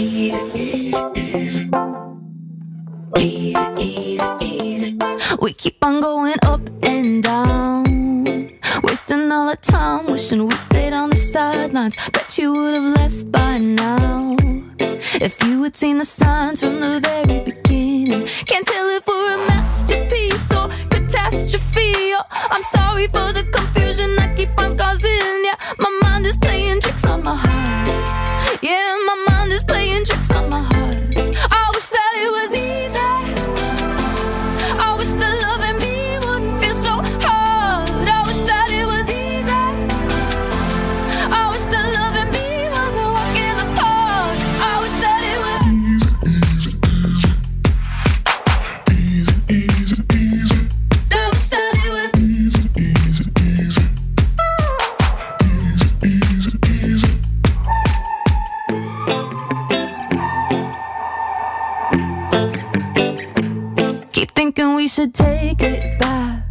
Easy, easy, easy. Easy, easy, easy. We keep on going up and down. Wasting all our time, wishing we'd stayed on the sidelines. Bet you would have left by now. If you had seen the signs from the very beginning. Can't tell if we're a masterpiece or catastrophe. Oh, I'm sorry for the should take it back.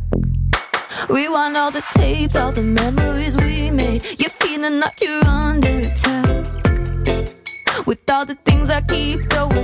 Rewind all the tapes, all the memories we made. You're feeling like you're under attack. With all the things I keep throwing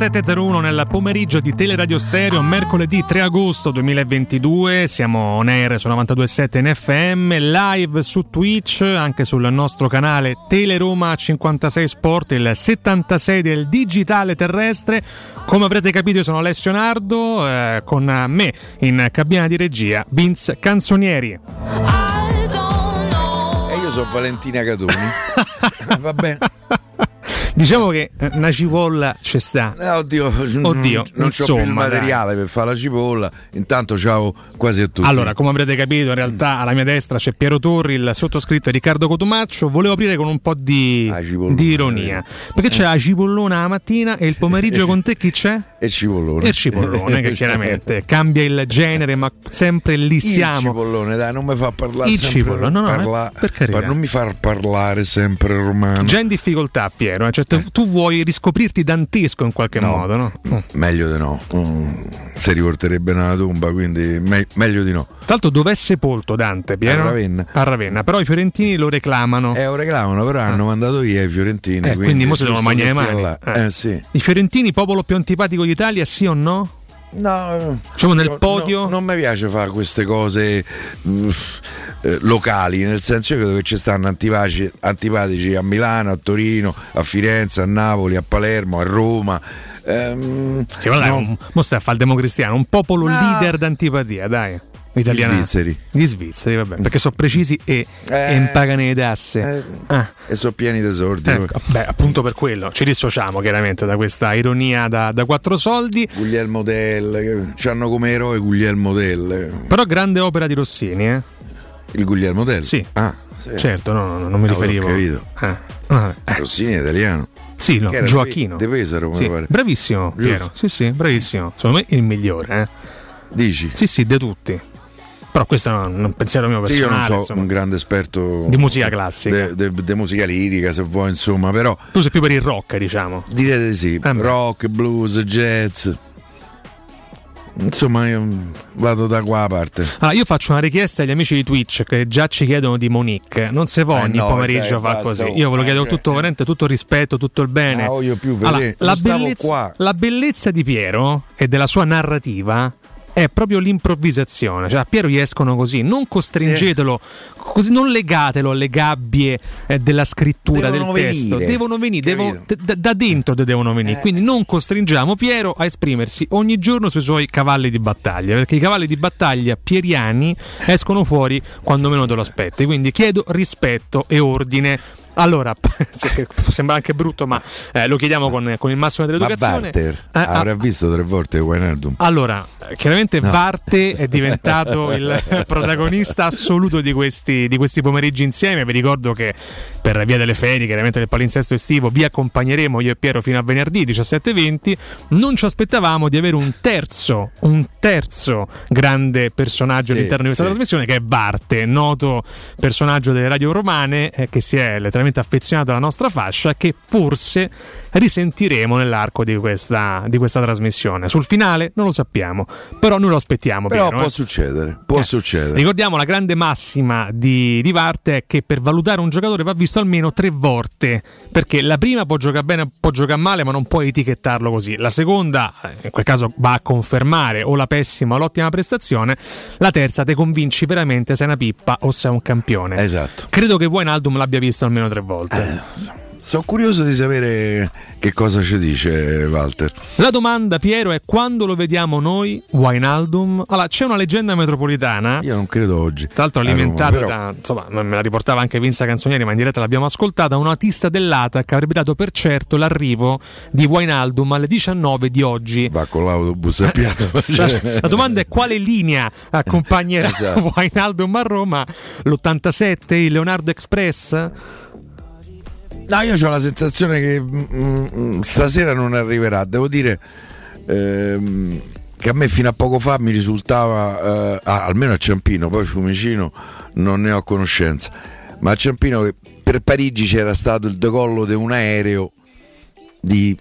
17.01 nel pomeriggio di Teleradio Stereo, mercoledì 3 agosto 2022. Siamo on air su 92.7 in FM, live su Twitch, anche sul nostro canale Teleroma 56 Sport, il 76 del digitale terrestre. Come avrete capito, io sono Alessio Nardo, eh, con me in cabina di regia Vince Canzonieri. E io sono Valentina Catoni. Va bene. Diciamo che eh, una cipolla ci sta. Eh, oddio, Oddio, non ho più il insomma, materiale per fare la cipolla. Intanto ciao quasi a tutti. Allora, come avrete capito, in realtà alla mia destra c'è Piero Torri, il sottoscritto è Riccardo Cotumaccio. Volevo aprire con un po' di, di ironia. Perché c'è la cipollona la mattina e il pomeriggio con te chi c'è? e cipollone. E il cipollone, che chiaramente cambia il genere, ma sempre lì Il siamo. cipollone, dai, non mi fa parlare Il cipollone, no, no, parla- eh, per carità. non mi far parlare sempre romano. Già in difficoltà, Piero. eh, Cioè, tu, tu vuoi riscoprirti dantesco in qualche No. modo, no? Mm. Meglio di no. Mm, si riporterebbe nella tomba, quindi me- meglio di no. Tra l'altro, dov'è sepolto Dante, Piero? A Ravenna. A Ravenna. Però i fiorentini lo reclamano. Eh, lo reclamano, però hanno mandato via i fiorentini. Eh, quindi mo si devono mangiare le mani. Eh. Eh, sì. I fiorentini, popolo più antipatico d'Italia, sì o no? No, Diciamo nel no, podio? no, non mi piace fare queste cose mm, eh, locali, nel senso io credo che ci stanno antipatici, antipatici a Milano, a Torino, a Firenze, a Napoli, a Palermo, a Roma. Ehm, Sì, ma dai, no, un- mo stai a fare il democristiano, un popolo leader d'antipatia, dai. Italiana. Gli svizzeri. Gli svizzeri, vabbè, perché sono precisi e, Eh, e impagano le tasse. eh, Ah, e sono pieni di sordi. ecco, beh, appunto per quello ci dissociamo chiaramente da questa ironia da, da quattro soldi. Guglielmo Tell, che hanno come eroe Guglielmo Tell. Però grande opera di Rossini, eh? Il Guglielmo Tell? Sì. Ah, sì. Certo, no, no, non mi Eh, ho riferivo. capito. Ah, ah, eh, Rossini è italiano. sì, no, Gioacchino. De Pesaro, Sì, bravissimo. Piero. Sì, sì, bravissimo. Secondo me il migliore, eh? Dici? Sì, sì, di tutti. Però questo è un pensiero mio Sì, io personale. non so insomma. un grande esperto Di musica classica. di musica lirica, se vuoi, insomma, però Tu sei più per il rock, diciamo. direi di sì. Eh. Rock, blues, jazz. Insomma, io vado da qua a parte. Ah, io faccio una richiesta agli amici di Twitch che già ci chiedono di Monique. Non se può Eh ogni no, pomeriggio dai, fa basta, così. Io ve lo chiedo eh, tutto eh. veramente, tutto il rispetto, tutto il bene. Ah, voglio più Allora, la, bellezza, qua. la bellezza di Piero e della sua narrativa è proprio l'improvvisazione. Cioè, a Piero gli escono così, non costringetelo, sì. così, non legatelo alle gabbie eh, della scrittura devono del testo. Venire, devono venire, devo, da, da, dentro devono venire. Eh. Quindi non costringiamo Piero a esprimersi ogni giorno sui suoi cavalli di battaglia, perché i cavalli di battaglia pieriani escono fuori quando meno te lo aspetti. Quindi chiedo rispetto e ordine allora, sembra anche brutto, ma eh, lo chiediamo con, con, il massimo dell'educazione. Ma Barter eh, avrà ah, visto tre volte Wijnaldum. Allora, chiaramente no. Varte è diventato il protagonista assoluto di questi, di questi, pomeriggi insieme. Vi ricordo che per via delle ferie, chiaramente del palinsesto estivo, vi accompagneremo io e Piero fino a venerdì 17.20. Non ci aspettavamo di avere un terzo, un terzo grande personaggio sì, all'interno di questa sì. trasmissione, che è Varte, noto personaggio delle radio romane, eh, che si è letteralmente particolarmente affezionato alla nostra fascia che forse risentiremo nell'arco di questa, di questa trasmissione. Sul finale non lo sappiamo, però noi lo aspettiamo. Però Piero, può eh? succedere, può eh. succedere. Ricordiamo la grande massima di, di Varte è che per valutare un giocatore va visto almeno tre volte, perché la prima può giocare bene, può giocare male, ma non puoi etichettarlo così. La seconda, eh, in quel caso, va a confermare o la pessima o l'ottima prestazione. La terza, te convinci veramente se è una pippa o se è un campione. Esatto. Credo che Wijnaldum l'abbia visto almeno tre volte. Eh, sono curioso di sapere che cosa ci dice Walter. La domanda, Piero, è quando lo vediamo noi, Wainaldum? Allora, c'è una leggenda metropolitana. Io non credo oggi. Tra l'altro alimentata Roma, da, insomma, me la riportava anche Vinza Canzonieri, ma in diretta l'abbiamo ascoltata, un autista dell'ATAC avrebbe dato per certo l'arrivo di Wainaldum alle 19 di oggi. Va con l'autobus a piano. la, la domanda è quale linea accompagnerà esatto. Wainaldum a Roma? L'87, il Leonardo Express? No, io ho la sensazione che mm, mm, stasera non arriverà. Devo dire ehm, che a me fino a poco fa mi risultava, eh, ah, almeno a Ciampino, poi Fiumicino non ne ho conoscenza, ma a Ciampino per Parigi c'era stato il decollo di un aereo di,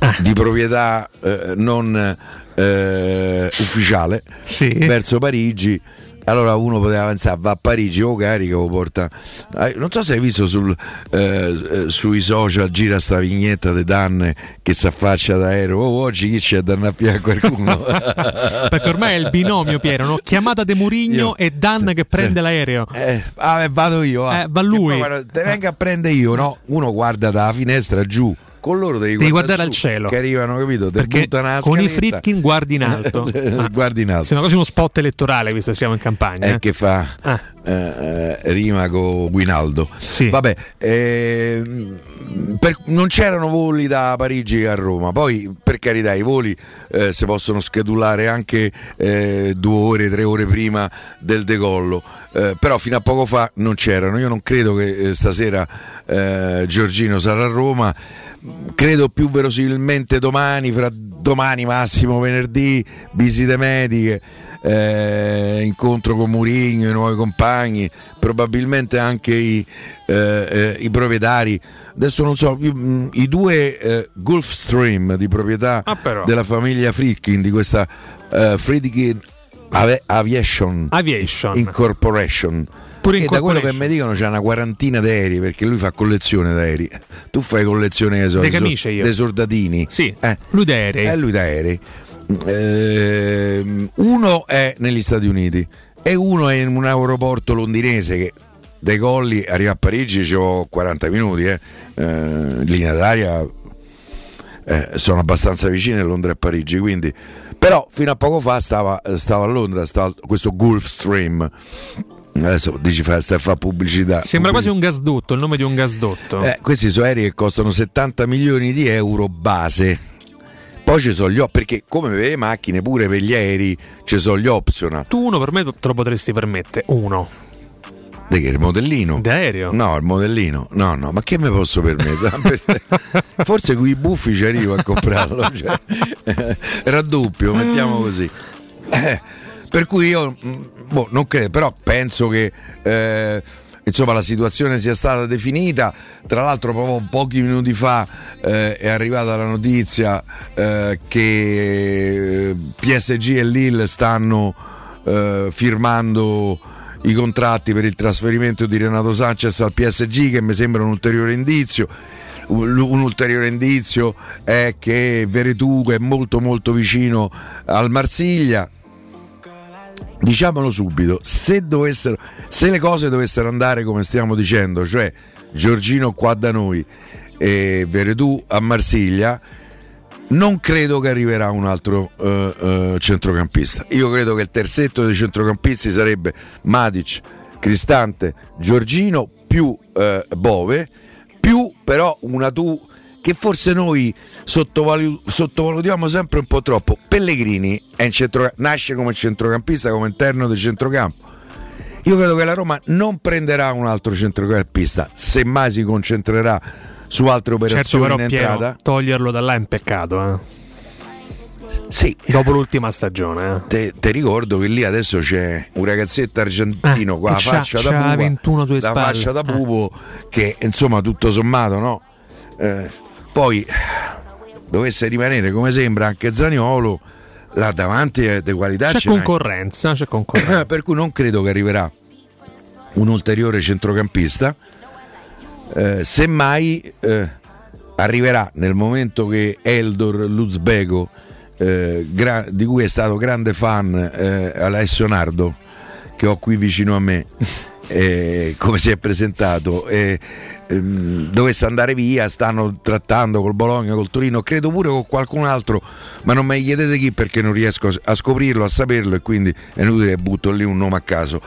ah. di proprietà eh, non eh, ufficiale sì. verso Parigi allora uno poteva pensare va a Parigi o carica o porta. Eh, non so se hai visto sul, eh, eh, sui social gira sta vignetta di Danne che si affaccia da aereo. Oh, oggi chi c'è da a qualcuno? Perché ormai è il binomio Piero no? chiamata De Murigno e Dan se, che prende se, l'aereo. Eh, ah, vado io ah. va lui. Te venga a prendere io no? uno guarda dalla finestra giù con loro devi, devi guardare, al cielo che arrivano, capito? Perché con i Fritkin guardi in alto. ah. guardi in alto. Sembra quasi uno spot elettorale, visto che siamo in campagna. È eh? che fa ah. eh, eh, rima con Guinaldo. Sì. Vabbè, eh, per, non c'erano voli da Parigi a Roma. Poi, per carità, i voli eh, si possono schedulare anche eh, due ore, tre ore prima del decollo. Eh, però fino a poco fa non c'erano. Io non credo che eh, stasera eh, Giorgino sarà a Roma credo più verosimilmente domani, fra domani massimo venerdì, visite mediche, eh, incontro con Murigno, i nuovi compagni, probabilmente anche i, eh, eh, i proprietari. Adesso non so, mm, i due eh, Gulfstream di proprietà ah, della famiglia Friedkin, di questa uh, Friedkin Aviation, Aviation. Incorporation Pure in da quello che mi dicono c'è una quarantina di aerei perché lui fa collezione d'aerei. Tu fai collezione che so, dei camicie io. dei soldatini. Sì, eh. lui d'aerei. È lui d'aerei. Eh, uno è negli Stati Uniti e uno è in un aeroporto londinese che dai colli arriva a Parigi ci ho 40 minuti eh. Eh, linea d'aria eh, sono abbastanza vicine Londra e Parigi quindi però fino a poco fa stava, stava a Londra stava questo Gulfstream Adesso dici fa, stai a fare pubblicità. Sembra quasi un gasdotto, il nome di un gasdotto. Eh, questi sono aerei che costano 70 milioni di euro base. Poi ci sono gli optional, perché come per le macchine, pure per gli aerei ci sono gli optional. Tu uno per me te lo potresti permettere, uno. Di che? Il modellino? Di aereo? No, il modellino. No, no, ma che mi posso permettere? Forse con i buffi ci arrivo a comprarlo. Cioè, raddoppio, mettiamo così. Eh, per cui io mm, boh, non credo, però penso che eh, insomma la situazione sia stata definita. Tra l'altro, proprio pochi minuti fa eh, è arrivata la notizia eh, che PSG e Lille stanno eh, firmando i contratti per il trasferimento di Renato Sanchez al PSG, che mi sembra un ulteriore indizio. un, ulteriore indizio è che Veretù è molto molto vicino al Marsiglia diciamolo subito, se, se, le cose dovessero andare come stiamo dicendo, cioè Giorgino qua da noi e Veredù a Marsiglia, non credo che arriverà un altro uh, uh, centrocampista. Io credo che il terzetto dei centrocampisti sarebbe Matic, Cristante, Giorgino più uh, Bove, più però una tu che forse noi sottovalu- sottovalutiamo sempre un po' troppo. Pellegrini centro- nasce come centrocampista, come interno del centrocampo. Io credo che la Roma non prenderà un altro centrocampista, semmai si concentrerà su altre operazioni certo, però, in entrata. Piero, toglierlo da là è un peccato, eh. Sì. Dopo l'ultima stagione. Eh. Ti ricordo che lì adesso c'è un ragazzetto argentino eh, con la faccia da pupo, 21 sue la faccia da pupo eh. che insomma tutto sommato no? Eh, poi dovesse rimanere come sembra anche Zaniolo, là davanti è di qualità c'è concorrenza, c'è concorrenza. per cui non credo che arriverà un ulteriore centrocampista. Eh, semmai eh, arriverà nel momento che Eldor Luzbego, eh, gra- di cui è stato grande fan eh, Alessio Nardo, che ho qui vicino a me, eh, come si è presentato, eh, ehm, dovesse andare via, stanno trattando col Bologna, col Torino, credo pure con qualcun altro, ma non mi chiedete chi perché non riesco a scoprirlo, a saperlo e quindi è inutile che butto lì un nome a caso.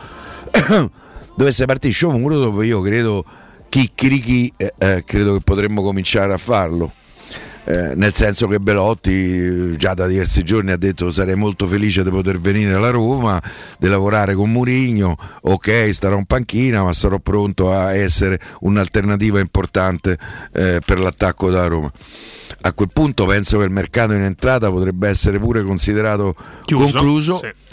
dovesse partire Sciomuro dove io credo chicchirichi eh, eh, credo che potremmo cominciare a farlo eh, nel senso che Belotti già da diversi giorni ha detto sarei molto felice di poter venire alla Roma, di lavorare con Murigno, ok starò in panchina ma sarò pronto a essere un'alternativa importante eh, per l'attacco della Roma. A quel punto penso che il mercato in entrata potrebbe essere pure considerato Chiuso, concluso. Sì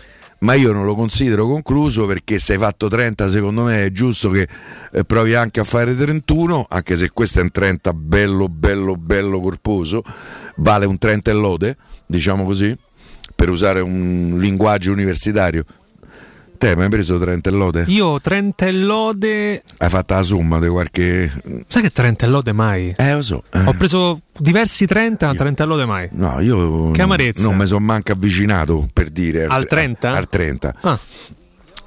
ma io non lo considero concluso perché se hai fatto 30 secondo me è giusto che eh, provi anche a fare 31 anche se questo è un 30 bello bello bello corposo. Vale un 30 e lode diciamo così per usare un linguaggio universitario Te mi hai preso 30 lode? Io 30 lode. Hai fatto la somma di qualche. Sai che 30 lode mai? Eh, lo so. Eh. Ho preso diversi 30, ma 30 lode mai. No, io. Che amarezza. Non mi sono manco avvicinato per dire. Al 30? Al 30. Ah.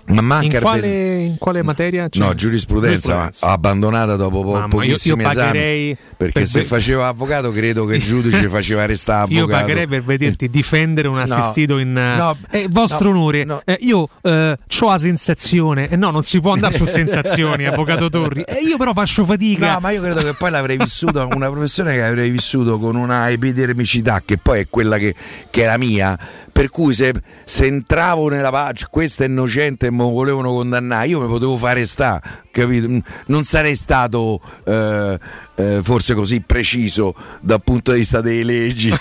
Ma manca in quale, in quale materia? Cioè, no, giurisprudenza, abbandonata dopo po- Mamma, pochissimi io, io pagherei perché per se be- faceva avvocato credo che il giudice faceva restare avvocato. Io pagherei per vederti difendere un assistito no, in no, eh, vostro no, onore. No. Eh, io eh, ho la sensazione, eh, no, non si può andare su sensazioni, avvocato Torri. Eh, io però faccio fatica. No, ma io credo che poi l'avrei vissuto una professione che avrei vissuto con una epidermicità che poi è quella che, che la mia. Per cui se, se entravo nella pace, questo è innocente mo volevano condannare, io mi potevo fare sta, capito? Non sarei stato eh, eh, forse così preciso dal punto di vista delle leggi.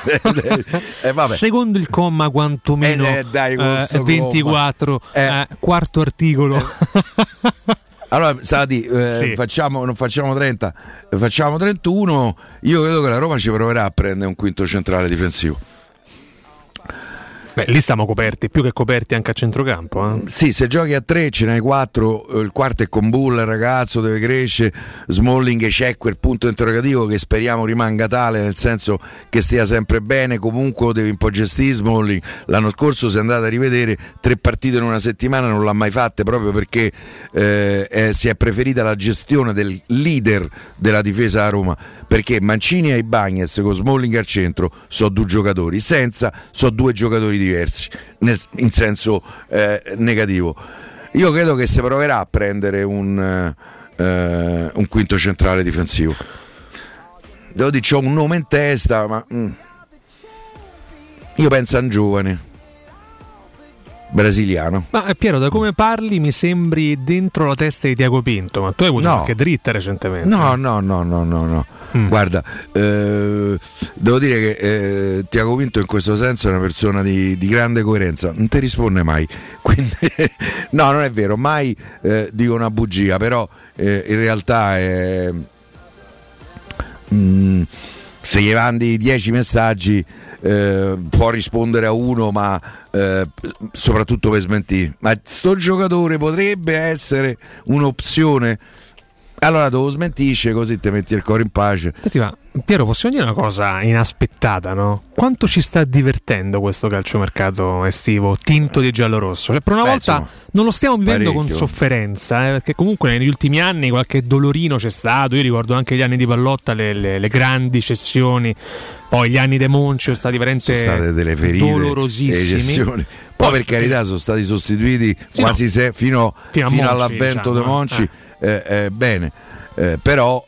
eh, Secondo il comma quantomeno eh, dai, 24, eh, eh, quarto articolo. Allora, Sati, eh, sì. facciamo, non facciamo 30, facciamo 31. Io credo che la Roma ci proverà a prendere un quinto centrale difensivo. Beh, lì stiamo coperti, più che coperti anche a centrocampo. Eh? Sì, se giochi a tre ce n'hai quattro, eh, il quarto è con Bull, il ragazzo deve crescere, Smalling c'è quel punto interrogativo che speriamo rimanga tale, nel senso che stia sempre bene, comunque devi un po' gestire Smalling. L'anno scorso si è andato a rivedere tre partite in una settimana, non l'ha mai fatte proprio perché eh, eh, si è preferita la gestione del leader della difesa a Roma, perché Mancini e Bagnez con Smalling al centro sono due giocatori, senza sono due giocatori diversi, in senso eh, negativo. Io credo che si proverà a prendere un, eh, un quinto centrale difensivo. Devo dire, ho un nome in testa, ma mm, io penso a un giovane brasiliano. Ma eh, Piero, da come parli mi sembri dentro la testa di Tiago Pinto, ma tu hai avuto no. anche dritta recentemente. No, no, no, no, no, no. Mm. Guarda, eh, devo dire che eh, Tiago Pinto in questo senso è una persona di, di grande coerenza, non ti risponde mai. Quindi, no, non è vero, mai eh, dico una bugia, però eh, in realtà è... Mm, se gli mandi 10 messaggi eh, può rispondere a uno, ma eh, soprattutto per smentire. Ma sto giocatore potrebbe essere un'opzione? Allora tu smentisce così ti metti il cuore in pace. Senti, ma Piero, possiamo dire una cosa inaspettata, no? Quanto ci sta divertendo questo calciomercato estivo tinto di giallo-rosso? Cioè, per una Beh, volta insomma, non lo stiamo vivendo parecchio. con sofferenza, eh, perché comunque negli ultimi anni qualche dolorino c'è stato. Io ricordo anche gli anni di Pallotta, le, le- le grandi cessioni. Poi gli anni De Monci sono stati veramente Sono state delle ferite, dolorosissimi. Poi per carità sono stati sostituiti Sì, quasi no. se- fino, Fino fino all'avvento diciamo, di Monci. eh. Eh, eh, bene, Eh, però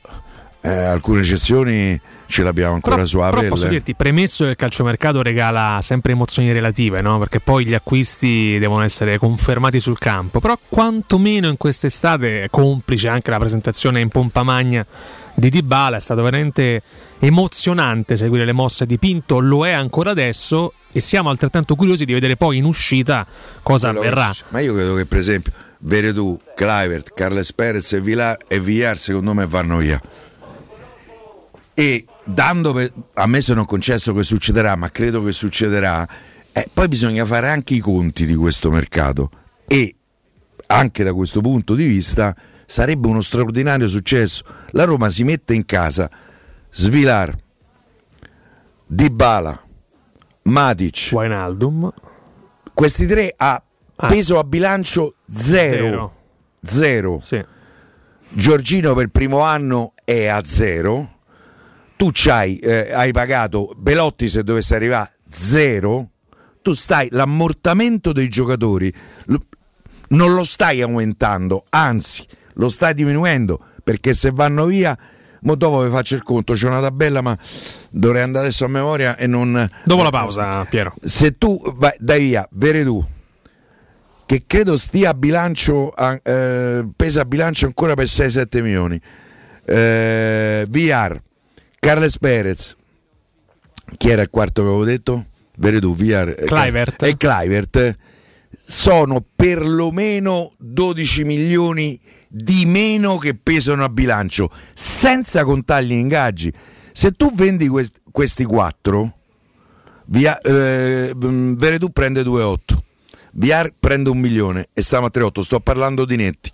eh, alcune eccezioni ce l'abbiamo ancora Però, sulla però pelle. posso dirti, premesso che il calciomercato regala sempre emozioni relative, no? perché poi gli acquisti devono essere confermati sul campo, però quantomeno in quest'estate, complice anche la presentazione in pompa magna di Dybala, è stato veramente emozionante seguire le mosse di Pinto, lo è ancora adesso e siamo altrettanto curiosi di vedere poi in uscita cosa avverrà. Ma io credo che per esempio Veretù, Clivert, Carles Perez e, Villar, e Villar secondo me vanno via. E dando per- a me se non concesso che succederà, ma credo che succederà, eh, poi bisogna fare anche i conti di questo mercato e anche da questo punto di vista sarebbe uno straordinario successo. La Roma si mette in casa Svilar, Dybala, Matic, Wijnaldum questi tre a Ah. peso a bilancio zero. Zero. Sì. Giorgino per il primo anno è a zero. Tu c'hai, eh, hai pagato Belotti se dovesse arrivare zero. Tu stai l'ammortamento dei giocatori lo- non lo stai aumentando, anzi lo stai diminuendo perché se vanno via, mo dopo vi faccio il conto, c'è una tabella ma dovrei andare adesso a memoria e non Dopo la pausa, Piero. se tu vai, dai via Veredù che credo stia a bilancio eh, pesa a bilancio ancora per 6-7 milioni. Eh, VR Carles Perez. Chi era il quarto che avevo detto? Veredù, VR eh, Kluivert. e Clivert. Sono perlomeno 12 milioni di meno che pesano a bilancio senza contare gli ingaggi. Se tu vendi quest- questi quattro Via, eh, Veredù prende 2,8 Viar prende un milione. E stiamo a 3,8 sto parlando di netti.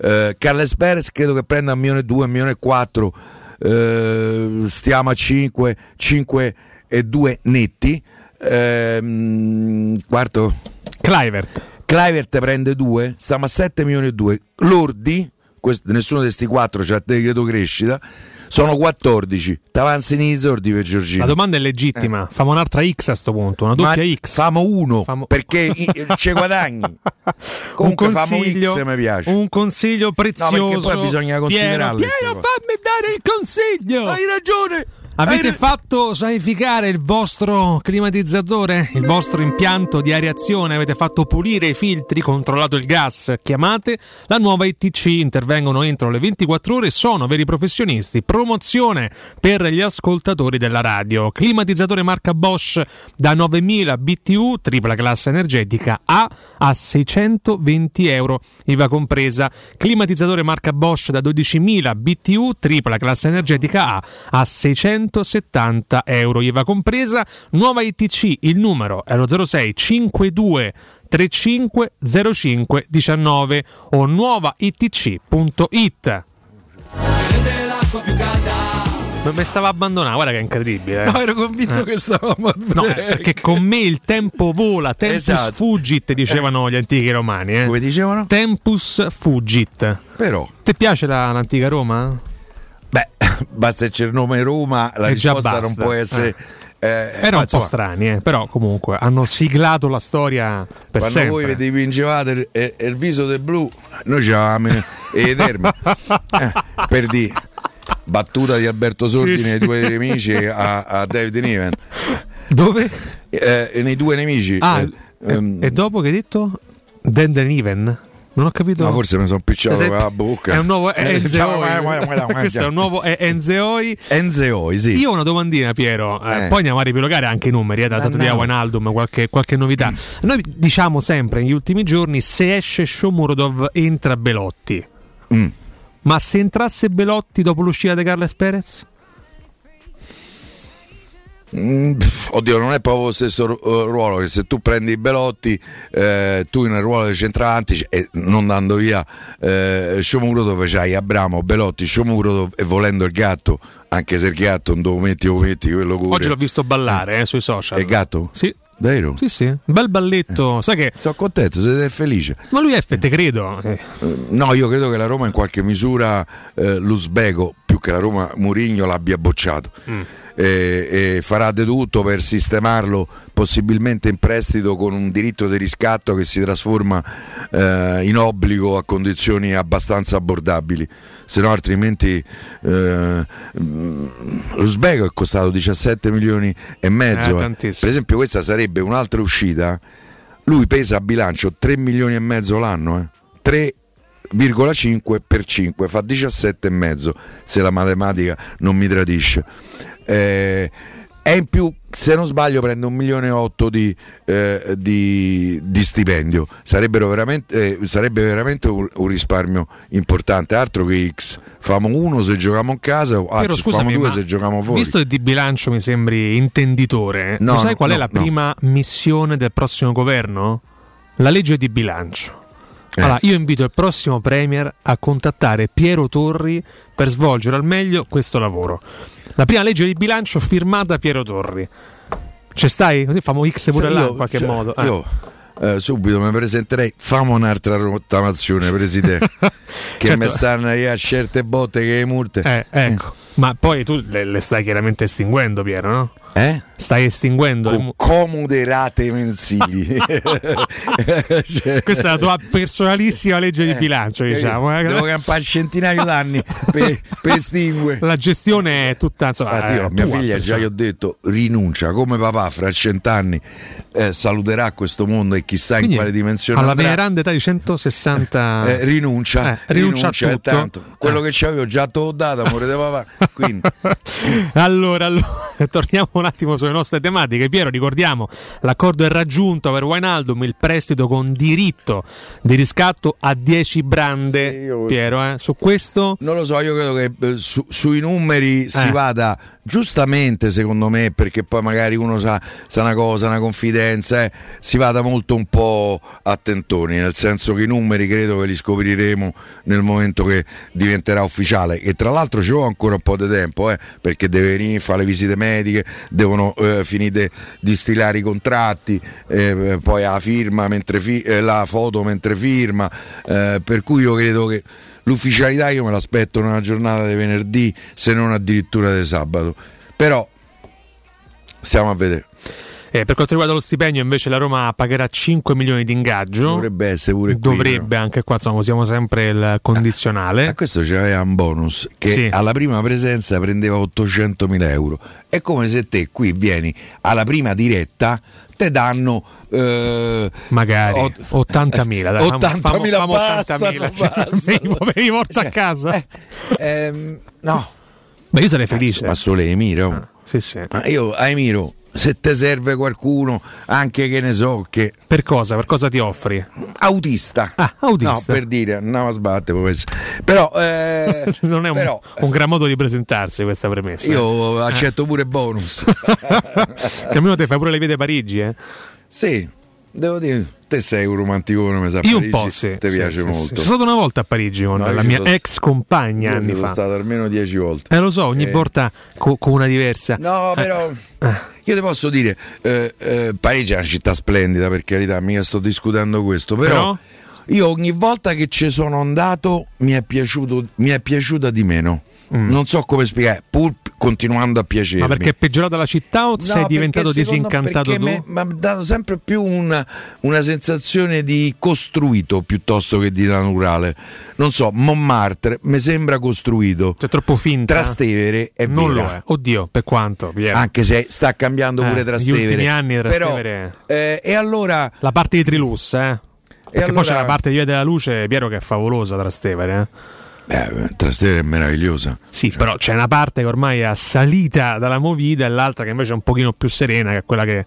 Eh, Carles Perez credo che prenda un milione e 2 un milione e 4 eh, stiamo a 5 5 e 2 netti. Ehm, quarto? Clivert. Clivert prende 2 stiamo a 7 milioni e 2 lordi quest- nessuno di questi 4 c'ha decreto crescita sono 14 t'avanzi nei sordi per Giorgino La domanda è legittima. Famo un'altra X a sto punto, una doppia Ma X. Famo uno Famo- perché ci guadagni. un Comunque famo consiglio, X mi piace. un consiglio prezioso. poi bisogna considerarle Piero, Piero, fammi dare il consiglio. Hai ragione. Avete fatto sanificare il vostro climatizzatore, il vostro impianto di areazione, avete fatto pulire i filtri, controllato il gas, chiamate la nuova ITC, intervengono entro le 24 ore, sono veri professionisti. Promozione per gli ascoltatori della radio. Climatizzatore marca Bosch da 9000 BTU, tripla classe energetica A a 620 euro, IVA compresa. Climatizzatore marca Bosch da 12.000 BTU, tripla classe energetica A a 670 euro, IVA compresa. Nuova ITC, il numero è lo 06 52 35 05 19 o nuovaitc.it. Ma mi stava abbandonando, guarda che è incredibile. eh. No, ero convinto che stavamo No, break. perché con me il tempo vola, tempus Esatto. fugit, dicevano gli antichi romani. Eh. Come dicevano? Tempus fugit. Però, Ti piace la- l'antica Roma? basta il nome Roma, la E già risposta non può essere. eh, Erano ma un po' strani, eh, però comunque hanno siglato la storia per Quando sempre. voi vi dipingevate il, il- viso del blu, noi c'avevamo e terme. Eh, per dire battuta di Alberto Sordi Sì, sì. nei due nemici a, a David Niven. Dove? Eh, nei due nemici. Ah, eh, e- ehm, e dopo che hai detto? Denden Even? Non ho capito. No, forse mi sono picciato Esempio- la bocca. È un nuovo Eh, Enzeoi. Questo è un nuovo Enzeoi. Enzeoi, sì. Io ho una domandina, Piero. eh, Eh. Poi andiamo a ripilogare anche i numeri, eh, dato di Dannao. Wijnaldum, qualche, qualche novità. Noi diciamo sempre negli ultimi giorni: se esce Shomurodov, entra Belotti. Mm. Ma se entrasse Belotti dopo l'uscita di Carles Perez? Mm, oddio, non è proprio lo stesso ruolo che se tu prendi Belotti, eh, tu un ruolo di centravanti e non dando via eh, Sciomuro dove c'hai Abramo, Belotti, Sciomuro e volendo il gatto, anche se il gatto non lo metti o metti quello cura. Oggi l'ho visto ballare eh, sui social. È il gatto? Sì. Vero? Sì, sì, bel balletto. Sai che... Sono contento, siete felice. Ma lui è fette, credo. Eh. No, io credo che la Roma in qualche misura eh, l'Uzbeko, più che la Roma Murigno, l'abbia bocciato. Mm e, e farà di tutto per sistemarlo possibilmente in prestito con un diritto di riscatto che si trasforma eh, in obbligo a condizioni abbastanza abbordabili. Se no altrimenti eh, lo Sbego è costato 17 milioni e mezzo. Eh, per esempio questa sarebbe un'altra uscita. Lui pesa a bilancio 3 milioni e mezzo l'anno eh. 3,5 per 5 fa 17 e mezzo se la matematica non mi tradisce eh, e in più se non sbaglio prende un milione e otto di, eh, di, di stipendio veramente, eh, sarebbe veramente un, un, risparmio importante altro che X famo uno se giochiamo in casa anzi Però, scusami, famo due se giochiamo fuori visto che di bilancio mi sembri intenditore no, sai no, qual no, è la prima missione del prossimo governo? la legge di bilancio eh. Allora, io invito il prossimo Premier a contattare Piero Torri per svolgere al meglio questo lavoro. La prima legge di bilancio firmata Piero Torri. Ci stai? Così famo X pure cioè, là in qualche cioè, modo. Eh. Io eh, subito mi presenterei. Famo un'altra rottamazione, Presidente. che certo. mi stanno a certe botte che multe. Eh, ecco. Ma poi tu le, le stai chiaramente estinguendo, Piero, no? Eh? Stai estinguendo con comode rate mensili. Questa è la tua personalissima legge di eh, bilancio, diciamo. Eh. Devo campare centinaio d'anni per, per estinguere. La gestione è tutta. Insomma, ah, io, mia figlia, già gli ho detto, rinuncia come papà fra cent'anni eh, saluterà questo mondo e chissà Quindi, in quale dimensione. Alla andrà. veneranda età di 160. Eh, rinuncia, eh, rinuncia, rinuncia a tutto. Tanto. Quello che c'avevo già te l'ho dato, amore di papà. allora, allora, torniamo un attimo sulle nostre tematiche. Piero, ricordiamo, l'accordo è raggiunto per Wijnaldum, il prestito con diritto di riscatto a 10 brande. Piero, eh? su questo? Non lo so, io credo che eh, su, sui numeri eh. si vada giustamente secondo me perché poi magari uno sa, sa una cosa, una confidenza, eh, si vada molto un po' attentoni, nel senso che i numeri credo che li scopriremo nel momento che diventerà ufficiale. E tra l'altro ci vuole ancora un po' di tempo eh, perché deve venire, fare le visite mediche, devono eh, finire di stilare i contratti, eh, poi la firma mentre fi- eh, la foto mentre firma, eh, per cui io credo che l'ufficialità io me l'aspetto una giornata di venerdì se non addirittura di sabato. Però stiamo a vedere eh, per quanto riguarda lo stipendio, invece, la Roma pagherà 5 milioni di ingaggio. Dovrebbe essere pure qui. Dovrebbe no? anche qua, insomma, usiamo sempre il condizionale. A, a questo c'aveva un bonus che sì. alla prima presenza prendeva 800 mila euro. È come se te qui vieni alla prima diretta te danno eh, magari ot- 80.000 dai, 80.000 famo, famo, basta, 80.000 basta, me li porto a cioè, casa eh, ehm, no Beh, io sarei felice ma solo Emiro ah, sì, sì. Ma io a Emiro se te serve qualcuno, anche che ne so che. Per cosa? Per cosa ti offri? Autista. Ah, autista. No, per dire, andiamo a sbattere. Però eh, non è un, però, un, gran modo di presentarsi questa premessa. Io accetto pure bonus. che almeno te fai pure le vede Parigi, eh? Sì, devo dire, te sei un romanticone, mi sa. Io un po' sì. Ti sì, piace sì, molto. Sono stato una volta a Parigi con no, la mia sono... ex compagna anni fa. Sono stato almeno dieci volte. Eh, lo so, ogni eh. volta con co una diversa. No, però. Eh. Io ti posso dire, eh, eh, Parigi è una città splendida, per carità, mica sto discutendo questo, però, però? io ogni volta che ci sono andato mi è, piaciuto, mi è piaciuta di meno. Mm. Non so come spiegare, pur continuando a piacere. Ma perché è peggiorata la città o no, sei diventato disincantato tu? Mi ha dato sempre più una, una, sensazione di costruito piuttosto che di naturale. Non so, Montmartre mi sembra costruito. C'è troppo finta. Trastevere è non vera. lo è. Oddio, per quanto? Piero. Anche se sta cambiando eh, pure Trastevere. Negli ultimi anni Trastevere. Però, eh, e allora la parte di Trilus, eh? Perché allora... poi c'è la parte di Via della Luce, Piero che è favolosa Trastevere, eh? Eh, Trastevere è meravigliosa. Sì, cioè. però c'è una parte che ormai è assalita dalla movida e l'altra che invece è un pochino più serena, che è quella che.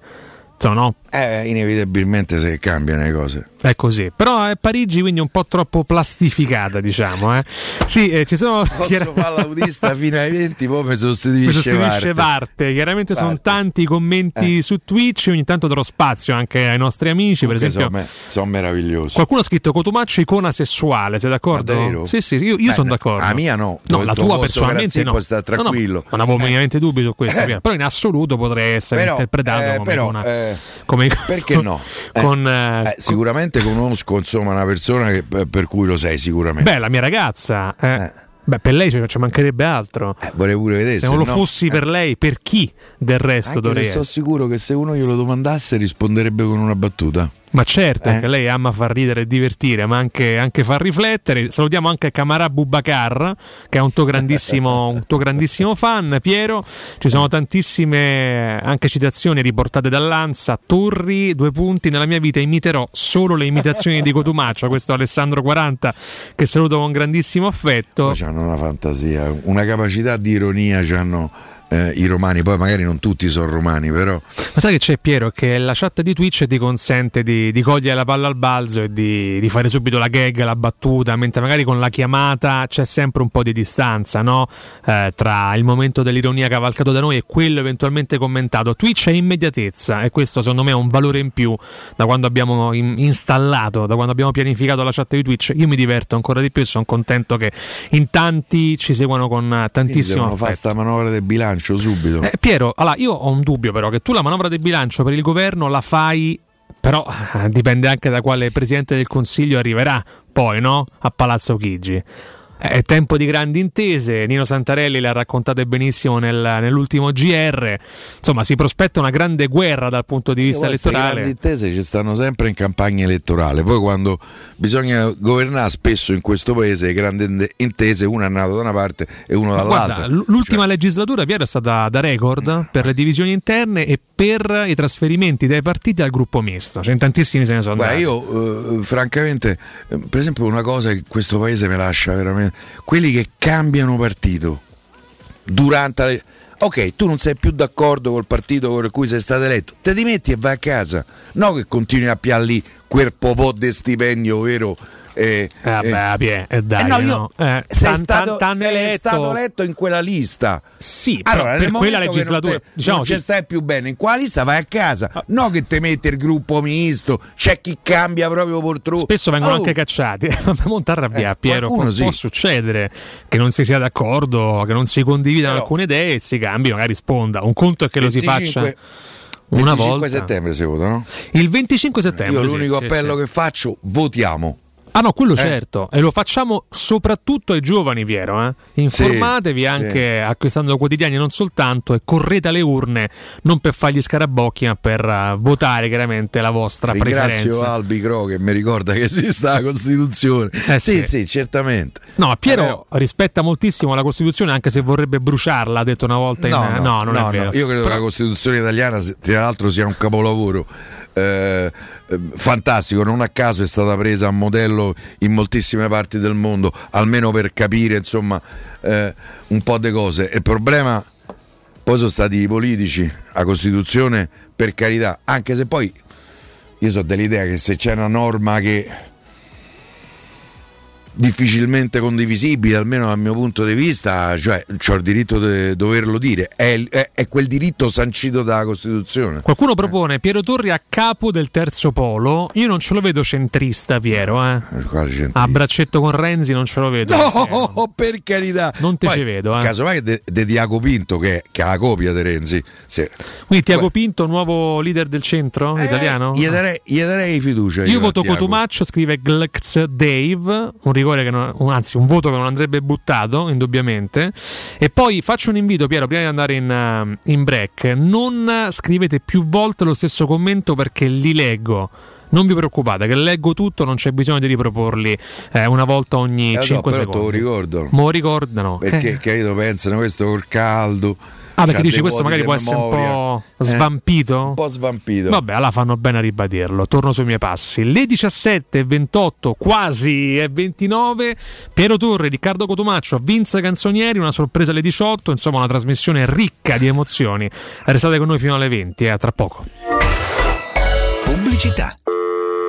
Insomma, no? Eh, inevitabilmente se cambiano le cose. È così, però è Parigi quindi un po' troppo plastificata, diciamo. Eh. Sì, eh, ci sono. Posso chiar- fare l'autista fino ai 20, poi mi sostituisce, mi sostituisce Varte. Chiaramente Varte. sono tanti i commenti eh. su Twitch, ogni tanto darò spazio anche ai nostri amici. Per esempio, sono, me- sono meravigliosi. Qualcuno ha scritto Cotumaccio icona sessuale, sei d'accordo? Davvero? Sì, sì, io, io sono d'accordo. La mia no. No, la tua personalmente no. Sta tranquillo. No, no, non avevo eh. minimamente dubbi su questo, eh. però in assoluto potrei essere però, interpretato eh, come, però, eh, come Perché no? con, eh, sicuramente conosco insomma una persona che, per cui lo sei sicuramente. Beh, la mia ragazza. Eh. eh. Beh, per lei ci mancherebbe altro. Eh, vorrei pure vedere. Se, non lo no, fossi per lei, per chi del resto Anche dovrei? Sono sicuro che se uno glielo domandasse risponderebbe con una battuta. Ma certo, eh? lei ama far ridere e divertire, ma anche, anche far riflettere. Salutiamo anche Camara Bubacar, che è un tuo grandissimo, un tuo grandissimo fan, Piero. Ci sono tantissime anche citazioni riportate dall'Anza. Torri, due punti. Nella mia vita imiterò solo le imitazioni di Cotumaccio. Questo Alessandro 40, che saluto con grandissimo affetto. Hanno una fantasia, una capacità di ironia. Hanno eh, i romani, poi magari non tutti sono romani, però. Ma sai che c'è Piero? Che la chat di Twitch ti consente di, di cogliere la palla al balzo e di, di, fare subito la gag, la battuta, mentre magari con la chiamata c'è sempre un po' di distanza no? eh, tra il momento dell'ironia cavalcato da noi e quello eventualmente commentato. Twitch è immediatezza e questo secondo me è un valore in più da quando abbiamo in, installato, da quando abbiamo pianificato la chat di Twitch. Io mi diverto ancora di più e sono contento che in tanti ci seguano con tantissimo affetto. fa sta manovra del bilancio bilancio subito. Eh, Piero, allora io ho un dubbio però che tu la manovra del bilancio per il governo la fai però eh, dipende anche da quale presidente del Consiglio arriverà poi, no? A Palazzo Chigi. È tempo di grandi intese, Nino Santarelli le ha raccontate benissimo nel, nell'ultimo GR, insomma si prospetta una grande guerra dal punto di vista elettorale. Le grandi intese ci stanno sempre in campagna elettorale, poi quando bisogna governare spesso in questo paese le grandi intese, una è nato da una parte e uno dall'altra. Guarda, l'ultima cioè... legislatura Piero è stata da record per le divisioni interne e per i trasferimenti dai partiti al gruppo misto, cioè in tantissimi se ne sono andati. io eh, francamente, eh, per esempio una cosa che questo paese mi lascia veramente quelli che cambiano partito durante. Ok, tu non sei più d'accordo col partito con cui sei stato eletto, te dimetti e vai a casa. No che continui a piare lì quel po' di stipendio vero eh, eh, vabbè, eh, eh, dai, eh, no, io, no. Eh, sei, stato, sei stato, letto in quella lista. Sì, allora, per quella legislatura non, te, diciamo non ci stai più bene in quella lista, vai a casa. Ah. No che te mette il gruppo misto, c'è chi cambia proprio purtroppo. Spesso vengono oh. anche cacciati. non ti arrabbiare, Piero. Può, sì. può, succedere che non si sia d'accordo, che non si condividano Però, alcune idee e si cambi, magari risponda. Un conto è che 25, lo si faccia una volta. Il 25 settembre si vota, no? Il 25 settembre. Io l'unico sì, appello sì, che faccio, votiamo. Ah no, quello eh. certo, e lo facciamo soprattutto ai giovani, Piero. Eh? Informatevi sì, anche sì. acquistando quotidiani non soltanto e correte alle urne non per fargli scarabocchi ma per uh, votare chiaramente la vostra Ringrazio preferenza. Ringrazio Albi Cro che mi ricorda che esiste la Costituzione. Eh, sì, sì, sì, certamente. No, Piero eh, rispetta moltissimo la Costituzione anche se vorrebbe bruciarla, ha detto una volta no, in... No, no, non no, è vero. Io credo Però... che la Costituzione italiana tra l'altro sia un capolavoro eh, eh, fantastico, non a caso è stata presa a modello in moltissime parti del mondo, almeno per capire insomma eh, un po' di cose. Il problema poi sono stati i politici, la Costituzione per carità, anche se poi io so dell'idea che se c'è una norma che difficilmente condivisibile, almeno dal mio punto di vista, cioè ho il diritto di doverlo dire, è, è, è, quel diritto sancito dalla Costituzione. Qualcuno propone Piero Torri a capo del terzo polo, io non ce lo vedo centrista Piero, eh. A braccetto con Renzi non ce lo vedo. No, eh. per carità. Non te ci vedo, eh. Casomai de, de Diaco Pinto che, che, ha la copia di Renzi. Sì. Quindi Tiago Pinto, nuovo leader del centro eh, italiano? Gli darei, gli darei fiducia. Io, io voto Cotumaccio, scrive Glx Dave, un rigore che non, anzi un voto che non andrebbe buttato indubbiamente e poi faccio un invito Piero prima di andare in, eh, in break non scrivete più volte lo stesso commento perché li leggo non vi preoccupate che leggo tutto, non c'è bisogno di riproporli eh, una volta ogni eh 5 no, secondi. Te lo ricordo. Mo ricordano. Perché eh. capito, pensano questo col caldo Ah, perché dici questo magari può essere un po' eh, svampito? Eh, un po' svampito. Vabbè, allora fanno bene a ribadirlo. Torno sui miei passi. Le 17 28, quasi e 29. Piero Torre, Riccardo Cotumaccio, Vince Canzonieri, una sorpresa alle 18. Insomma, una trasmissione ricca di emozioni. Restate con noi fino alle 20, eh, tra poco. Pubblicità.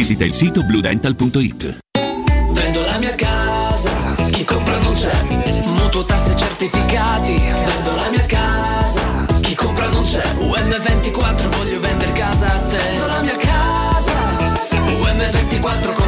visita il sito bluedental.it. Vendo la mia casa, chi compra non c'è. Mutuo tasse certificati, vendo la mia casa, chi compra non c'è. UM24 voglio vendere casa a te. Vendo la mia casa, UM24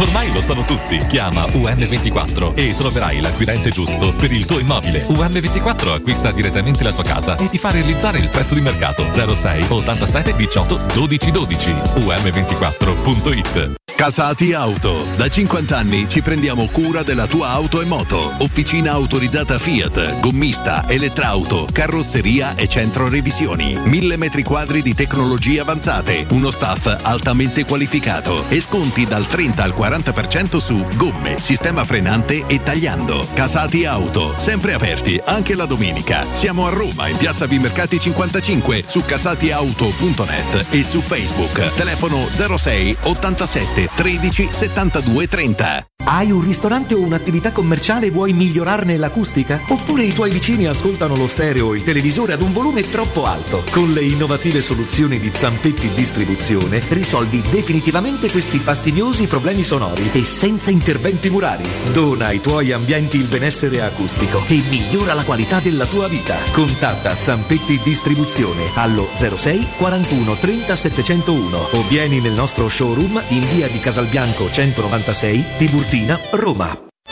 Ormai lo sanno tutti. Chiama UM24 e troverai l'acquirente giusto per il tuo immobile. UM24 acquista direttamente la tua casa e ti fa realizzare il prezzo di mercato 06 87 18 12 12. UM24.it Casati Auto. Da 50 anni ci prendiamo cura della tua auto e moto. Officina autorizzata Fiat, gommista, elettrauto, carrozzeria e centro revisioni. Mille metri quadri di tecnologie avanzate. Uno staff altamente qualificato. E sconti dal 30 al 40% su gomme, sistema frenante e tagliando. Casati Auto. Sempre aperti anche la domenica. Siamo a Roma in piazza Vimercati 55 su casatiauto.net e su Facebook. Telefono 06 87 13 72 30. Hai un ristorante o un'attività commerciale e vuoi migliorarne l'acustica? Oppure i tuoi vicini ascoltano lo stereo o il televisore ad un volume troppo alto? Con le innovative soluzioni di Zampetti Distribuzione risolvi definitivamente questi fastidiosi problemi sonori e senza interventi murari. Dona ai tuoi ambienti il benessere acustico e migliora la qualità della tua vita. Contatta Zampetti Distribuzione allo 06 41 30 701 o vieni nel nostro showroom in via di Casalbianco 196 Tiburtina, Roma.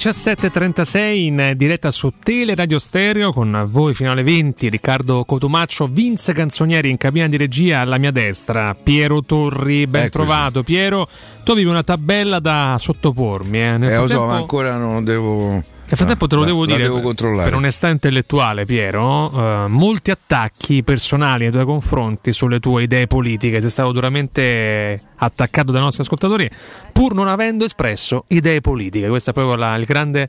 17.36 in diretta su Tele Radio Stereo con voi fino alle 20 Riccardo Cotumaccio, Vince Canzonieri in cabina di regia alla mia destra Piero Torri, ben Eccoci. trovato Piero, tu avevi una tabella da sottopormi eh. Nel Eh, lo so, frattempo- ma ancora non devo. Nel frattempo te lo devo la dire devo per onestà intellettuale, Piero, eh, molti attacchi personali nei tuoi confronti sulle tue idee politiche. Sei stato duramente attaccato dai nostri ascoltatori, pur non avendo espresso idee politiche. Questo è proprio la- il grande.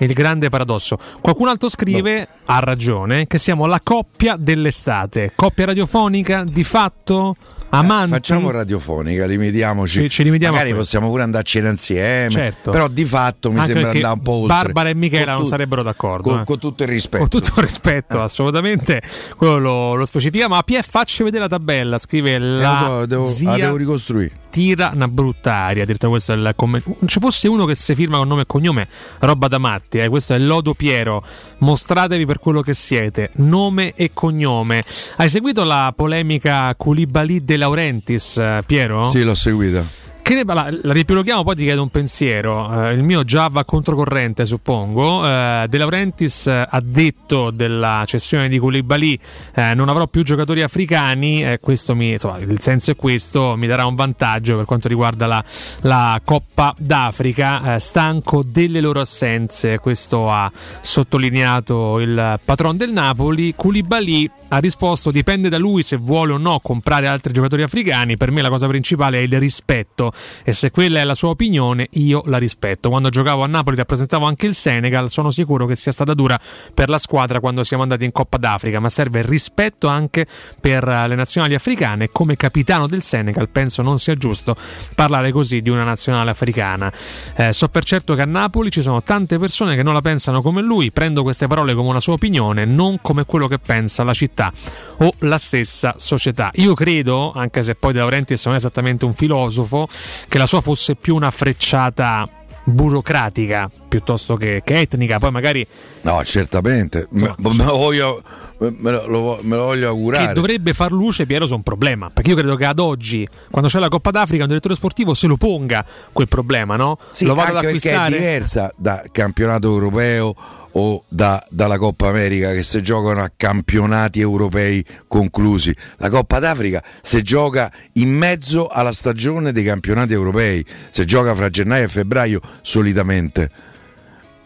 Il grande paradosso. Qualcun altro scrive, ha ragione, che siamo la coppia dell'estate. Coppia radiofonica, di fatto, amanti. Eh, Facciamo radiofonica, limitiamoci. Ci- ci limitiamo Magari possiamo pure andarci insieme. Certo. Però di fatto mi Anche sembra andare un po' oltre. Barbara e Michela Con non tu- sarebbero d'accordo. Con, eh. con tutto il rispetto. Con tutto il rispetto, assolutamente. Quello lo, lo specifichiamo. Ma PF facci vedere la tabella. Scrive Eh, la so, devo, zia la devo ricostruire. tira una brutta aria. Addirittura questo è il commento. Non ci fosse uno che si firma con nome e cognome, roba da matti. Eh. Questo è Lodo Piero. Mostratevi per quello che siete. Nome e cognome. Hai seguito la polemica Koulibaly De Laurentiis, eh, Piero? Sì, l'ho seguita. Che la, la riepiloghiamo, poi ti chiedo un pensiero. Eh, il mio già va controcorrente, suppongo. Eh, De Laurentiis eh, ha detto della cessione di Koulibaly eh, non avrò più giocatori africani. eh, questo mi, insomma, il senso è questo, mi darà un vantaggio per quanto riguarda la, la Coppa d'Africa. eh, stanco delle loro assenze, questo ha sottolineato il patron del Napoli. Koulibaly ha risposto: dipende da lui se vuole o no comprare altri giocatori africani. Per me la cosa principale è il rispetto e se quella è la sua opinione io la rispetto. Quando giocavo a Napoli rappresentavo anche il Senegal, sono sicuro che sia stata dura per la squadra quando siamo andati in Coppa d'Africa, ma serve rispetto anche per eh, le nazionali africane. Come capitano del Senegal penso non sia giusto parlare così di una nazionale africana. Eh, so per certo che a Napoli ci sono tante persone che non la pensano come lui, prendo queste parole come una sua opinione, non come quello che pensa la città o la stessa società. Io credo, anche se poi De Laurentiis non è esattamente un filosofo, che la sua fosse più una frecciata burocratica piuttosto che, che etnica, poi magari No, certamente. Me, me lo voglio, me lo, me lo voglio augurare. che dovrebbe far luce Piero su un problema, perché io credo che ad oggi, quando c'è la Coppa d'Africa, un direttore sportivo se lo ponga quel problema, no? Sì, lo vado ad anche perché è diversa da campionato europeo o da- dalla Coppa America che si giocano a campionati europei conclusi. La Coppa d'Africa si gioca in mezzo alla stagione dei campionati europei, si gioca fra gennaio e febbraio solitamente.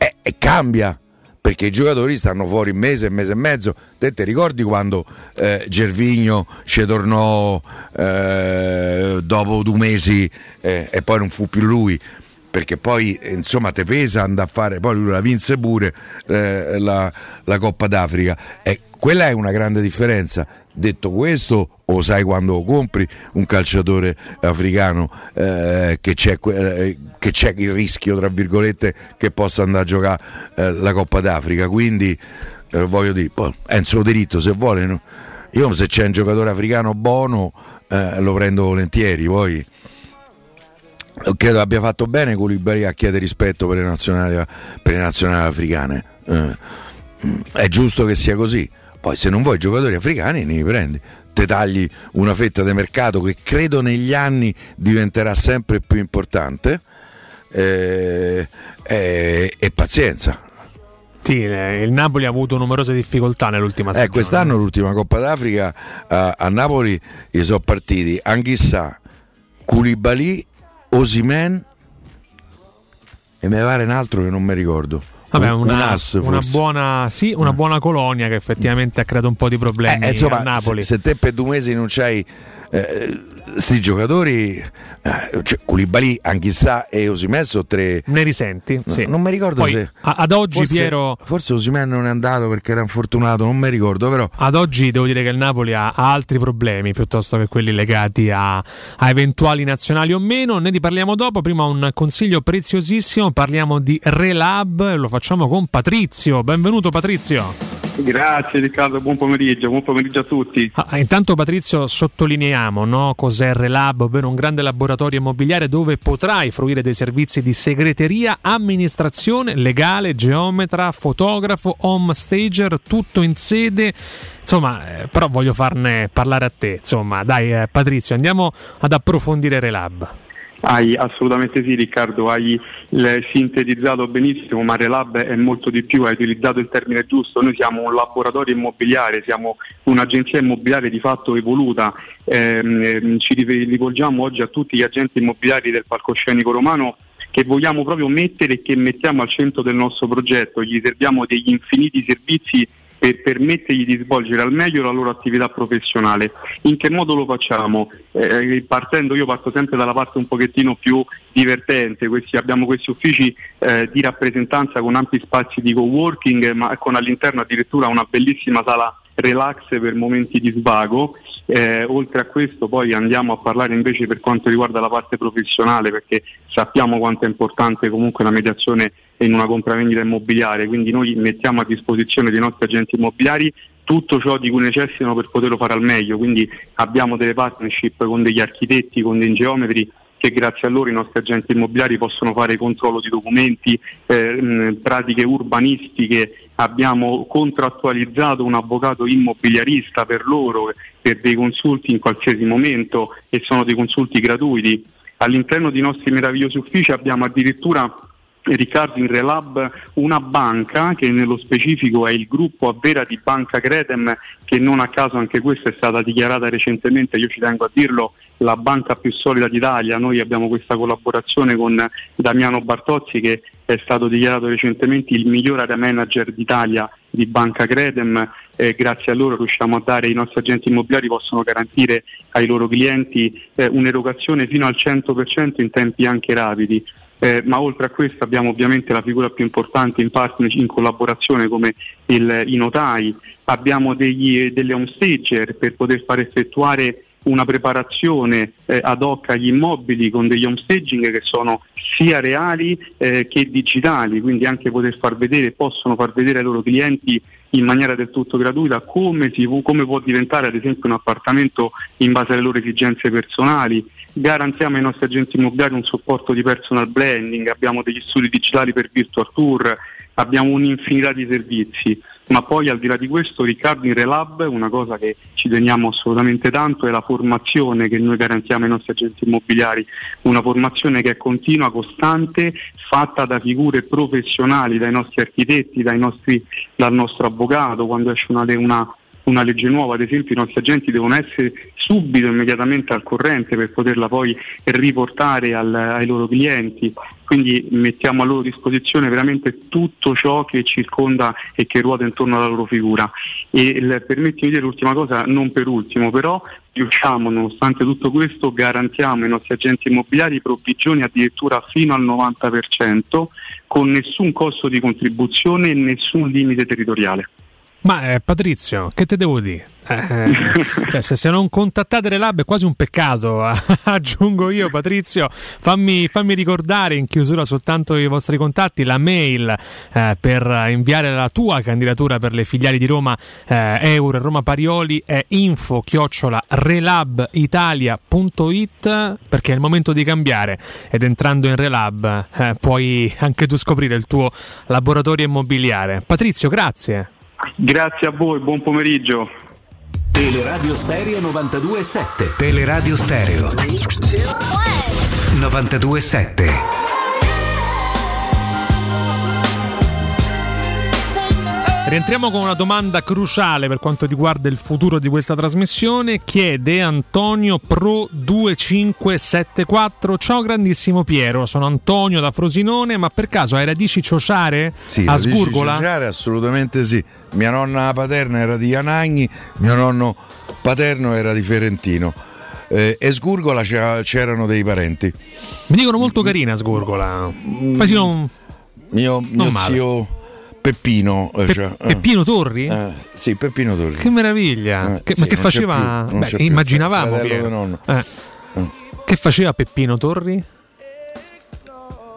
E, e cambia perché i giocatori stanno fuori mese, un mese e mezzo. Te ti ricordi quando eh, Gervigno ci tornò eh, dopo due mesi eh, e poi non fu più lui? Perché poi insomma te pesa andare a fare, poi lui la vinse pure eh, la, la Coppa d'Africa. E quella è una grande differenza. Detto questo, o sai quando compri un calciatore africano eh, che, c'è, eh, che, c'è, il rischio, tra virgolette, che possa andare a giocare eh, la Coppa d'Africa. Quindi eh, voglio dire, poi, è un suo diritto se vuole. No? Io se c'è un giocatore africano buono eh, lo prendo volentieri, poi credo abbia fatto bene Koulibaly a chiedere rispetto per le nazionali, per le nazionali africane. Eh, è giusto che sia così. Poi se non vuoi giocatori africani ne prendi. Te tagli una fetta di mercato che credo negli anni diventerà sempre più importante. Eh, eh, e pazienza. Sì, il Napoli ha avuto numerose difficoltà nell'ultima stagione. Eh, quest'anno l'ultima Coppa d'Africa a, Napoli gli sono partiti Anghissà, Koulibaly, Osimen e mi pare un altro che non mi ricordo. Vabbè, una, un ass, una, buona, sì, una buona colonia che effettivamente ha creato un po' di problemi eh, insomma, a Napoli. Se, se te per due mesi non c'hai eh, sti giocatori, eh, cioè, Koulibaly, Anchissà e Osimè sono tre. Ne risenti? No, sì. Non mi ricordo Poi, se. Ad oggi, forse, Piero. Forse Osimè non è andato perché era infortunato, non mi ricordo, però. Ad oggi devo dire che il Napoli ha, ha altri problemi piuttosto che quelli legati a, a, eventuali nazionali o meno. Ne riparliamo dopo. Prima un consiglio preziosissimo. Parliamo di Relab. Lo facciamo con Patrizio. Benvenuto, Patrizio. Grazie Riccardo, buon pomeriggio, buon pomeriggio a tutti. Ah, intanto Patrizio sottolineiamo no? cos'è Relab, ovvero un grande laboratorio immobiliare dove potrai fruire dei servizi di segreteria, amministrazione, legale, geometra, fotografo, home stager, tutto in sede. Insomma, eh, però voglio farne parlare a te. Insomma, dai eh, Patrizio, andiamo ad approfondire Relab. Hai assolutamente sì Riccardo, hai sintetizzato benissimo, ma Relab è molto di più, hai utilizzato il termine giusto, noi siamo un laboratorio immobiliare, siamo un'agenzia immobiliare di fatto evoluta, eh, ci rivolgiamo oggi a tutti gli agenti immobiliari del palcoscenico romano che vogliamo proprio mettere e che mettiamo al centro del nostro progetto, gli serviamo degli infiniti servizi per permettergli di svolgere al meglio la loro attività professionale. In che modo lo facciamo? Eh, partendo, io parto sempre dalla parte un pochettino più divertente, questi, abbiamo questi uffici eh, di rappresentanza con ampi spazi di co-working, ma con all'interno addirittura una bellissima sala relax per momenti di svago. Eh, oltre a questo poi andiamo a parlare invece per quanto riguarda la parte professionale perché sappiamo quanto è importante comunque la mediazione in una compravendita immobiliare, quindi noi mettiamo a disposizione dei nostri agenti immobiliari tutto ciò di cui necessitano per poterlo fare al meglio, quindi abbiamo delle partnership con degli architetti, con dei geometri che grazie a loro i nostri agenti immobiliari possono fare controllo di documenti, eh, pratiche urbanistiche, abbiamo contrattualizzato un avvocato immobiliarista per loro, per dei consulti in qualsiasi momento e sono dei consulti gratuiti. All'interno dei nostri meravigliosi uffici abbiamo addirittura Riccardo in Relab una banca che nello specifico è il gruppo Avvera di Banca Credem che non a caso anche questa è stata dichiarata recentemente, io ci tengo a dirlo, la banca più solida d'Italia. Noi abbiamo questa collaborazione con Damiano Bartozzi che è stato dichiarato recentemente il miglior area manager d'Italia di Banca Credem. Eh, grazie a loro riusciamo a dare, i nostri agenti immobiliari possono garantire ai loro clienti eh, un'erogazione fino al 100% in tempi anche rapidi. Eh, ma oltre a questo abbiamo ovviamente la figura più importante in partnership, in collaborazione come il, i notai, abbiamo degli, delle home stager per poter far effettuare una preparazione eh, ad hoc agli immobili con degli home staging che sono sia reali eh, che digitali, quindi anche poter far vedere, possono far vedere ai loro clienti in maniera del tutto gratuita come, si, come può diventare ad esempio un appartamento in base alle loro esigenze personali garantiamo ai nostri agenti immobiliari un supporto di personal branding, abbiamo degli studi digitali per virtual tour, abbiamo un'infinità di servizi, ma poi al di là di questo Riccardo in Relab una cosa che ci teniamo assolutamente tanto è la formazione che noi garantiamo ai nostri agenti immobiliari, una formazione che è continua, costante, fatta da figure professionali, dai nostri architetti, dai nostri, dal nostro avvocato, quando esce una, una una legge nuova, ad esempio i nostri agenti devono essere subito, immediatamente al corrente per poterla poi riportare al- ai loro clienti, quindi mettiamo a loro disposizione veramente tutto ciò che circonda e che ruota intorno alla loro figura. E permettimi di dire l'ultima cosa, non per ultimo, però riusciamo, nonostante tutto questo, garantiamo ai nostri agenti immobiliari provvigioni addirittura fino al 90% con nessun costo di contribuzione e nessun limite territoriale. Ma eh, Patrizio, che te devo dire? Eh, cioè, se, non contattate le lab è quasi un peccato, aggiungo io Patrizio, fammi, fammi ricordare in chiusura soltanto i vostri contatti, la mail eh, per inviare la tua candidatura per le filiali di Roma eh, Euro Roma Parioli è info chiocciola relabitalia.it perché è il momento di cambiare ed entrando in Relab eh, puoi anche tu scoprire il tuo laboratorio immobiliare. Patrizio, grazie. Grazie a voi, buon pomeriggio. Teleradio Stereo 92.7 Teleradio Stereo. 92.7 Rientriamo con una domanda cruciale per quanto riguarda il futuro di questa trasmissione. Chiede Antonio Pro 2574. Ciao grandissimo Piero, sono Antonio da Frosinone, ma per caso hai radici ciociare Sì, a Sgurgola? ciociare, assolutamente sì. Mia nonna paterna era di Anagni, mio nonno paterno era di Ferentino. Eh, e Sgurgola c'era- c'erano dei parenti. Mi dicono molto carina Sgurgola. Quasi non... Mio, mio male. zio Peppino. eh, Pe- cioè, eh. Peppino Torri? Eh, sì, Peppino Torri. Che meraviglia! Eh, Che- sì, ma che faceva? più, Beh, immaginavamo. nonno. Eh. Che faceva Peppino Torri?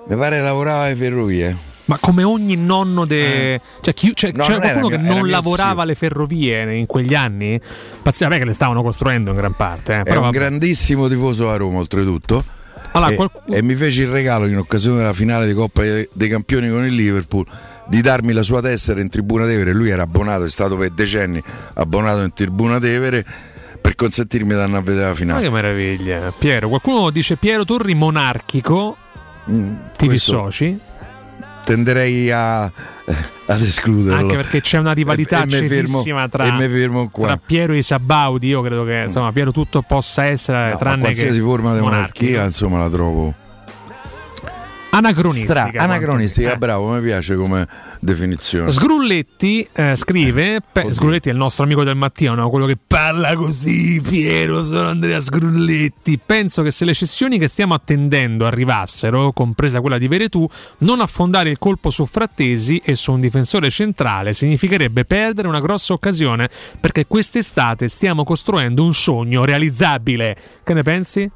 Mi pare lavorava alle ferrovie. Ma come ogni nonno de... Cioè, chi- cioè, No, c'era era qualcuno mio- che era non lavorava alle ferrovie in quegli anni? Pazzesco, vabbè che le stavano costruendo in gran parte. Eh, però un grandissimo tifoso a Roma, oltretutto. Allora, e, qualcu- e mi fece il regalo in occasione della finale di Coppa dei Campioni con il Liverpool di darmi la sua tessera in tribuna Tevere. Lui era abbonato, è stato per decenni abbonato in tribuna Tevere per consentirmi di andare a vedere la Ma finale. che meraviglia. Piero, qualcuno dice Piero Torri monarchico. Ti Mm, questo- dissoci? Tenderei a, ad escluderlo. Anche perché c'è una rivalità E- e tra, e tra Piero e Sabaudi. Io credo che insomma, Piero tutto possa essere, No, ma tranne qualsiasi che forma di monarchia, insomma, la trovo Anacronistica. Stra- anacronistica, Eh. bravo, mi piace come definizione. Sgrulletti eh, scrive: pe- Sgrulletti è il nostro amico del mattino, no? quello che parla così. Piero, sono Andrea Sgrulletti. Penso che se le cessioni che stiamo attendendo arrivassero, compresa quella di Veretù, non affondare il colpo su Frattesi e su un difensore centrale significherebbe perdere una grossa occasione perché quest'estate stiamo costruendo un sogno realizzabile. Che ne pensi?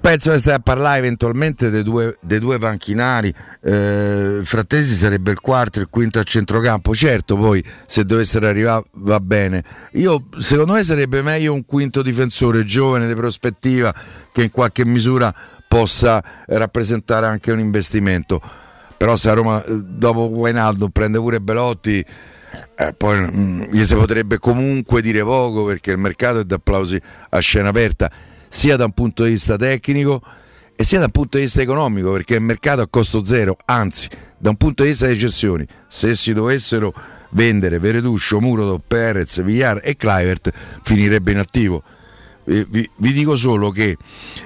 Penso che stai a parlare eventualmente dei due, dei due panchinari. Eh, Frattesi sarebbe il quarto e il quinto a centrocampo. Certo, poi se dovessero arrivare va bene. Io, secondo me sarebbe meglio un quinto difensore giovane di prospettiva che in qualche misura possa rappresentare anche un investimento. Però se a Roma eh, dopo Guainaldo prende pure Belotti, eh, poi mm, gli si potrebbe comunque dire poco perché il mercato è d'applausi a scena aperta sia da un punto di vista tecnico e sia da un punto di vista economico perché il mercato a costo zero, anzi da un punto di vista delle cessioni, se si dovessero vendere Veretuscio, Muro, Perez, Villar e Clivert finirebbe in attivo. Eh, Vi, vi dico solo che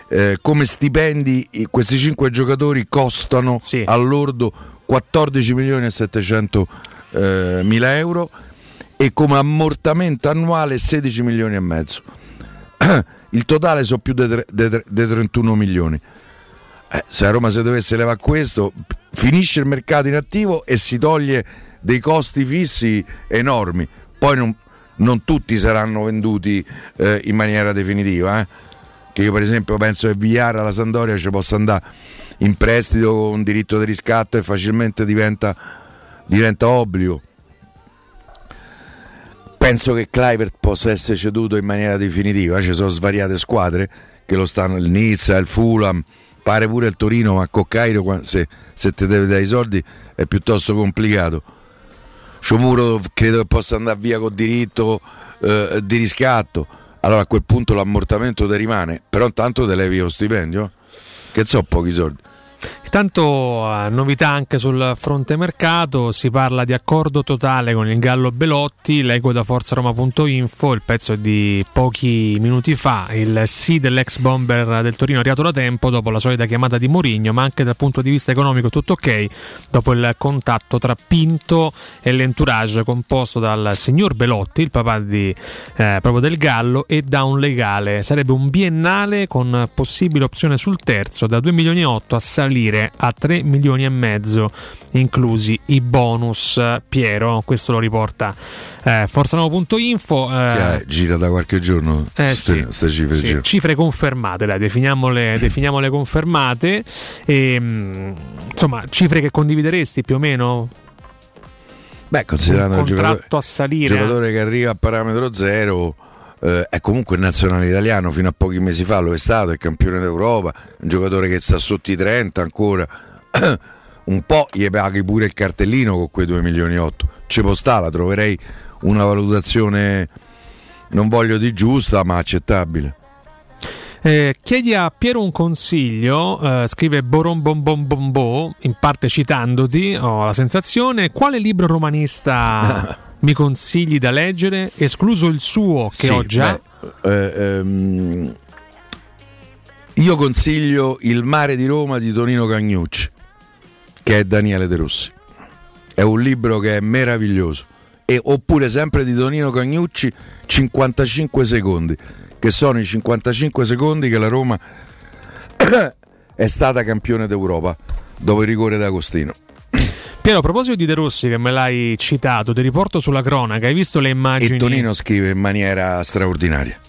eh, come stipendi questi cinque giocatori costano all'ordo 14 milioni e 700 eh, mila euro e come ammortamento annuale 16 milioni e mezzo. Il totale sono più dei 31 milioni. Eh, se a Roma si dovesse levare questo, finisce il mercato in attivo e si toglie dei costi fissi enormi. Poi non, non tutti saranno venduti eh, in maniera definitiva. eh. Che io, per esempio, penso che Villar alla Sandoria ci possa andare in prestito con diritto di riscatto e facilmente diventa, diventa obbligo. Penso che Clivert possa essere ceduto in maniera definitiva. Ci sono svariate squadre che lo stanno, il Nizza, il Fulham, pare pure il Torino, ma con Cairo qua- se, se ti deve dare i soldi è piuttosto complicato. Sciomuro credo che possa andare via con diritto eh, di riscatto. Allora a quel punto l'ammortamento ti rimane, però intanto te levi lo stipendio. Che so pochi soldi. Intanto eh, novità anche sul fronte mercato, si parla di accordo totale con il Gallo Belotti, leggo da forzaroma.info, il pezzo di pochi minuti fa, il sì dell'ex bomber del Torino arrivato da tempo dopo la solita chiamata di Mourinho, ma anche dal punto di vista economico tutto ok, dopo il contatto tra Pinto e l'entourage composto dal signor Belotti, il papà di, eh, proprio del Gallo, e da un legale. Sarebbe un biennale con possibile opzione sul terzo, da 2 milioni e 8 a salire a 3 milioni e mezzo, inclusi i bonus. Piero, questo lo riporta eh, forzanovo.info. Sì, eh, gira da qualche giorno eh, sì, cifre, sì, cifre confermate, dai, definiamole, definiamole confermate. E, mh, insomma, cifre che condivideresti più o meno? Beh, considerando un il contratto giocatore, a salire. giocatore che arriva a parametro zero, eh, è comunque nazionale italiano fino a pochi mesi fa, lo è stato, è campione d'Europa, un giocatore che sta sotto i 30 ancora. un po' gli paghi pure il cartellino con quei 2 milioni e 8. Ci può stare, la troverei una valutazione, non voglio di giusta, ma accettabile. Eh, chiedi a Piero un consiglio, eh, scrive Boron Bom Bom Bom Bo, in parte citandoti, ho la sensazione, quale libro romanista mi consigli da leggere, escluso il suo che Sì, ho già? beh, eh, ehm, io consiglio Il mare di Roma di Tonino Cagnucci, che è Daniele De Rossi. È un libro che è meraviglioso. E, oppure sempre di Tonino Cagnucci 55 secondi, che sono i 55 secondi che la Roma è stata campione d'Europa dopo il rigore d'Agostino. Piero, a proposito di De Rossi che me l'hai citato, ti riporto sulla cronaca, hai visto le immagini? E Tonino scrive in maniera straordinaria.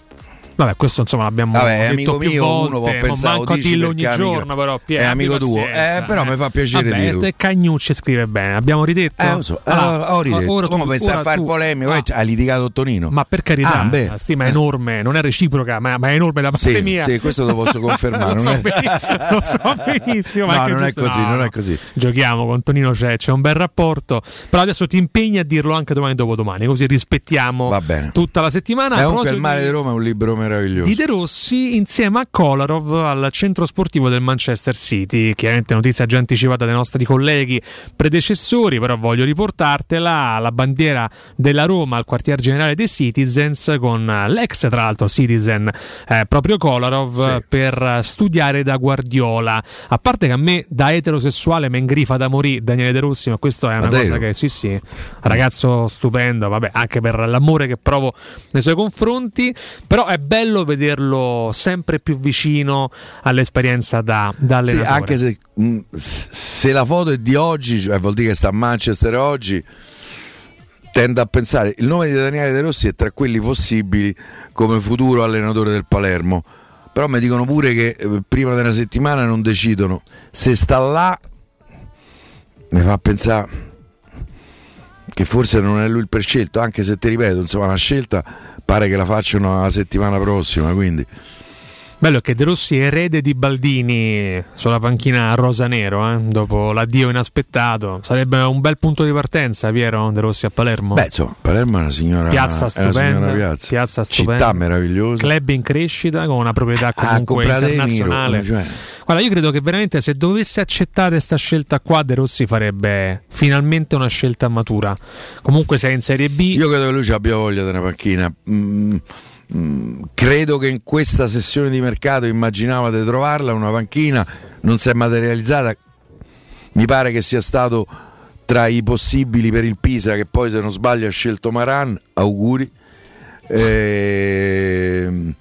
Vabbè, questo insomma l'abbiamo Vabbè, è detto amico più mio, volte, uno può pensare, manco a dirlo ogni è amico- giorno, però Piero, è amico tuo. Eh, però mi fa piacere Vabbè, dirlo. Cagnucci scrive bene, abbiamo ridetto? Eh, so, eh, Allora, ho ridetto. ora Come ora a fare polemica, Ah, ha litigato Tonino. Ma per carità, Ah, la stima è enorme, non è reciproca, ma, ma è enorme da parte Sì, mia. sì, questo lo posso confermare, lo, non so è- lo so benissimo. ma No, non è così, no, non no. è così. Giochiamo con Tonino, c'è, un bel rapporto. Però adesso ti impegni a dirlo anche domani dopo domani, così rispettiamo tutta la settimana. Eh, A comunque il mare di- di Roma è un libro meraviglioso. di De Rossi insieme a Kolarov al centro sportivo del Manchester City. Chiaramente notizia già anticipata dai nostri colleghi predecessori, però voglio riportartela. La bandiera della Roma al quartier generale dei Citizens con l'ex, tra l'altro, Citizen, eh, proprio Kolarov, per studiare da Guardiola. A parte che a me da eterosessuale me ingrifa da morì Daniele De Rossi, ma questo è una Davvero? cosa che sì, sì, ragazzo stupendo, vabbè, anche per l'amore che provo nei suoi confronti, però è bello vederlo sempre più vicino all'esperienza da, da Sì, anche se, mh, se la foto è di oggi, cioè vuol dire che sta a Manchester oggi, tendo a pensare il nome di Daniele De Rossi è tra quelli possibili come futuro allenatore del Palermo. Però mi dicono pure che eh, prima della settimana non decidono. Se sta là, mi fa pensare che forse non è lui il prescelto, anche se ti ripeto, insomma, la scelta pare che la facciano la settimana prossima, quindi Bello che De Rossi è erede di Baldini sulla panchina rosa-nero, eh, dopo l'addio inaspettato. Sarebbe un bel punto di partenza, Piero De Rossi a Palermo. Beh, insomma, Palermo è una signora piazza stupenda, signora piazza. piazza stupenda, città meravigliosa. club in crescita con una proprietà Ah, comunque Emiro, internazionale. cioè. Guarda, io credo che veramente se dovesse accettare questa scelta qua, De Rossi farebbe finalmente una scelta matura. Comunque sei in Serie B. Io credo che lui ci abbia voglia della panchina. Mm, mm, credo che in questa sessione di mercato immaginava di trovarla una panchina, non si è materializzata. Mi pare che sia stato tra i possibili per il Pisa, che poi se non sbaglio ha scelto Maran. Auguri. Ehm,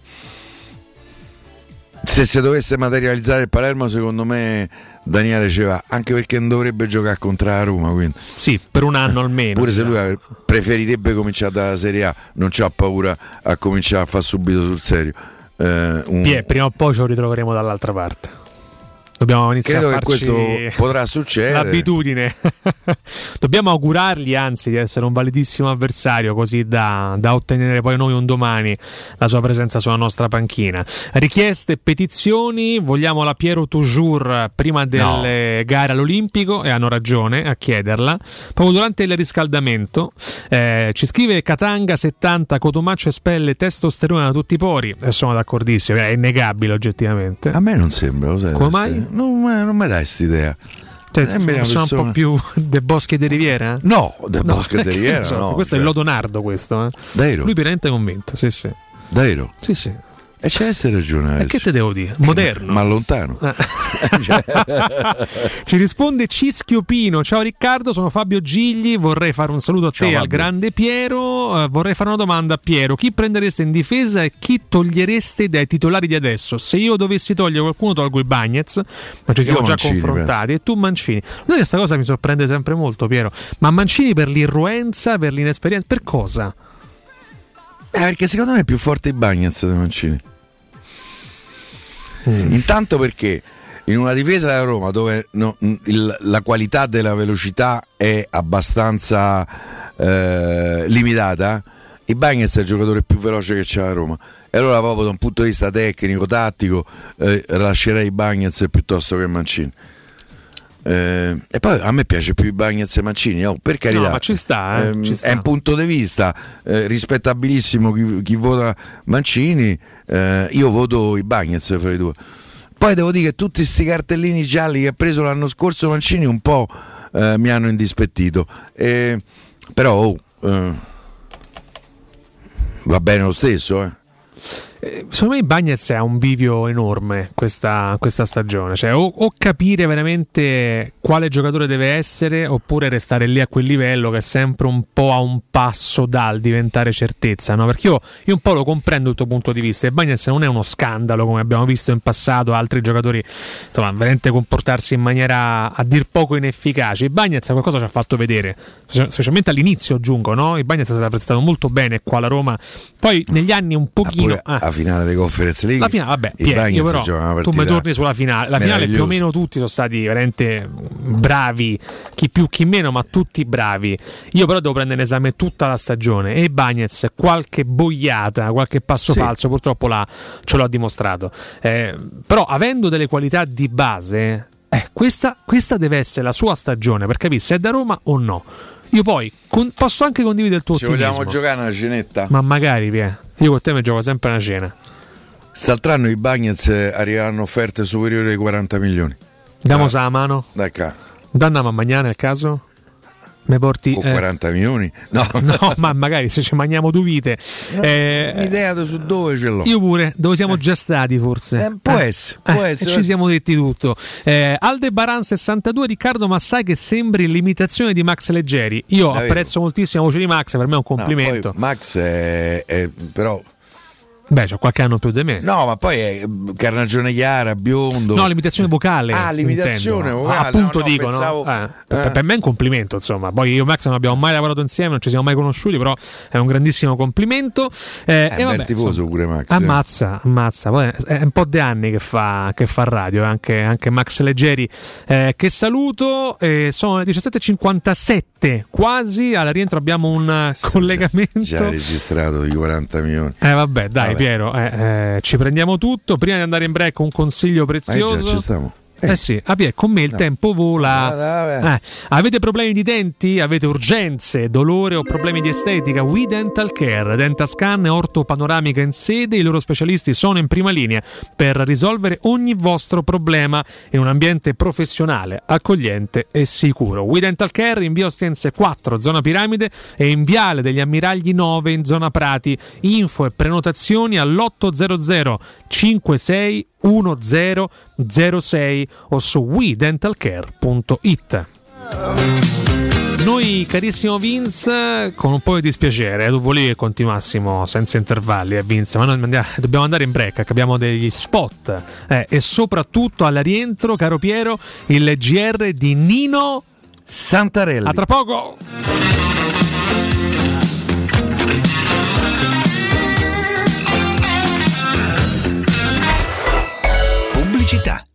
se si dovesse materializzare il Palermo, secondo me Daniele ci va, anche perché non dovrebbe giocare contro la Roma. Quindi. Sì, per un anno almeno. Pure se lui preferirebbe cominciare dalla Serie A, non c'ha paura a cominciare a fare subito sul serio. Eh, un- Pie, prima o poi ce lo ritroveremo dall'altra parte. Dobbiamo iniziare Credo a che farci questo potrà succedere. l'abitudine. Dobbiamo augurargli anzi di essere un validissimo avversario così da, da ottenere poi noi un domani la sua presenza sulla nostra panchina. Richieste, petizioni, vogliamo la Piero Toujours prima delle gare all'Olimpico e hanno ragione a chiederla. Proprio durante il riscaldamento eh, ci scrive Catanga 70, Cotomaccio e Spelle, testosterone da tutti i pori e sono d'accordissimo, è innegabile oggettivamente. A me non sembra, lo sai. Come mai? Non, non mi dai quest'idea. Cioè, Sembri una sono un po' più De Boschi di Riviera? No, De No, Boschi e De Riviera, so, no, Questo è cioè. il Lodonardo, questo. Eh. Lui veramente convinto, sì, sì. Davvero? Sì, sì. E c'è essere ragione. E che te devo dire? Moderno. Ma lontano. Ci risponde Cischio Pino. Ciao Riccardo, sono Fabio Gigli. Vorrei fare un saluto a Ciao, te, al Fabio. grande Piero. Eh, vorrei fare una domanda a Piero: chi prendereste in difesa e chi togliereste dai titolari di adesso? Se io dovessi togliere qualcuno, tolgo i Bagnets, ma ci siamo Io già Mancini, confrontati. E tu Mancini. Che questa cosa mi sorprende sempre molto, Piero. Ma Mancini per l'irruenza, per l'inesperienza, per cosa? Eh, perché secondo me è più forte i Bagnets dei Mancini. Mm. Intanto perché in una difesa della Roma dove no- il- la qualità della velocità è abbastanza eh, limitata, i Bagnets è il giocatore più veloce che c'è la Roma. E allora proprio da un punto di vista tecnico, tattico, eh, lascerei i Bagnets piuttosto che Mancini. Eh, e poi a me piace più i Bagnets e Mancini, oh, per carità. No, ma ci sta, eh, Ehm, ci sta. È un punto di vista eh, rispettabilissimo chi, chi vota Mancini, eh, io voto i Bagnets fra i due. Poi devo dire che tutti questi cartellini gialli che ha preso l'anno scorso Mancini un po' eh, mi hanno indispettito. Però oh, eh, va bene lo stesso. Eh. Eh, Secondo me Bagnets ha un bivio enorme questa, questa stagione, cioè o, o capire veramente quale giocatore deve essere oppure restare lì a quel livello che è sempre un po' a un passo dal diventare certezza, no? perché io, io un po' lo comprendo il tuo punto di vista e Bagnets non è uno scandalo come abbiamo visto in passato altri giocatori insomma veramente comportarsi in maniera a dir poco inefficace, Bagnets qualcosa ci ha fatto vedere, spe- specialmente all'inizio aggiungo, no? il Bagnets si era prestato molto bene qua alla Roma, poi negli anni un pochino... Pure ah. Finale delle conference league La finale, vabbè, i io però, tu mi torni sulla finale. La finale più o meno tutti sono stati veramente bravi, chi più chi meno, ma tutti bravi. Io però devo prendere in esame tutta la stagione e Bagnets qualche boiata, qualche passo Sì. falso purtroppo l'ha, ce l'ha dimostrato. Eh, però avendo delle qualità di base, eh, questa, questa deve essere la sua stagione per capire se è da Roma o no. Io poi con- posso anche condividere il tuo Ci ottimismo. vogliamo giocare una cenetta? Ma magari, Pie. Io con te mi gioco sempre una cena. Quest'altro i Bagnets eh, arriveranno offerte superiori ai 40 milioni. Diamo la mano. Dai qua, Danna a mangiare al caso? Mi porti. eh, 40 milioni? No, no, ma magari se ci mangiamo due vite. Eh, un'idea su dove ce l'ho. io pure, dove siamo già stati forse. Eh, può essere, può Eh, essere. Ci siamo detti tutto. Eh, Aldebaran 62, Riccardo, ma sai che sembri l'imitazione di Max Leggeri? Io Davvero? apprezzo moltissimo la voce di Max, per me è un No, complimento. poi Max è, è- però Beh, c'ha qualche anno più di me. no, ma poi è carnagione chiara, biondo. No, l'imitazione vocale. Ah, l'imitazione intendo. vocale, Ah, appunto no, no, dico, no? pensavo- Eh, per, eh. per me è un complimento, insomma. Poi io e Max non abbiamo mai lavorato insieme, non ci siamo mai conosciuti, però è un grandissimo complimento. Eh, È un bel tifoso insomma, pure Max. eh. Ammazza, ammazza. Poi è un po' di anni che fa, che fa radio, eh, anche, anche Max Leggeri. eh, che saluto. eh, sono le 17.57, quasi. Al rientro abbiamo un eh, collegamento. Già registrato di 40 milioni. Eh vabbè, dai. Piero, eh, eh, ci prendiamo tutto. Prima di andare in break un consiglio prezioso. Eh già, ci stiamo. Eh sì, ah, con me il No. tempo vola. Vabbè. Eh, avete problemi di denti? Avete urgenze, dolore o problemi di estetica? We Dental Care, Dentascan e ortopanoramica in sede, i loro specialisti sono in prima linea per risolvere ogni vostro problema in un ambiente professionale, accogliente e sicuro. We Dental Care in via Ostiense 4, zona Piramide e in viale degli Ammiragli 9 in zona Prati. Info e prenotazioni all'800 56 1006 o su wedentalcare.it. Noi, carissimo Vince, con un po' di dispiacere, eh, tu volevi che continuassimo senza intervalli, eh, Vince, ma noi andiamo- dobbiamo andare in break, abbiamo degli spot eh, e soprattutto alla rientro, caro Piero, il GR di Nino Santarelli. A tra poco! Pubblicità.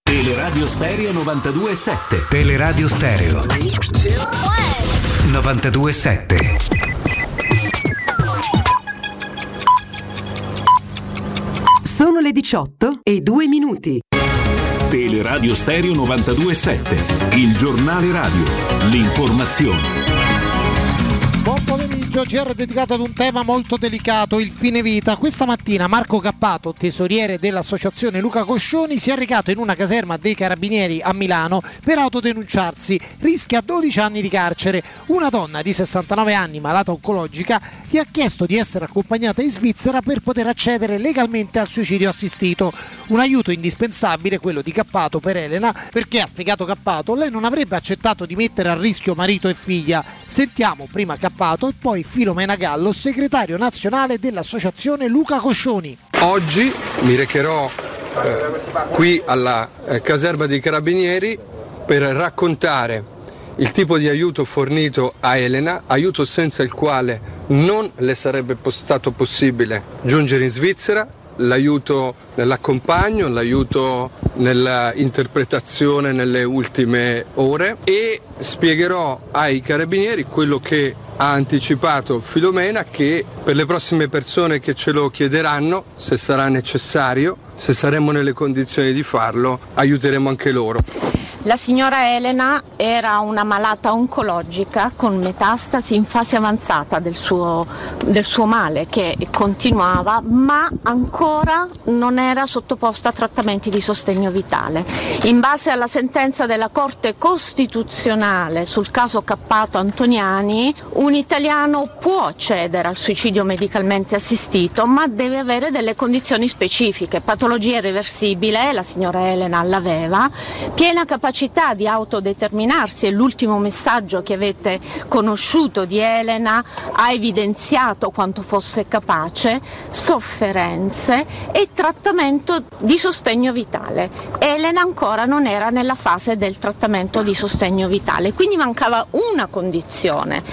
Teleradio Stereo 92.7 Teleradio Stereo. 92.7 Sono le 18 e 2 minuti. Teleradio Stereo 92.7 Il giornale radio. L'informazione pomeriggio, GR dedicato ad un tema molto delicato, il fine vita. Questa mattina Marco Cappato, tesoriere dell'associazione Luca Coscioni, si è recato in una caserma dei carabinieri a Milano per autodenunciarsi. Rischia 12 anni di carcere. Una donna di 69 anni, malata oncologica, gli ha chiesto di essere accompagnata in Svizzera per poter accedere legalmente al suicidio assistito. Un aiuto indispensabile quello di Cappato per Elena, perché ha spiegato Cappato, lei non avrebbe accettato di mettere a rischio marito e figlia. Sentiamo prima Cappato e poi Filomena Gallo, segretario nazionale dell'associazione Luca Coscioni. Oggi mi recherò eh, qui alla eh, caserma dei carabinieri per raccontare il tipo di aiuto fornito a Elena, aiuto senza il quale non le sarebbe stato possibile giungere in Svizzera, l'aiuto nell'accompagno, l'aiuto nell'interpretazione nelle ultime ore e spiegherò ai carabinieri quello che ha anticipato Filomena che per le prossime persone che ce lo chiederanno, se sarà necessario, se saremo nelle condizioni di farlo, aiuteremo anche loro. La signora Elena era una malata oncologica con metastasi in fase avanzata del suo, del suo, male che continuava ma ancora non era sottoposta a trattamenti di sostegno vitale. In base alla sentenza della Corte Costituzionale sul caso Cappato Antoniani, un italiano può accedere al suicidio medicalmente assistito ma deve avere delle condizioni specifiche, patologia irreversibile, la signora Elena l'aveva, piena capacità capacità di autodeterminarsi e l'ultimo messaggio che avete conosciuto di Elena ha evidenziato quanto fosse capace, sofferenze e trattamento di sostegno vitale. Elena ancora non era nella fase del trattamento di sostegno vitale, quindi mancava una condizione.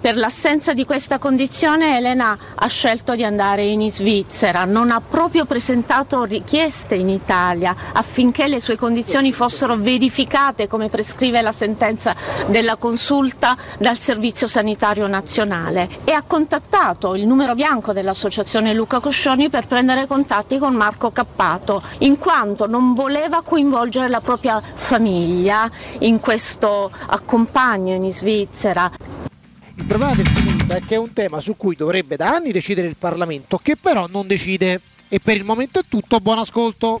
Per l'assenza di questa condizione Elena ha scelto di andare in Svizzera, non ha proprio presentato richieste in Italia affinché le sue condizioni fossero verificate verificate come prescrive la sentenza della consulta dal Servizio Sanitario Nazionale e ha contattato il numero bianco dell'Associazione Luca Coscioni per prendere contatti con Marco Cappato, in quanto non voleva coinvolgere la propria famiglia in questo accompagno in Svizzera. Il problema del finito è che è un tema su cui dovrebbe da anni decidere il Parlamento, che però non decide. E per il momento è tutto, buon ascolto.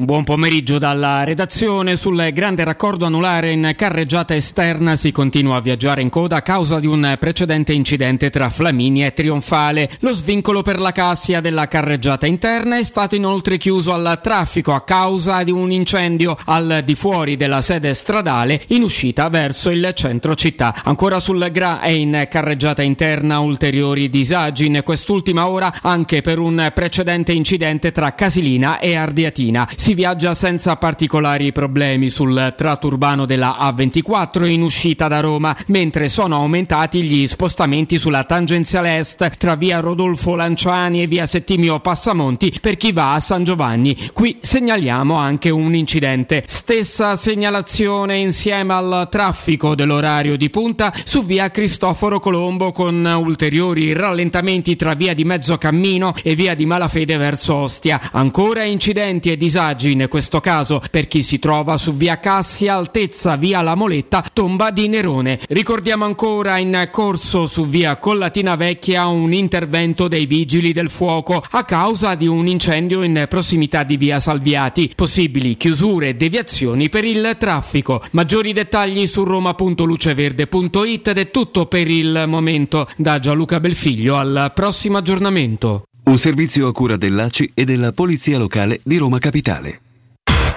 Buon pomeriggio dalla redazione. Sul grande raccordo anulare in carreggiata esterna si continua a viaggiare in coda a causa di un precedente incidente tra Flaminia e Trionfale. Lo svincolo per la cassia della carreggiata interna è stato inoltre chiuso al traffico a causa di un incendio al di fuori della sede stradale in uscita verso il centro città. Ancora sul GRA e in carreggiata interna ulteriori disagi in quest'ultima ora anche per un precedente incidente tra Casilina e Ardiatina si viaggia senza particolari problemi sul tratto urbano della A24 in uscita da Roma, mentre sono aumentati gli spostamenti sulla tangenziale est tra via Rodolfo Lanciani e via Settimio Passamonti per chi va a San Giovanni. Qui segnaliamo anche un incidente. Stessa segnalazione insieme al traffico dell'orario di punta su via Cristoforo Colombo con ulteriori rallentamenti tra via di Mezzocammino e via di Malafede verso Ostia. Ancora incidenti e disagi in questo caso per chi si trova su via Cassia, altezza via La Moletta, tomba di Nerone. Ricordiamo ancora in corso su via Collatina Vecchia un intervento dei vigili del fuoco a causa di un incendio in prossimità di via Salviati. Possibili chiusure e deviazioni per il traffico. Maggiori dettagli su roma.luceverde.it ed è tutto per il momento. Da Gianluca Belfiglio al prossimo aggiornamento. Un servizio a cura dell'ACI e della Polizia Locale di Roma Capitale.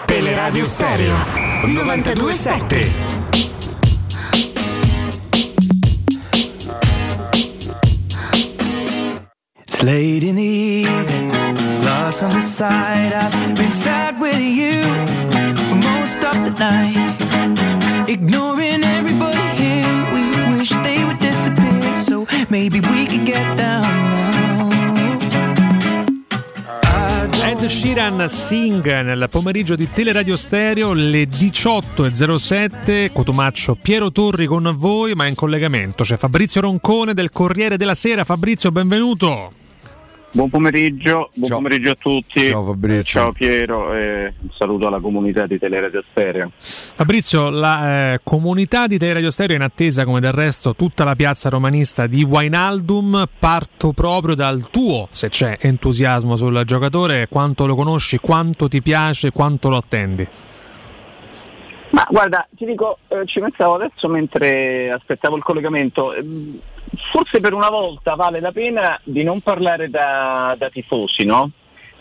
Teleradio Stereo 927. It's late in the evening, lost on the side. I've been sad with you for most of the night. Ignoring everybody here, we wish they would disappear. So maybe we could get down Ed Sheeran Sing nel pomeriggio di Teleradio Stereo le 18.07 Cotumaccio Piero Torri con voi ma in collegamento c'è Fabrizio Roncone del Corriere della Sera. Fabrizio benvenuto Buon pomeriggio, buon Ciao. pomeriggio a tutti. Ciao, Fabrizio. Ciao Piero e un saluto alla comunità di Teleradio Stereo. Fabrizio la eh, comunità di Teleradio Stereo è in attesa come del resto tutta la piazza romanista di Wainaldum parto proprio dal tuo se c'è entusiasmo sul giocatore quanto lo conosci, quanto ti piace, quanto lo attendi Ma guarda, ti dico, eh, ci pensavo adesso mentre aspettavo il collegamento. ehm, Forse per una volta vale la pena di non parlare da, da tifosi, no?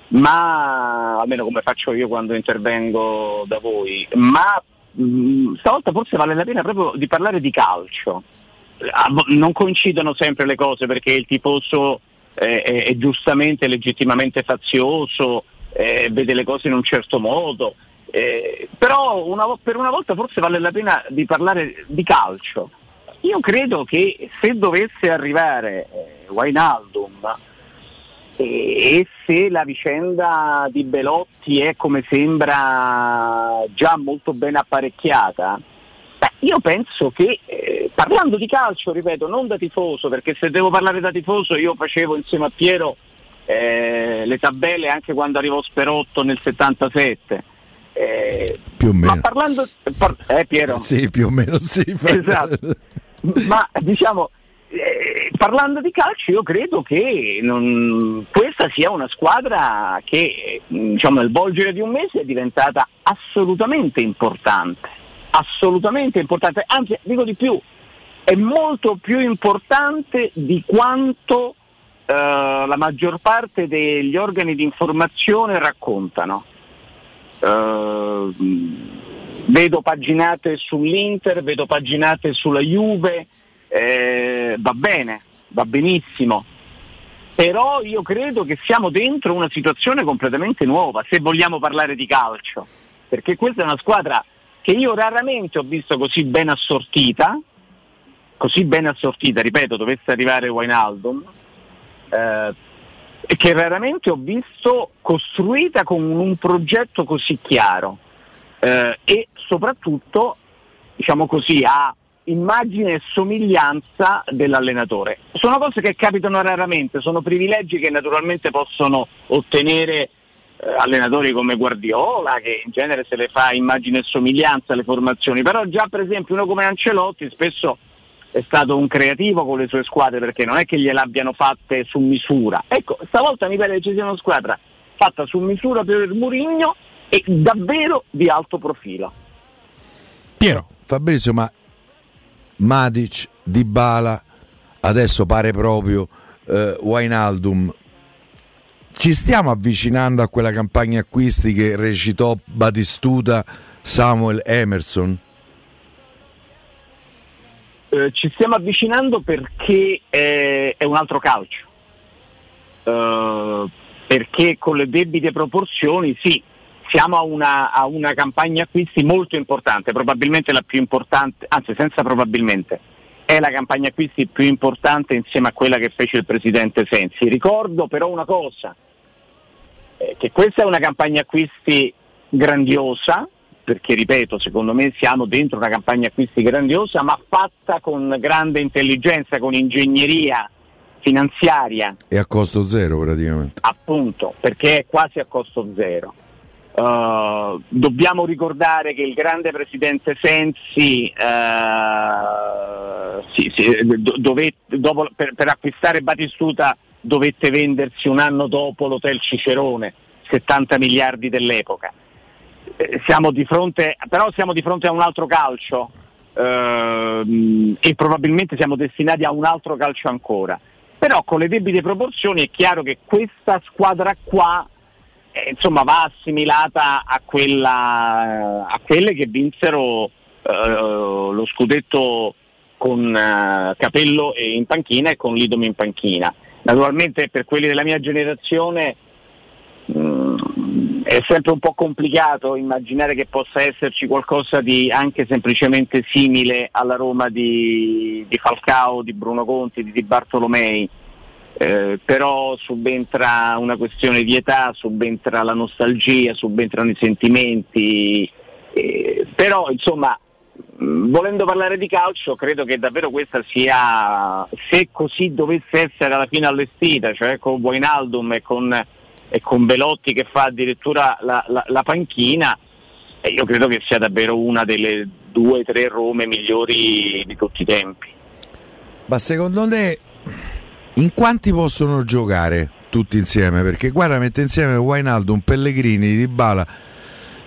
Ma almeno come faccio io quando intervengo da voi, ma mh, stavolta forse vale la pena proprio di parlare di calcio. non coincidono sempre le cose perché il tifoso eh, è, è, giustamente, legittimamente fazioso, eh, vede le cose in un certo modo, eh, però una, per una volta forse vale la pena di parlare di calcio. Io credo che se dovesse arrivare eh, Wainaldum e se la vicenda di Belotti è come sembra già molto ben apparecchiata, beh, io penso che eh, parlando di calcio, ripeto, non da tifoso, perché se devo parlare da tifoso io facevo insieme a Piero eh, le tabelle anche quando arrivò Sperotto nel 77. Eh, più o meno. Ma parlando... Par- eh Piero? Sì, più o meno sì. Esatto. Ma diciamo eh, parlando di calcio io credo che non, questa sia una squadra che diciamo, nel volgere di un mese è diventata assolutamente importante, assolutamente importante, anzi dico di più, è molto più importante di quanto eh, la maggior parte degli organi di informazione raccontano. Uh, vedo paginate sull'Inter, vedo paginate sulla Juve, eh, va bene, va benissimo, però io credo che siamo dentro una situazione completamente nuova, se vogliamo parlare di calcio, perché questa è una squadra che io raramente ho visto così ben assortita, così ben assortita, ripeto, dovesse arrivare Wijnaldum, eh, che raramente ho visto costruita con un progetto così chiaro eh, e soprattutto, diciamo così, a immagine e somiglianza dell'allenatore. Sono cose che capitano raramente, sono privilegi che naturalmente possono ottenere eh, allenatori come Guardiola, che in genere se le fa immagine e somiglianza alle formazioni, però già per esempio uno come Ancelotti spesso è stato un creativo con le sue squadre perché non è che gliele abbiano fatte su misura. Ecco, stavolta mi pare che ci sia una squadra fatta su misura per Murigno e davvero di alto profilo. Piero. Fabrizio, ma Matic, Dybala, adesso pare proprio eh, Wijnaldum. Ci stiamo avvicinando a quella campagna acquisti che recitò Batistuta, Samuel Emerson? Eh, ci stiamo avvicinando perché è, è un altro calcio. Uh, perché con le debite proporzioni sì, siamo a una, a una, campagna acquisti molto importante, probabilmente la più importante, anzi senza probabilmente, è la campagna acquisti più importante insieme a quella che fece il Presidente Sensi. Ricordo però una cosa, eh, che questa è una campagna acquisti grandiosa, perché ripeto, secondo me siamo dentro una campagna acquisti grandiosa, ma fatta con grande intelligenza, con ingegneria finanziaria. E a costo zero praticamente. Appunto, perché è quasi a costo zero. Uh, dobbiamo ricordare che il grande presidente Sensi uh, sì, sì, dove, dopo, per, per, acquistare Batistuta dovette vendersi un anno dopo l'hotel Cicerone, 70 miliardi dell'epoca. Eh, siamo fronte, però siamo di fronte a un altro calcio uh, e probabilmente siamo destinati a un altro calcio ancora. Però con le debite proporzioni è chiaro che questa squadra qua eh, insomma, va assimilata a, quella, a quelle che vinsero eh, lo scudetto con eh, Capello in panchina e con Lidom in panchina. Naturalmente per quelli della mia generazione mh, mm, è sempre un po' complicato immaginare che possa esserci qualcosa di anche semplicemente simile alla Roma di, di Falcao, di Bruno Conti, di, di Bartolomei eh, però subentra una questione di età, subentra la nostalgia, subentrano i sentimenti, eh, però insomma volendo parlare di calcio credo che davvero questa sia, se così dovesse essere alla fine allestita, cioè con Wijnaldum e con, e con Belotti che fa addirittura la, la, la panchina, eh, io credo che sia davvero una delle due o tre Rome migliori di tutti i tempi. Ma secondo te in quanti possono giocare tutti insieme? Perché guarda, mette insieme Wainaldo, Pellegrini, Dybala,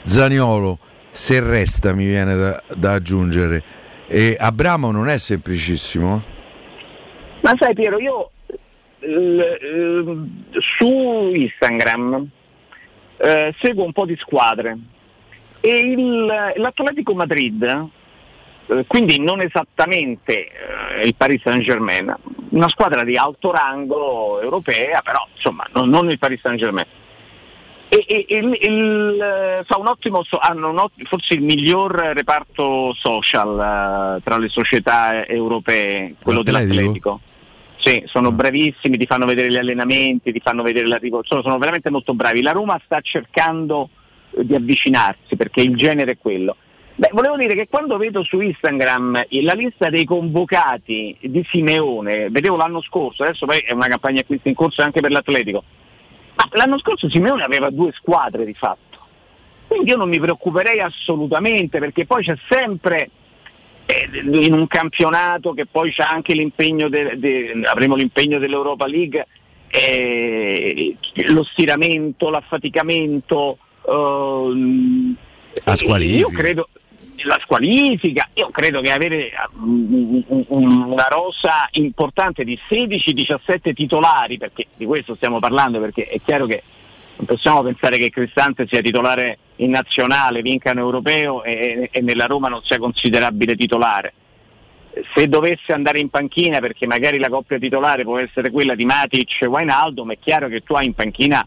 Zaniolo, se resta mi viene da, da aggiungere. E Abramo non è semplicissimo. Ma sai Piero, io l, su Instagram eh, seguo un po' di squadre e il, l'Atletico Madrid eh, quindi non esattamente eh, il Paris Saint Germain, una squadra di alto rango europea, però insomma non, non il Paris Saint Germain. E, e, il, il, eh, fa un ottimo, hanno un ottimo, forse il miglior reparto social uh, tra le società europee, quello L'Atletico? dell'Atletico. Sì, sono bravissimi, ti fanno vedere gli allenamenti, ti fanno vedere l'arrivo, sono, sono veramente molto bravi. La Roma sta cercando eh, di avvicinarsi perché il genere è quello. Beh, volevo dire che quando vedo su Instagram eh, la lista dei convocati di Simeone, vedevo l'anno scorso, adesso poi è una campagna acquisti in corso anche per l'Atletico, ma l'anno scorso Simeone aveva due squadre di fatto. Quindi io non mi preoccuperei assolutamente perché poi c'è sempre eh, in un campionato che poi c'è anche l'impegno, de- de- avremo l'impegno dell'Europa League, eh, lo stiramento, l'affaticamento. ehm, La squalifica. Io credo la squalifica, io credo che avere mm, un- un- una rosa importante di 16-17 titolari, perché di questo stiamo parlando, perché è chiaro che non possiamo pensare che Cristante sia titolare in nazionale, vinca in europeo e, e nella Roma non sia considerabile titolare. Se dovesse andare in panchina, perché magari la coppia titolare può essere quella di Matic e Wijnaldum, è chiaro che tu hai in panchina,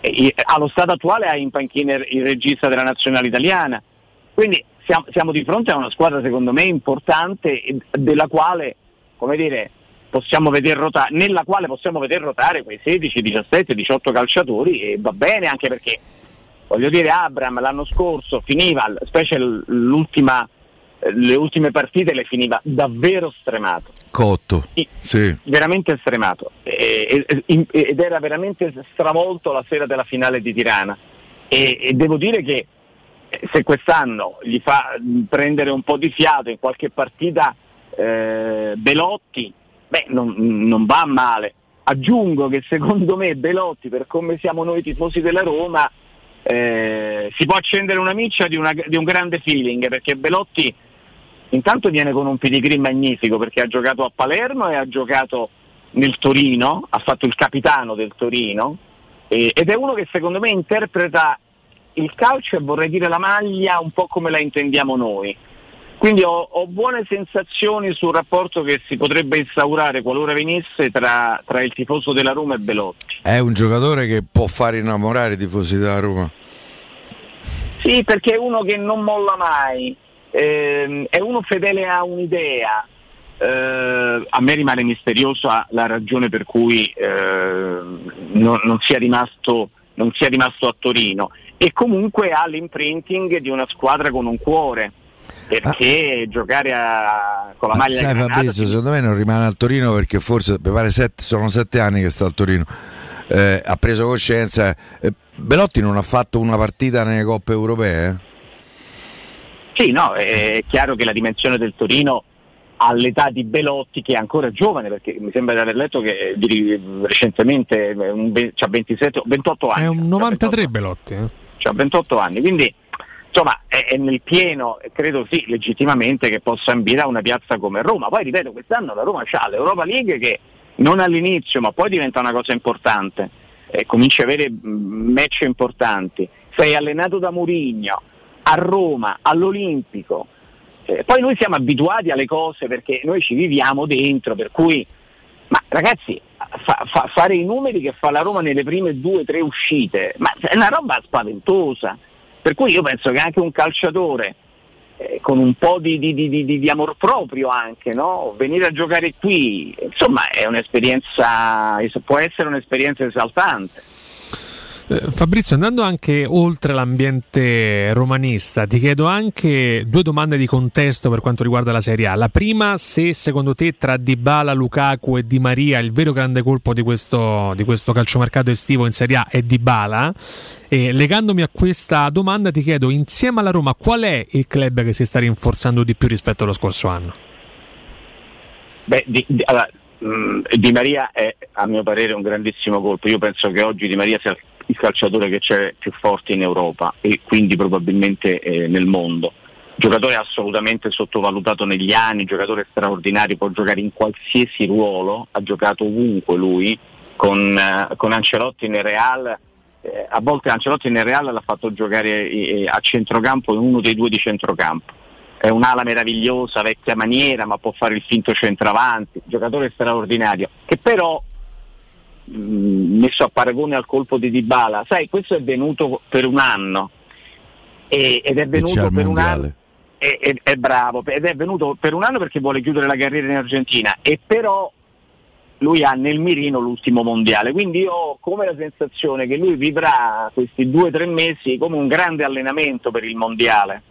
eh, allo stato attuale hai in panchina il regista della nazionale italiana. Quindi siamo, siamo di fronte a una squadra secondo me importante e della quale, come dire, rotare, nella quale possiamo vedere rotare quei 16, 17, 18 calciatori e va bene anche perché voglio dire Abram l'anno scorso finiva, specie l'ultima, le ultime partite le finiva davvero stremato, Cotto. Sì. veramente stremato e- e- ed era veramente stravolto la sera della finale di Tirana e, e devo dire che se quest'anno gli fa prendere un po' di fiato in qualche partita eh, Belotti, beh, non, non va male. Aggiungo che secondo me Belotti, per come siamo noi tifosi della Roma, eh, si può accendere una miccia di, una- di un grande feeling, perché Belotti intanto viene con un pedigree magnifico, perché ha giocato a Palermo e ha giocato nel Torino, ha fatto il capitano del Torino, e- ed è uno che secondo me interpreta il calcio e vorrei dire la maglia un po' come la intendiamo noi. Quindi ho, ho buone sensazioni sul rapporto che si potrebbe instaurare qualora venisse tra, tra il tifoso della Roma e Belotti. È un giocatore che può far innamorare i tifosi della Roma. Sì, perché è uno che non molla mai, ehm, è uno fedele a un'idea. Eh, a me rimane misteriosa la ragione per cui eh, non, non sia rimasto, non sia rimasto a Torino e comunque ha l'imprinting di una squadra con un cuore. Perché giocare a- con la Ma maglia sai granata Fabrizio, secondo me non rimane al Torino perché forse mi pare sette- sono sette anni che sta al Torino. Eh, ha preso coscienza. Eh, Belotti non ha fatto una partita nelle coppe europee? Sì, no, è chiaro che la dimensione del Torino all'età di Belotti, che è ancora giovane, perché mi sembra di aver letto che di- recentemente ha 27, 28 anni. È un 93 Belotti. eh. C'ha 28 anni, quindi insomma è, è nel pieno, credo sì, legittimamente che possa ambire a una piazza come Roma. Poi ripeto, quest'anno la Roma ha l'Europa League che non all'inizio, ma poi diventa una cosa importante, eh, cominci a avere mh, match importanti. Sei allenato da Murigno, a Roma, all'Olimpico. Eh, poi noi siamo abituati alle cose perché noi ci viviamo dentro, per cui, ma ragazzi, fa- fa- fare i numeri che fa la Roma nelle prime due o tre uscite, ma è una roba spaventosa. Per cui io penso che anche un calciatore eh, con un po' di, di- di- di- amor proprio anche, no? venire a giocare qui, insomma è un'esperienza, può essere un'esperienza esaltante. Eh, Fabrizio, andando anche oltre l'ambiente romanista, ti chiedo anche due domande di contesto per quanto riguarda la Serie A. La prima, se secondo te tra Dybala, Lukaku e Di Maria il vero grande colpo di questo, di questo calciomercato estivo in Serie A è Dybala. E legandomi a questa domanda ti chiedo, insieme alla Roma, qual è il club che si sta rinforzando di più rispetto allo scorso anno? Beh, di, di- allora, mh, Di Maria è a mio parere un grandissimo colpo. Io penso che oggi Di Maria sia il calciatore che c'è più forte in Europa e quindi probabilmente eh, nel mondo. Giocatore assolutamente sottovalutato negli anni, giocatore straordinario, può giocare in qualsiasi ruolo, ha giocato ovunque lui, con, eh, con Ancelotti nel Real, eh, a volte Ancelotti nel Real l'ha fatto giocare eh, a centrocampo in uno dei due di centrocampo. è un'ala meravigliosa, vecchia maniera, ma può fare il finto centravanti, giocatore straordinario, che però messo a paragone al colpo di Dybala, sai, questo è venuto per un anno. E- ed è venuto per un anno è, è- è bravo ed è venuto per un anno perché vuole chiudere la carriera in Argentina. E però lui ha nel mirino l'ultimo mondiale. Quindi io ho come la sensazione che lui vivrà questi due o tre mesi come un grande allenamento per il mondiale.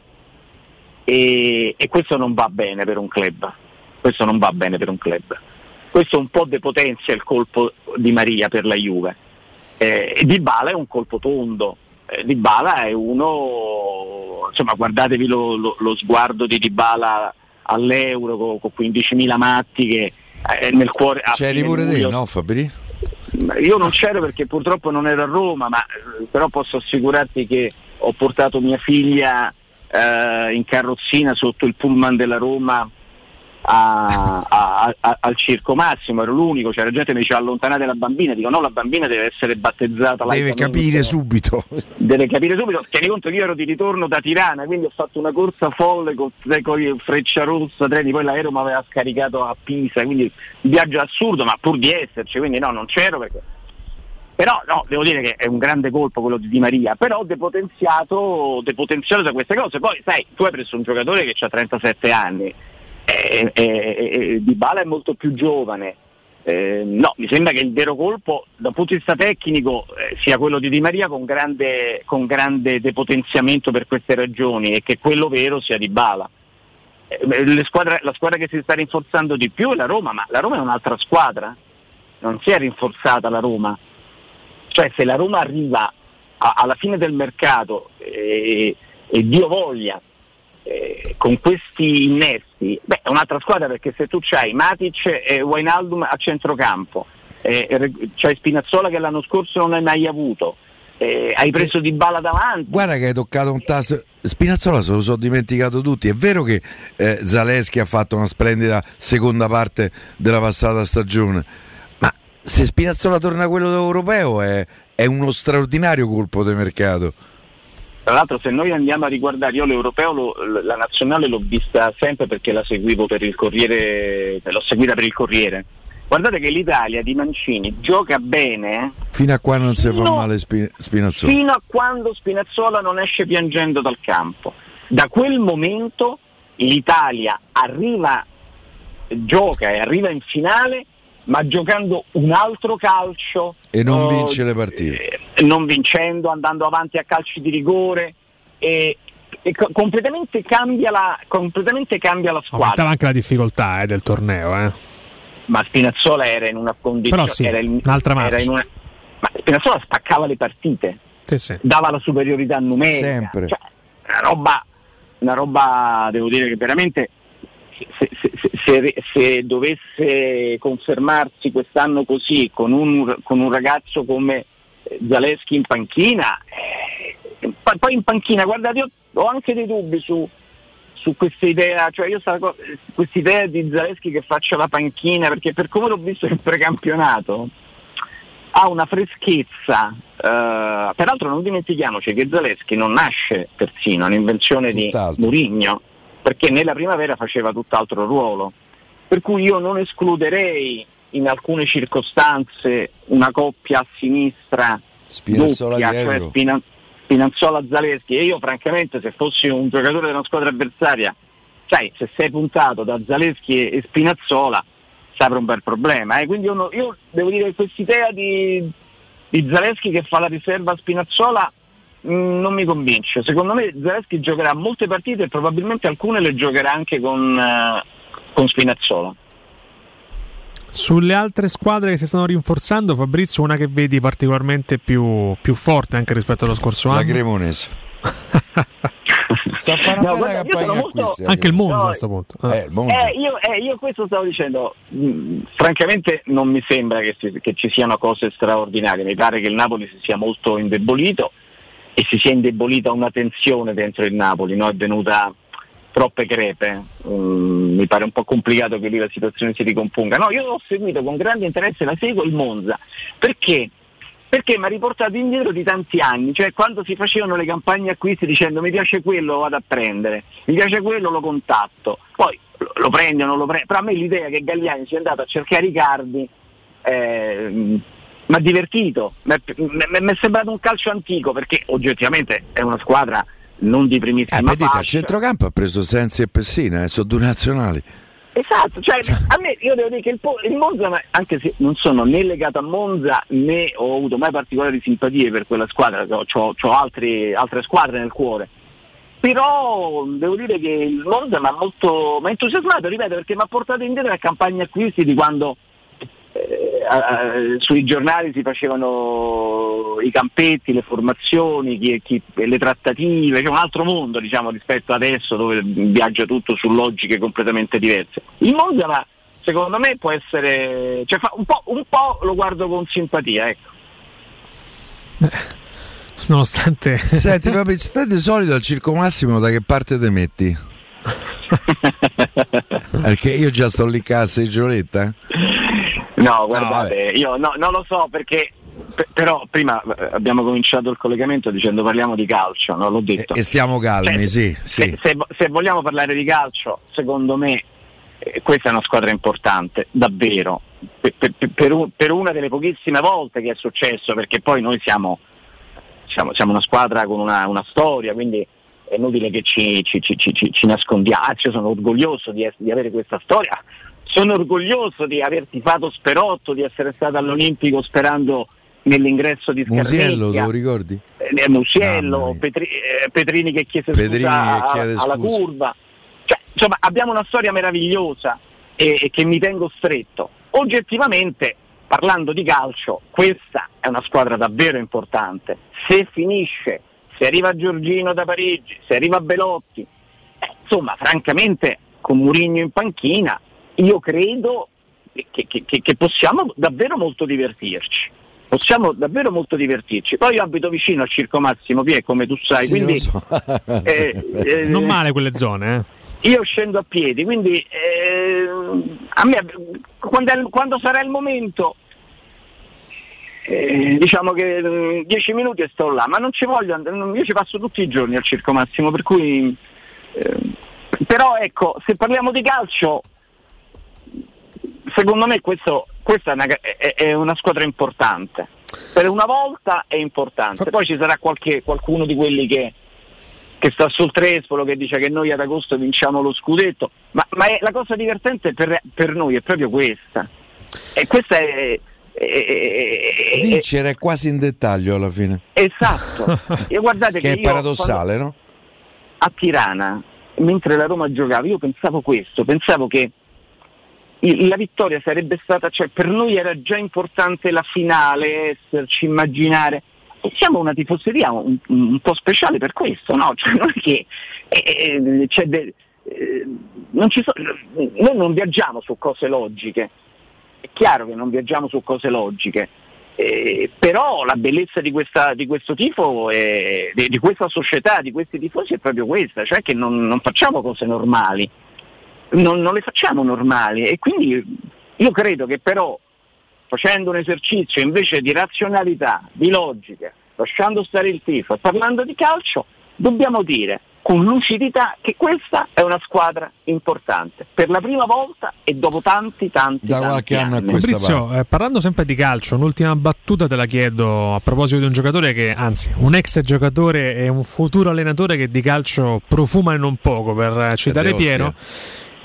E, e questo non va bene per un club. Questo non va bene per un club questo un po' depotenzia il colpo di Maria per la Juve. Eh, e Dybala è un colpo tondo. Eh, Dybala è uno insomma guardatevi lo, lo- lo sguardo di Dybala all'Euro con, con 15.000 matti che eh, nel cuore C'eri pure te, no Fabri? io non c'ero perché purtroppo non ero a Roma, ma eh, però posso assicurarti che ho portato mia figlia eh, in carrozzina sotto il pullman della Roma a- a- a- al Circo Massimo, ero l'unico, c'era gente che mi diceva allontanate la bambina, dico no, la bambina deve essere battezzata. Deve capire subito. Deve capire subito, tieni conto che io ero di ritorno da Tirana, quindi ho fatto una corsa folle con, con Freccia Rossa, treni, poi l'aereo mi aveva scaricato a Pisa, quindi un viaggio assurdo, ma pur di esserci, quindi no, non c'ero perché però no, devo dire che è un grande colpo quello di Di Maria, però depotenziato, depotenziato da queste cose. Poi sai, tu hai preso un giocatore che ha 37 anni, e, e, e Di Bala è molto più giovane. Eh, no, mi sembra che il vero colpo dal punto di vista tecnico eh, sia quello di Di Maria con grande, con grande depotenziamento per queste ragioni e che quello vero sia Di Bala. Eh, squadre- la squadra che si sta rinforzando di più è la Roma, ma la Roma è un'altra squadra, non si è rinforzata la Roma. Cioè se la Roma arriva a- alla fine del mercato e, e Dio voglia eh, con questi innesti, beh è un'altra squadra perché se tu c'hai Matic e Wijnaldum a centrocampo, eh, c'hai Spinazzola che l'anno scorso non hai mai avuto, eh, hai preso di balla davanti. Guarda che hai toccato un tasto. Spinazzola se lo sono dimenticato tutti. È vero che eh, Zaleschi ha fatto una splendida seconda parte della passata stagione, ma se Spinazzola torna a quello europeo è, è uno straordinario colpo di mercato. Tra l'altro se noi andiamo a riguardare, io l'europeo, lo- la nazionale l'ho vista sempre perché la seguivo per il Corriere, l'ho seguita per il Corriere. Guardate che l'Italia di Mancini gioca bene Fino a qua non si fa male Spi- Spinazzola. fino a quando Spinazzola non esce piangendo dal campo. Da quel momento l'Italia arriva, gioca e arriva in finale, ma giocando un altro calcio. E non eh, vince le partite. non vincendo, andando avanti a calci di rigore e, e co- completamente, cambia la, completamente cambia la Aumentava squadra. anche la difficoltà eh, del torneo. Eh. Ma Spinazzola era in una condizione. Sì, era in- un'altra era marcia. in una- ma Spinazzola spaccava le partite, Sì, sì. dava la superiorità numerica. Sempre. Cioè, una roba, una roba, devo dire che veramente se, se- se- se- se dovesse confermarsi quest'anno così con un, con un ragazzo come eh, Zaleschi in panchina, eh, poi in panchina, guardate, io ho anche dei dubbi su, su questa idea, cioè io sta co- questa idea di Zaleschi che faccia la panchina, perché per come l'ho visto nel precampionato ha una freschezza, eh, peraltro non dimentichiamoci che Zaleschi non nasce persino, è un'invenzione di Murigno, perché nella primavera faceva tutt'altro ruolo. Per cui io non escluderei in alcune circostanze una coppia a sinistra Spinazzola doppia, cioè Spina- Spinazzola Zaleschi e io francamente se fossi un giocatore della squadra avversaria, sai, se sei puntato da Zaleschi e, Spinazzola si apre un bel problema. eh. Quindi io, no- io devo dire che quest'idea di, di Zaleschi che fa la riserva a Spinazzola non mi convince. Secondo me Zaleschi giocherà molte partite e probabilmente alcune le giocherà anche con, eh, con Spinazzola. Sulle altre squadre che si stanno rinforzando, Fabrizio, una che vedi particolarmente più, più forte anche rispetto allo scorso La anno? Cremonese. Sta a fare una No, bella guarda, molto- acquisti. Anche il Monza No, a questo punto. Ah. Eh, il Monza. Eh, io, eh, io questo stavo dicendo, mh, francamente non mi sembra che, si- che ci siano cose straordinarie, mi pare che il Napoli si sia molto indebolito e si sia indebolita una tensione dentro il Napoli, no? è venuta troppe crepe, Mm, mi pare un po' complicato che lì la situazione si ricomponga. No, io ho seguito con grande interesse, la seguo il Monza, perché perché mi ha riportato indietro di tanti anni, cioè quando si facevano le campagne acquisti dicendo mi piace quello lo vado a prendere, mi piace quello lo contatto, poi lo, prende o lo prende, però a me l'idea che Gagliani sia andato a cercare i cardi eh, mi ha divertito, mi è, sembrato un calcio antico perché oggettivamente è una squadra non di primissima Eh, dite, fascia. al centrocampo ha preso Sensi e Pessina, eh, sono due nazionali. Esatto, cioè, a me io devo dire che il, il Monza, ma- anche se non sono né legato a Monza né ho avuto mai particolari simpatie per quella squadra, ho, altre squadre nel cuore. Però devo dire che il Monza mi ha molto entusiasmato, ripeto, perché mi ha portato indietro a campagne acquisti di quando a- a- sui giornali si facevano i campetti, le formazioni, chi- chi- le trattative, c'è un altro mondo diciamo, rispetto adesso dove viaggia tutto su logiche completamente diverse. Il ma, secondo me può essere, cioè, fa- un, po', un po' lo guardo con simpatia, ecco. Nonostante. Senti, proprio te di solito al Circo Massimo da che parte te metti? Perché io già sto lì cassa di Gioletta. No, guardate, io no- non lo so perché pe- però prima eh, abbiamo cominciato il collegamento dicendo parliamo di calcio, no? l'ho detto. E stiamo calmi, Cioè, sì, sì. Se, se se vogliamo parlare di calcio, secondo me eh, questa è una squadra importante, davvero. Per, per- per un- per una delle pochissime volte che è successo, perché poi noi siamo, siamo, siamo una squadra con una, una storia, quindi è inutile che ci, ci, ci, ci- nascondiamo. Io sono orgoglioso di, di avere questa storia. Sono orgoglioso di aver tifato Sperotto, di essere stato all'Olimpico sperando nell'ingresso di Musiello, te Scarpecchia. lo ricordi? Eh, Musiello, Petri- eh, Petrini che chiese Petrini scusa che chiede a- alla scusa. curva. Cioè, insomma, abbiamo una storia meravigliosa e, e che mi tengo stretto. Oggettivamente, parlando di calcio, questa è una squadra davvero importante. Se finisce, se arriva Giorgino da Parigi, se arriva Belotti, eh, insomma, francamente, con Murigno in panchina, io credo che, che- che- che possiamo davvero molto divertirci. Possiamo davvero molto divertirci. Poi io abito vicino al Circo Massimo Pie, come tu sai, Sì, quindi so. eh, eh, non male quelle zone, eh. io scendo a piedi, quindi eh, a me quando, è- quando sarà il momento eh, diciamo che eh, 10 minuti e sto là, ma non ci voglio andare, io ci passo tutti i giorni al Circo Massimo, per cui eh, però ecco, se parliamo di calcio secondo me questo, questa è una, è- è una squadra importante. Per una volta è importante, poi ci sarà qualche- qualcuno di quelli che, che sta sul trespolo, che dice che noi ad agosto vinciamo lo scudetto, ma, ma è- la cosa divertente per, per noi è proprio questa. E questa è, è- Vincere è quasi in dettaglio alla fine. esatto. E guardate Che che è io paradossale, no? a Tirana, mentre la Roma giocava, io pensavo questo, pensavo che la vittoria sarebbe stata, cioè per noi era già importante la finale, esserci, immaginare. E siamo una tifoseria un, un po' speciale per questo, no? Cioè non è che eh, c'è de- eh, non so- noi non viaggiamo su cose logiche, è chiaro che non viaggiamo su cose logiche, eh, però la bellezza di, questa- di questo tifo, è- di, di questa società, di questi tifosi è proprio questa, cioè che non, non facciamo cose normali, non, non le facciamo normali e quindi io credo che però facendo un esercizio invece di razionalità, di logica, lasciando stare il tifo e parlando di calcio, dobbiamo dire con lucidità che questa è una squadra importante per la prima volta e dopo tanti tanti Da tanti qualche anno a anni. questa Fabrizio, eh, parlando sempre di calcio, un'ultima battuta te la chiedo a proposito di un giocatore che, anzi, un ex giocatore e un futuro allenatore che di calcio profuma e non poco, per eh, citare Piero.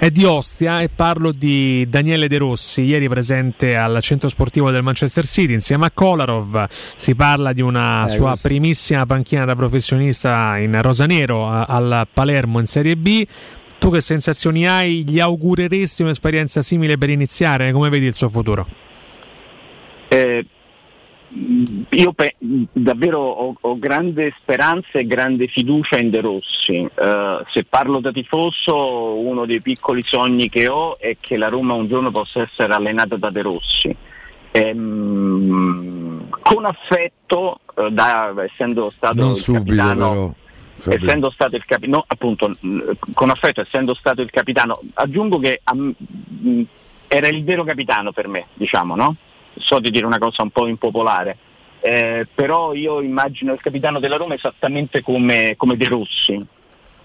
È di Ostia e parlo di Daniele De Rossi, ieri presente al centro sportivo del Manchester City insieme a Kolarov. Si parla di una Eh, sua questo- primissima panchina da professionista in rosanero al Palermo in Serie B. Tu che sensazioni hai? Gli augureresti un'esperienza simile per iniziare? Come vedi il suo futuro? Eh, io pe- davvero ho, ho grande speranza e grande fiducia in De Rossi. Eh, se parlo da tifoso, uno dei piccoli sogni che ho è che la Roma un giorno possa essere allenata da De Rossi. Ehm, con affetto, eh, da- essendo stato Non il subito, capitano, però. Fabio. essendo stato il capitano, appunto, con affetto, essendo stato il capitano, aggiungo che era il vero capitano per me, diciamo, no? So di dire una cosa un po' impopolare. eh, però io immagino il capitano della Roma esattamente come, come De Rossi,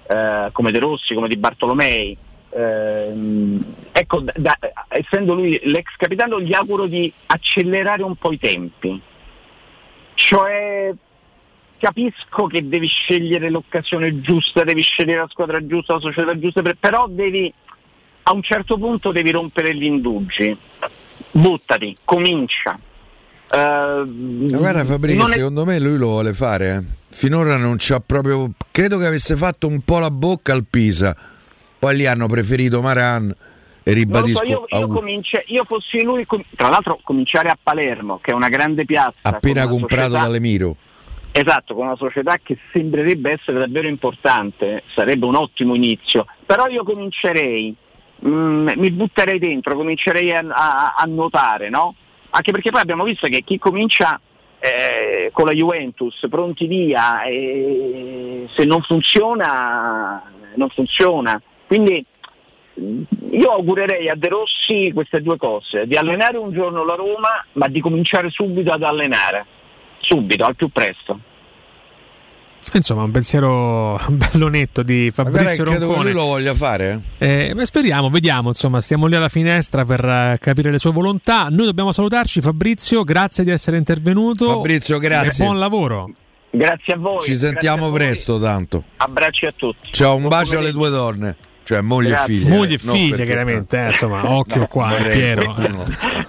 eh, come De Rossi, come Di Bartolomei. Ehm, ecco, da- da- essendo lui l'ex capitano gli auguro di accelerare un po' i tempi. Cioè capisco che devi scegliere l'occasione giusta, devi scegliere la squadra giusta, la società giusta, per- però devi a un certo punto devi rompere gli indugi. Buttati, comincia. Ma guarda Fabrizio, è- secondo me lui lo vuole fare. eh. Finora non c'ha proprio. Credo che avesse fatto un po' la bocca al Pisa. Poi lì hanno preferito Maran. E ribadisco. so, io, io, comince- io fossi lui, com- tra l'altro cominciare a Palermo, che è una grande piazza. appena comprato società- dall'Emiro. Esatto, con una società che sembrerebbe essere davvero importante, sarebbe un ottimo inizio. Però io comincerei, mm, mi butterei dentro, comincerei a, a- a nuotare, no? Anche perché poi abbiamo visto che chi comincia eh, con la Juventus, pronti via, e se non funziona, non funziona. Quindi mm, io augurerei a De Rossi queste due cose, di allenare un giorno la Roma, ma di cominciare subito ad allenare, subito, al più presto. Insomma, un pensiero bello netto di Fabrizio credo che Roncone. lui lo voglia fare. eh. Eh, beh, speriamo, vediamo, insomma, stiamo lì alla finestra per eh, capire le sue volontà. Noi dobbiamo salutarci, Fabrizio, grazie di essere intervenuto. Fabrizio, grazie. E buon lavoro. Grazie a voi. Ci sentiamo presto tanto. Abbracci a tutti. Ciao, un bacio alle due donne. Cioè moglie Grazie. e figlie. Moglie e perché- chiaramente, eh, insomma, occhio No, qua, eh, vorrei- Piero.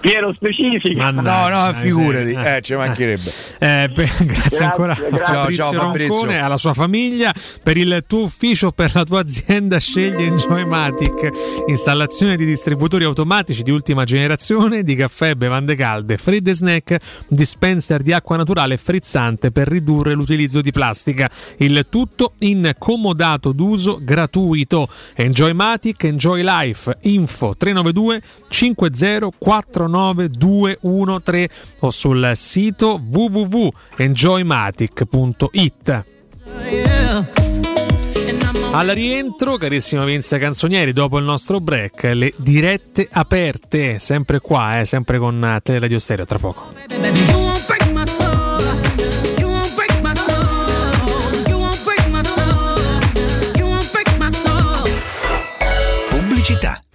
Piero specifica. No, no, figurati, eh, ci mancherebbe. Eh, beh, grazie, Grazie, ancora grazie. a Fabrizio, Ciao, ciao, Fabrizio. Roncone, alla sua famiglia, per il tuo ufficio, per la tua azienda, scegli Enjoymatic, installazione di distributori automatici di ultima generazione di caffè, bevande calde, fredde snack, dispenser di acqua naturale e frizzante per ridurre l'utilizzo di plastica. Il tutto in comodato d'uso gratuito. Enjoymatic, Enjoy Life, info 392 5049213 o sul sito www.enjoymatic.it. Al rientro, carissimo Vince Canzonieri, dopo il nostro break, le dirette aperte, sempre qua, eh, sempre con eh, Teleradio Stereo, tra poco.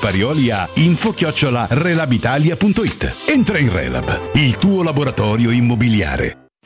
Parioli a info-relabitalia.it. Entra in Relab, il tuo laboratorio immobiliare.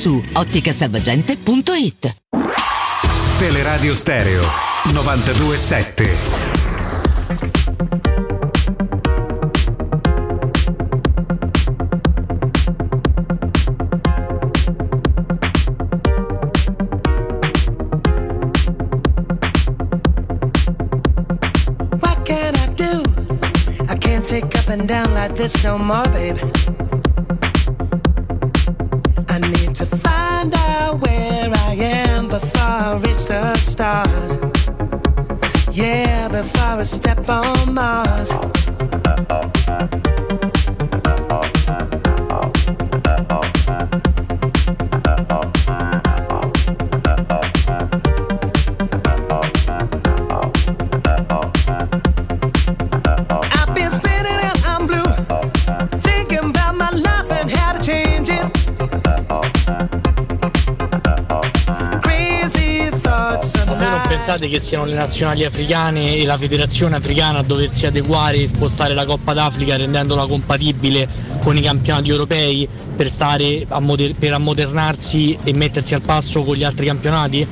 su otticasalvagente.it. Teleradio Stereo 927. What can I do? I can't take up and down like this no more, babe. The stars. Yeah, before I step on Mars. Pensate che siano le nazionali africane e la federazione africana a doversi adeguare e spostare la Coppa d'Africa rendendola compatibile con i campionati europei per, stare a moder- per ammodernarsi e mettersi al passo con gli altri campionati?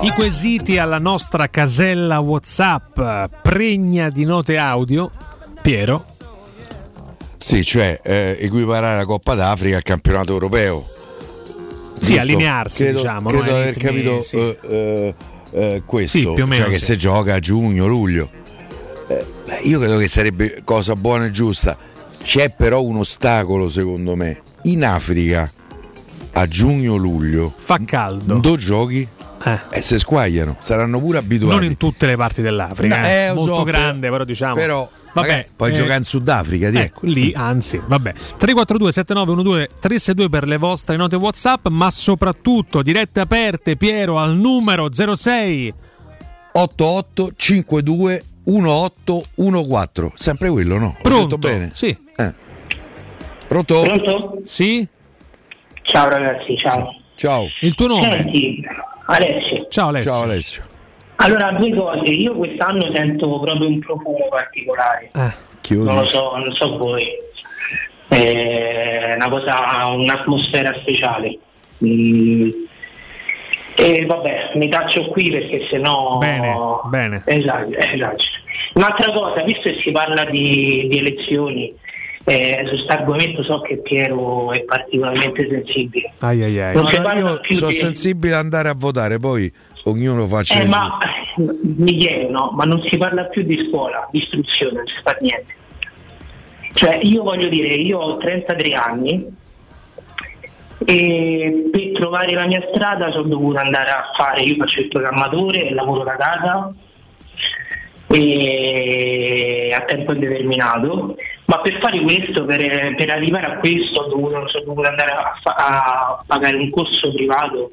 I quesiti alla nostra casella WhatsApp pregna di note audio. Piero. Sì, cioè eh, equiparare la Coppa d'Africa al campionato europeo. Sì, Giusto? allinearsi, credo, diciamo, Credo no? Ai aver capito sì. eh, eh, eh, questo. Sì, o meno Cioè che se gioca a giugno, luglio. Eh, io credo che sarebbe cosa buona e giusta. C'è però un ostacolo, secondo me. In Africa a giugno-luglio fa caldo. Due giochi e se squagliano, saranno pure abituati. Non in tutte le parti dell'Africa, No, eh, eh, molto so, grande, però- però, diciamo. però vabbè, puoi eh, giocare in Sudafrica, ti Ecco, lì, anzi, vabbè. 342 7912 362 per le vostre note WhatsApp, ma soprattutto dirette aperte, Piero, al numero 06 88 52 1814. Sempre quello, no? Pronto? bene? Sì. Eh. Pronto? Pronto? Sì? Ciao ragazzi, ciao. Ciao. Il tuo nome? Senti, Alessio. Ciao Alessio. Ciao Alessio. Allora, due cose. Io quest'anno sento proprio un profumo particolare. Chiudi. Non lo so, non so voi. È una cosa, un'atmosfera speciale. Mm. E vabbè, mi taccio qui perché sennò. Bene, bene. Esatto, esatto. Un'altra cosa, visto che si parla di, di elezioni, eh, su questo argomento so che Piero è particolarmente sensibile. Ai ai ai. Non parla io più sono di- sensibile ad andare a votare, poi ognuno faccia Eh, il- ma mi chiedo, no? Ma non si parla più di scuola, di istruzione, non si fa niente. Cioè, io voglio dire, io ho 33 anni e per trovare la mia strada sono dovuto andare a fare, io faccio il programmatore, lavoro da casa e a tempo indeterminato, ma per fare questo, per, per arrivare a questo, ho dovuto, sono dovuto andare a, fa- a pagare un corso privato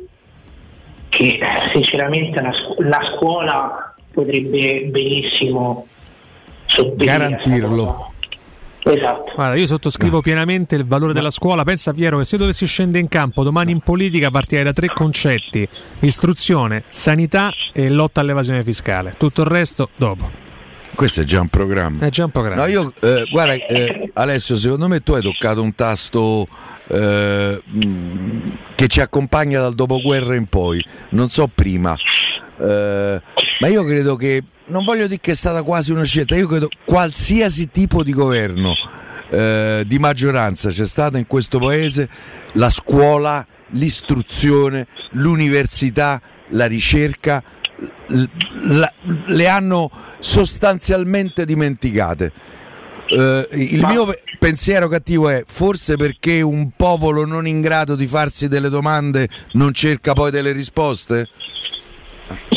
che sinceramente la, la scuola potrebbe benissimo Garantirlo. Esatto. Guarda, io sottoscrivo pienamente il valore della scuola. Pensa Piero che se dovessi scendere in campo domani in politica partirei da tre concetti: istruzione, sanità e lotta all'evasione fiscale. Tutto il resto dopo. Questo è già un programma. È già un programma. No, io, eh, guarda, eh, Alessio, secondo me tu hai toccato un tasto eh, che ci accompagna dal dopoguerra in poi, non so prima, Eh, ma io credo che, non voglio dire che è stata quasi una scelta, io credo qualsiasi tipo di governo eh, di maggioranza c'è stata in questo paese, la scuola, l'istruzione, l'università, la ricerca, la- le hanno sostanzialmente dimenticate. Eh, il mio pe- pensiero cattivo è forse perché un popolo non in grado di farsi delle domande non cerca poi delle risposte?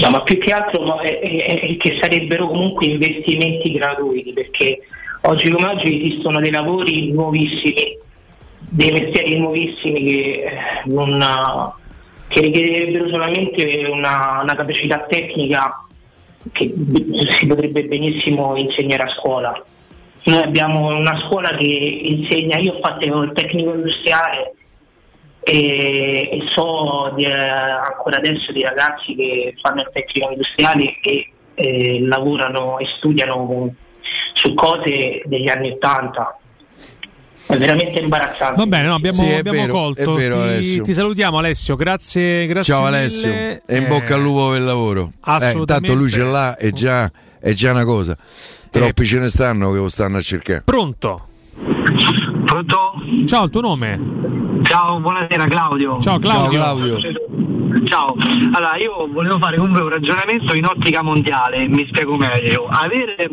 No, ma più che altro è, è- è che sarebbero comunque investimenti gratuiti perché oggi come oggi esistono dei lavori nuovissimi, dei mestieri nuovissimi che, eh, non, che richiederebbero solamente una, una capacità tecnica che si potrebbe benissimo insegnare a scuola. Noi abbiamo una scuola che insegna, io ho fatto il tecnico industriale e, e so di, eh, ancora adesso di ragazzi che fanno il tecnico industriale e eh, lavorano e studiano su cose degli anni 80. È veramente imbarazzante. Va bene, no, abbiamo, Sì, abbiamo vero, colto. vero, ti, Alessio. ti salutiamo Alessio, grazie, grazie Ciao mille. Alessio e in Eh, bocca al lupo per il lavoro. Eh, assolutamente. intanto lui ce l'ha, è già, è già una cosa. Troppi ce ne stanno che lo stanno a cercare. Pronto? Pronto? Ciao, il tuo nome? Ciao, buonasera Claudio. Ciao Claudio. Ciao, Claudio. Ciao, allora io volevo fare comunque un ragionamento in ottica mondiale, mi spiego meglio. Avere,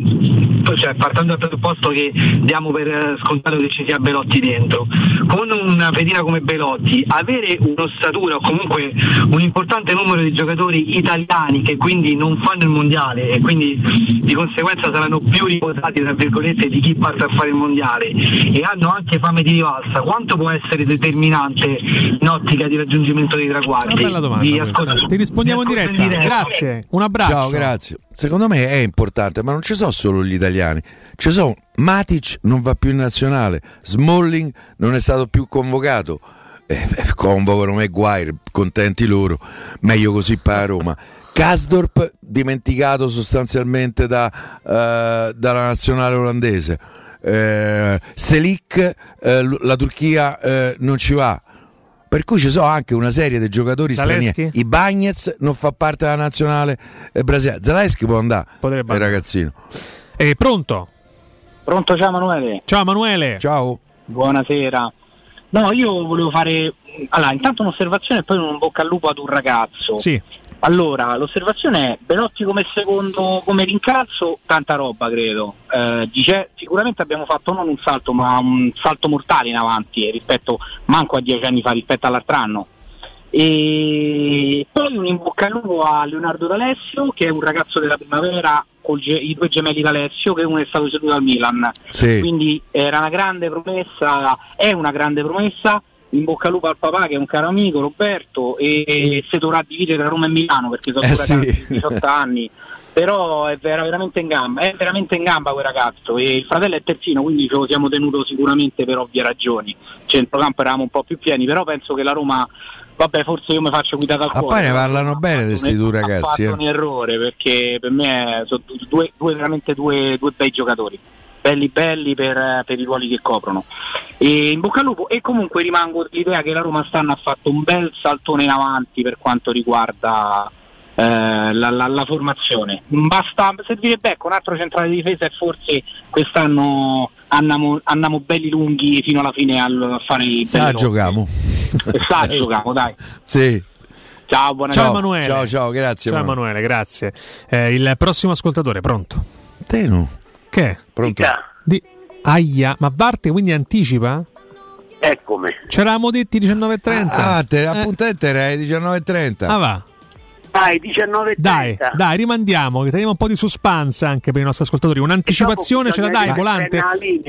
cioè partendo dal presupposto che diamo per scontato che ci sia Belotti dentro, con una pedina come Belotti, avere un'ossatura o comunque un importante numero di giocatori italiani che quindi non fanno il mondiale e quindi di conseguenza saranno più rivotati tra virgolette di chi parte a fare il mondiale e hanno anche fame di rivalsa, quanto può essere determinante in ottica di raggiungimento dei traguardi? Domanda questa. Ti rispondiamo in diretta. Grazie, un abbraccio. Ciao, grazie. Secondo me è importante, ma non ci sono solo gli italiani. Ci sono Matic non va più in nazionale, Smalling non è stato più convocato. Eh, convocano Maguire, contenti loro, meglio così per la Roma. Kasdorp dimenticato sostanzialmente da, eh, dalla nazionale olandese. Eh, Selic, eh, la Turchia eh, non ci va. Per cui ci sono anche una serie di giocatori Zaleschi? stranieri. I Bagnets non fa parte della nazionale eh, brasiliana. Zaleschi può andare, Potrebbe il ragazzino. Eh, pronto? Pronto, ciao Emanuele. Ciao Emanuele. Ciao. Buonasera. No, io volevo fare allora, intanto un'osservazione e poi un bocca al lupo ad un ragazzo. Sì. Allora, l'osservazione è Belotti come secondo come rincalzo, tanta roba credo. Eh, dice, sicuramente abbiamo fatto non un salto, ma un salto mortale in avanti eh, rispetto manco a dieci anni fa rispetto all'altro anno. E poi un in bocca al lupo a Leonardo D'Alessio, che è un ragazzo della primavera con i due gemelli D'Alessio, che uno è stato ceduto al Milan. Sì. Quindi era una grande promessa, è una grande promessa. In bocca al lupo al papà che è un caro amico Roberto e, e si dovrà dividere tra Roma e Milano perché sono Eh sì. ragazzi di 18 anni però è vera- veramente in gamba è veramente in gamba quel ragazzo e il fratello è terzino quindi ce lo siamo tenuto sicuramente per ovvie ragioni centrocampo eravamo un po' più pieni però penso che la Roma vabbè, forse io mi faccio guidare dal Ma cuore. poi ne parlano bene di questi due Ha ragazzi. fatto un Eh. errore perché per me sono du- due, due- veramente due, due bei giocatori. Belli belli per, per i ruoli che coprono. E in bocca al lupo e comunque rimango l'idea che la Roma stanno ha fatto un bel saltone in avanti per quanto riguarda eh, la, la- la formazione. Basta servire ecco, un altro centrale di difesa e forse quest'anno andiamo, andiamo belli lunghi fino alla fine al- a fare i Sa giochiamo. Sa giochiamo, dai. Sì. Ciao, buona Ciao Ciao, Emanuele. ciao, ciao, grazie, Ciao. Emanuele, grazie. Eh, il prossimo ascoltatore, pronto? Tenu. Che? Pronto? Di... Aia, ma Varte quindi anticipa? Eccomi. C'eravamo detti 19.30. Ah, te, appuntamento era alle 19.30. Ah, va. Dai, 19 Dai, dai, rimandiamo, che teniamo un po' di suspense anche per i nostri ascoltatori. Un'anticipazione ce la dai, volante?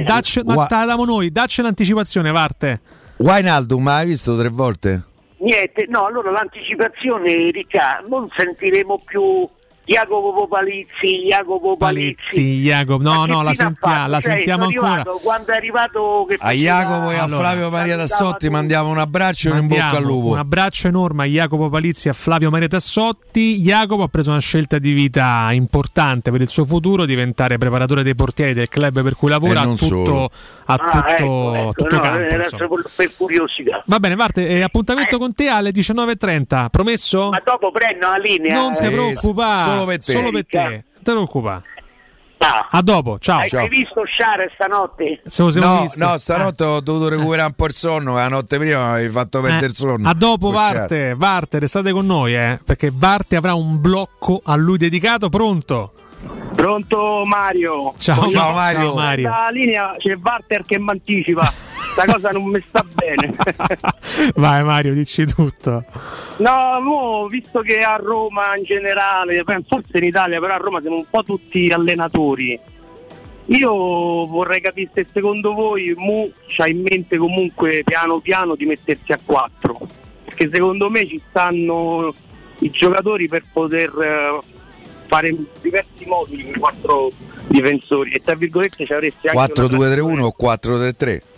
Dacci, ma Gua- te la diamo noi, dacci un'anticipazione, Varte. Wijnaldum, ma hai visto tre volte? Niente, no, allora l'anticipazione, Ricca, non sentiremo più Jacopo Popalizzi, Jacopo Palizzi. Palizzi, Jacopo. No, no, la, sentia- la Cioè, sentiamo ancora. arrivato Quando è arrivato che A Jacopo e a Allora, Flavio Maria Tassotti mandiamo un abbraccio e un in bocca al lupo. Un abbraccio enorme a Jacopo Palizzi e a Flavio Maria Tassotti. Jacopo ha preso una scelta di vita importante per il suo futuro, diventare preparatore dei portieri del club per cui lavora. Non tutto, ha Ah, tutto, ecco, ecco, tutto no, campo. solo per curiosità. Va bene, Varte, eh, appuntamento con te alle 19.30, promesso? Ma dopo prendo la linea. Non ti eh, preoccupare, Solo per te. Solo per te. Non ti preoccupare. Ah. A dopo, ciao. Hai hai visto Sciare stanotte? Siamo No, visti. no, stanotte ho dovuto recuperare un po' il sonno. La notte prima mi avevi fatto perdere il sonno. Eh, A dopo. Varte, Varte, restate con noi, eh, perché Varte avrà un blocco a lui dedicato, pronto? Pronto Mario? Ciao, ciao, Mario. Ciao, Mario. La linea c'è Walter che mi anticipa. Sta cosa non mi sta bene. Vai Mario, dici tutto. no, mo, visto che a Roma in generale, forse in Italia, però a Roma siamo un po' tutti allenatori. Io vorrei capire se secondo voi Mu c'ha in mente comunque piano piano di mettersi a 4. Perché secondo me ci stanno i giocatori per poter eh, fare diversi moduli con i quattro difensori e tra virgolette ci avresti anche una 4-2-3-1 o 4-3-3.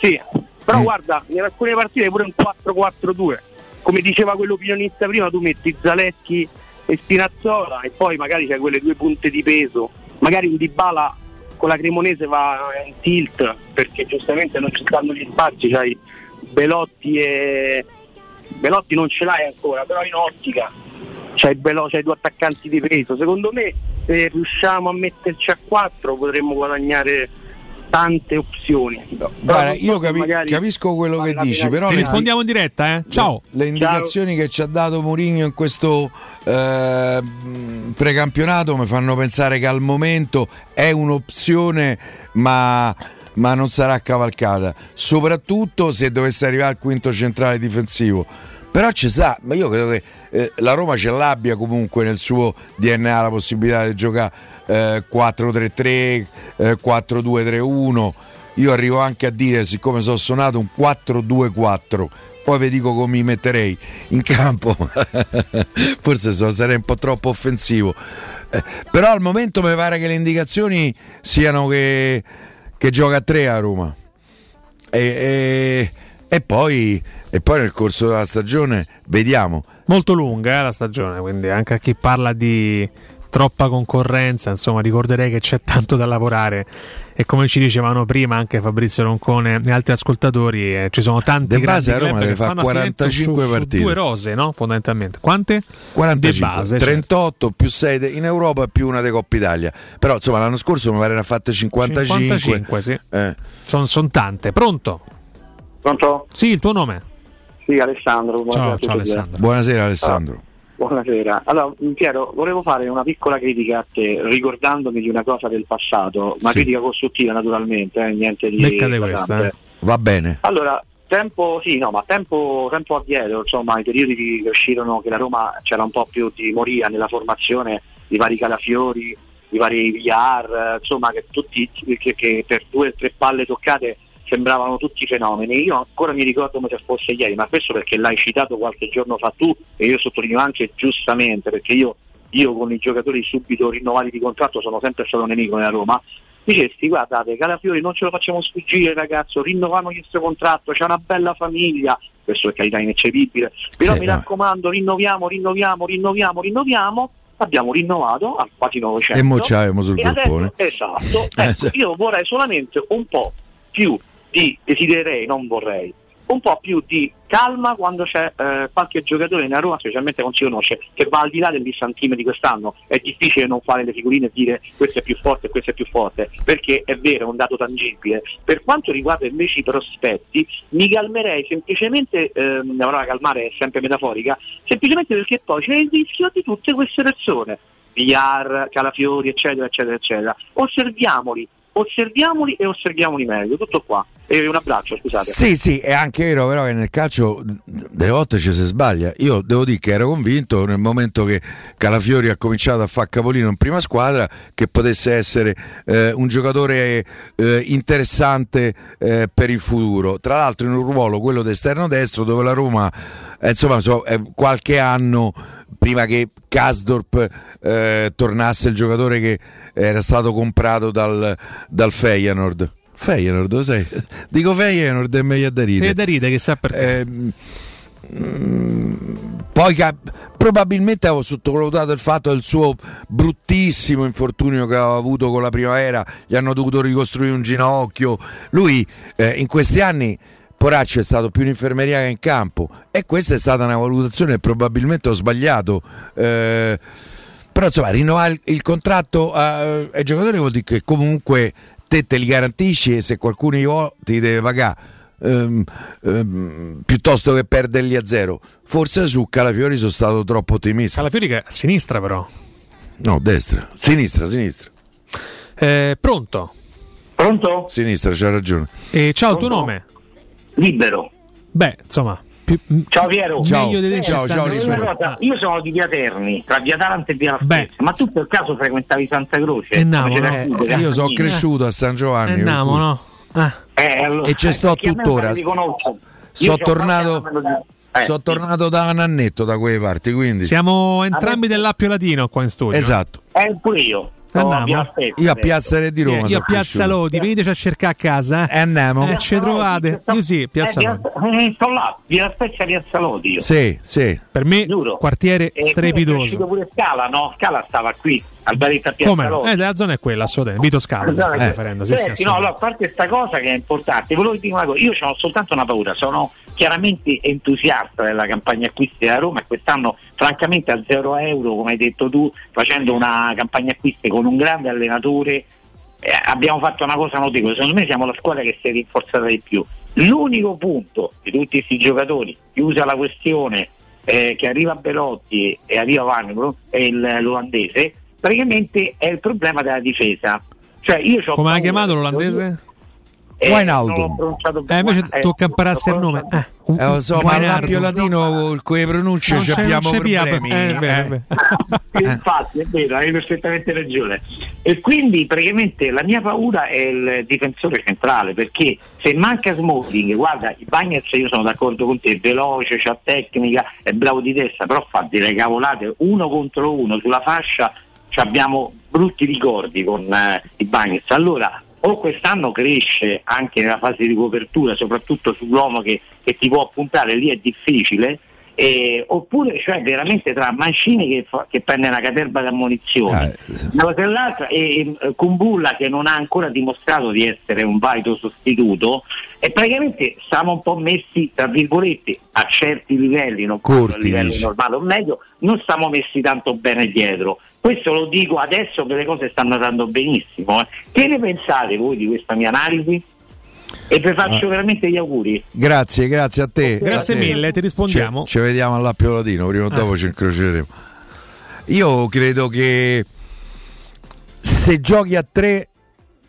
Sì, però guarda, in alcune partite pure un 4-4-2. Come diceva quell'opinionista prima, tu metti Zaletti e Spinazzola e poi magari c'hai quelle due punte di peso. Magari un Dybala con la Cremonese va in tilt perché giustamente non ci stanno gli spazi, c'hai Belotti e Belotti non ce l'hai ancora, però in ottica c'hai, Belo- c'hai due attaccanti di peso. Secondo me se riusciamo a metterci a 4 potremmo guadagnare tante opzioni. Però Guarda, io capi- magari capisco quello che dici, però Ti le- rispondiamo in diretta, eh? Ciao. Le indicazioni che ci ha dato Mourinho in questo eh, precampionato mi fanno pensare che al momento è un'opzione, ma, ma non sarà cavalcata, soprattutto se dovesse arrivare al quinto centrale difensivo. Però ci sa, ma io credo che eh, la Roma ce l'abbia comunque nel suo DNA la possibilità di giocare eh, 4-3-3, eh, 4-2-3-1. Io arrivo anche a dire, siccome sono suonato un 4-2-4, poi vi dico come mi metterei in campo. Forse so- sarei un po' troppo offensivo. Eh, però al momento mi pare che le indicazioni siano che, che gioca a 3 a Roma. E, e- e poi, e poi nel corso della stagione vediamo. Molto lunga eh, la stagione, quindi anche a chi parla di troppa concorrenza, insomma, ricorderei che c'è tanto da lavorare e come ci dicevano prima anche Fabrizio Roncone e altri ascoltatori, eh, ci sono tanti De base grandi a Roma deve che fare fanno affidamento 45 su, su partite. due rose, no? Fondamentalmente. Quante? 45, De base, certo. 38 più 6 in Europa e più una di Coppa Italia. Però insomma l'anno scorso mi pare ne ha fatte 55. 55, sì. Eh. Sono tante. Pronto? Pronto? Sì, il tuo nome? Sì, Alessandro. buonasera Ciao, ciao. Alessandro. Buonasera Alessandro. Buonasera. Allora, Piero, volevo fare una piccola critica a te, ricordandomi di una cosa del passato, ma Sì. critica costruttiva naturalmente, eh, niente di Beccate questa, eh. Va bene. Allora, tempo, sì, no, ma tempo, tempo addietro, insomma, i periodi che uscirono che la Roma c'era un po' più di moria nella formazione, i vari Calafiori, i vari VR, eh, insomma, che tutti che, che per due o tre palle toccate sembravano tutti fenomeni. Io ancora mi ricordo come se fosse ieri, ma questo perché l'hai citato qualche giorno fa tu e io sottolineo anche giustamente, perché io, io con i giocatori subito rinnovati di contratto sono sempre stato nemico nella Roma. Dicesti, guardate, Calafiori non ce lo facciamo sfuggire ragazzo, rinnoviamo questo contratto, c'è una bella famiglia, questo per carità è ineccepibile, però Sì, mi no. raccomando rinnoviamo, rinnoviamo, rinnoviamo, rinnoviamo, abbiamo rinnovato a quasi 900 E mo sul e adesso- groppone. esatto, Eh, ecco, sì. io vorrei solamente un po' più di, desidererei, non vorrei, un po' più di calma quando c'è eh, qualche giocatore in Roma, specialmente non si conosce, che va al di là del dissantime di quest'anno. È difficile non fare le figurine e dire questo è più forte questo è più forte, perché è vero, è un dato tangibile. Per quanto riguarda invece i prospetti, mi calmerei semplicemente, ehm, la parola calmare è sempre metaforica, semplicemente perché poi c'è il rischio di tutte queste persone. Villar, Calafiori, eccetera, eccetera, eccetera. Osserviamoli, osserviamoli e osserviamoli meglio. Tutto qua. E un abbraccio, scusate. Sì, sì, è anche vero però che nel calcio delle volte ci si sbaglia. Io devo dire che ero convinto nel momento che Calafiori ha cominciato a fare capolino in prima squadra che potesse essere eh, un giocatore eh, interessante eh, per il futuro. Tra l'altro in un ruolo, quello d'esterno destro, dove la Roma, eh, insomma, so, eh, qualche anno prima che Kasdorp eh, tornasse il giocatore che era stato comprato dal, dal Feyenoord. Feyenoord, lo sai? Dico Feyenoord e meglio da ridere. È da ridere che sa perché. Mm, poi ca- probabilmente avevo sottovalutato il fatto del suo bruttissimo infortunio che aveva avuto con la primavera, gli hanno dovuto ricostruire un ginocchio. Lui eh, in questi anni Poracci è stato più in infermeria che in campo e questa è stata una valutazione probabilmente ho sbagliato. Eh, però insomma rinnovare il, contratto ai giocatori vuol dire che comunque te te li garantisci e se qualcuno gli vuole ti deve pagare ehm, ehm, piuttosto che perderli a zero forse su Calafiori sono stato troppo ottimista Calafiori che è a sinistra però. no destra sinistra sinistra Eh, pronto? Pronto? sinistra c'ha ragione E ciao, il tuo nome? Libero. Beh, insomma, più- Ciao Piero. Meglio di te ci Ciao, ciao, una cosa, Io sono di Via Terni, tra Via Taranto e Via La Spezia, ma tu per caso frequentavi Santa Croce? E Namo, qui, Eh, io sono Cassini? cresciuto a San Giovanni Eh, per Namo, cui no? Ah. Eh, allora, E ci sto tuttora. sono tornato, eh, sono tornato da un annetto da quelle parti quindi Siamo entrambi dell'Appio Latino qua in studio. esatto Eh, pure io. Andiamo. A io a. Piazza Re di Roma Io a sono Piazza cresciuto. Lodi, veniteci a cercare a casa. Eh, E andiamo. Eh, ci trovate. Io sì, Piazza Eh, Lodi. Piazza- eh, sto là, Via La Spezia, Piazza Lodi io. sì sì Per me, Giuro. quartiere E qui è pure Scala, no? Scala stava qui, al baretto a Piazza Come? no? Eh, la zona è quella, assolutamente. Vito Scala, stai riferendo. Sì, sì, no, allora, a parte questa cosa che è importante, volevo dire una cosa, io ho soltanto una paura, sono chiaramente entusiasta della campagna acquisti della Roma e quest'anno francamente a 0 euro, come hai detto tu, facendo una campagna acquisti con un grande allenatore, eh, abbiamo fatto una cosa notevole, secondo me siamo la squadra che si è rinforzata di più. L'unico punto di tutti questi giocatori, chiusa la questione eh, che arriva Belotti e, arriva Vanigro, è il- l'olandese, praticamente è il problema della difesa. Cioè io c'ho Come ha paura- chiamato l'olandese? eh, Wijnaldum. non l'ho pronunciato Eh, bene. invece Eh, tocca impararsi il l'ho nome. Eh, un- Eh, lo so, ma Wijnaldum. l'appio latino con le pronunce Non abbiamo non via, problemi. eh, è vero, è eh. vero. Infatti, è vero, hai perfettamente ragione. E quindi praticamente la mia paura è il difensore centrale, perché se manca Smalling, guarda, i Bagnets io sono d'accordo con te, è veloce, c'ha tecnica, è bravo di testa, però fa delle cavolate uno contro uno sulla fascia, ci abbiamo brutti ricordi con eh, i Bagnets. Allora, o quest'anno cresce anche nella fase di copertura, soprattutto sull'uomo che, che ti può puntare, lì è difficile, eh, oppure cioè veramente tra Mancini che, fa- che prende una caterba di ammonizioni Ah, una cosa e l'altra e e, Kumbulla che non ha ancora dimostrato di essere un valido sostituto e praticamente siamo un po' messi tra virgolette a certi livelli non a livello normale o medio non stiamo messi tanto bene dietro questo lo dico adesso che le cose stanno andando benissimo eh. che ne pensate voi di questa mia analisi? e vi faccio Ah. veramente gli auguri Grazie, grazie a te. Grazie A te. mille, ti rispondiamo. Ci, ci vediamo all'Appio Latino, prima o dopo ci incroceremo. Io credo che se giochi a tre,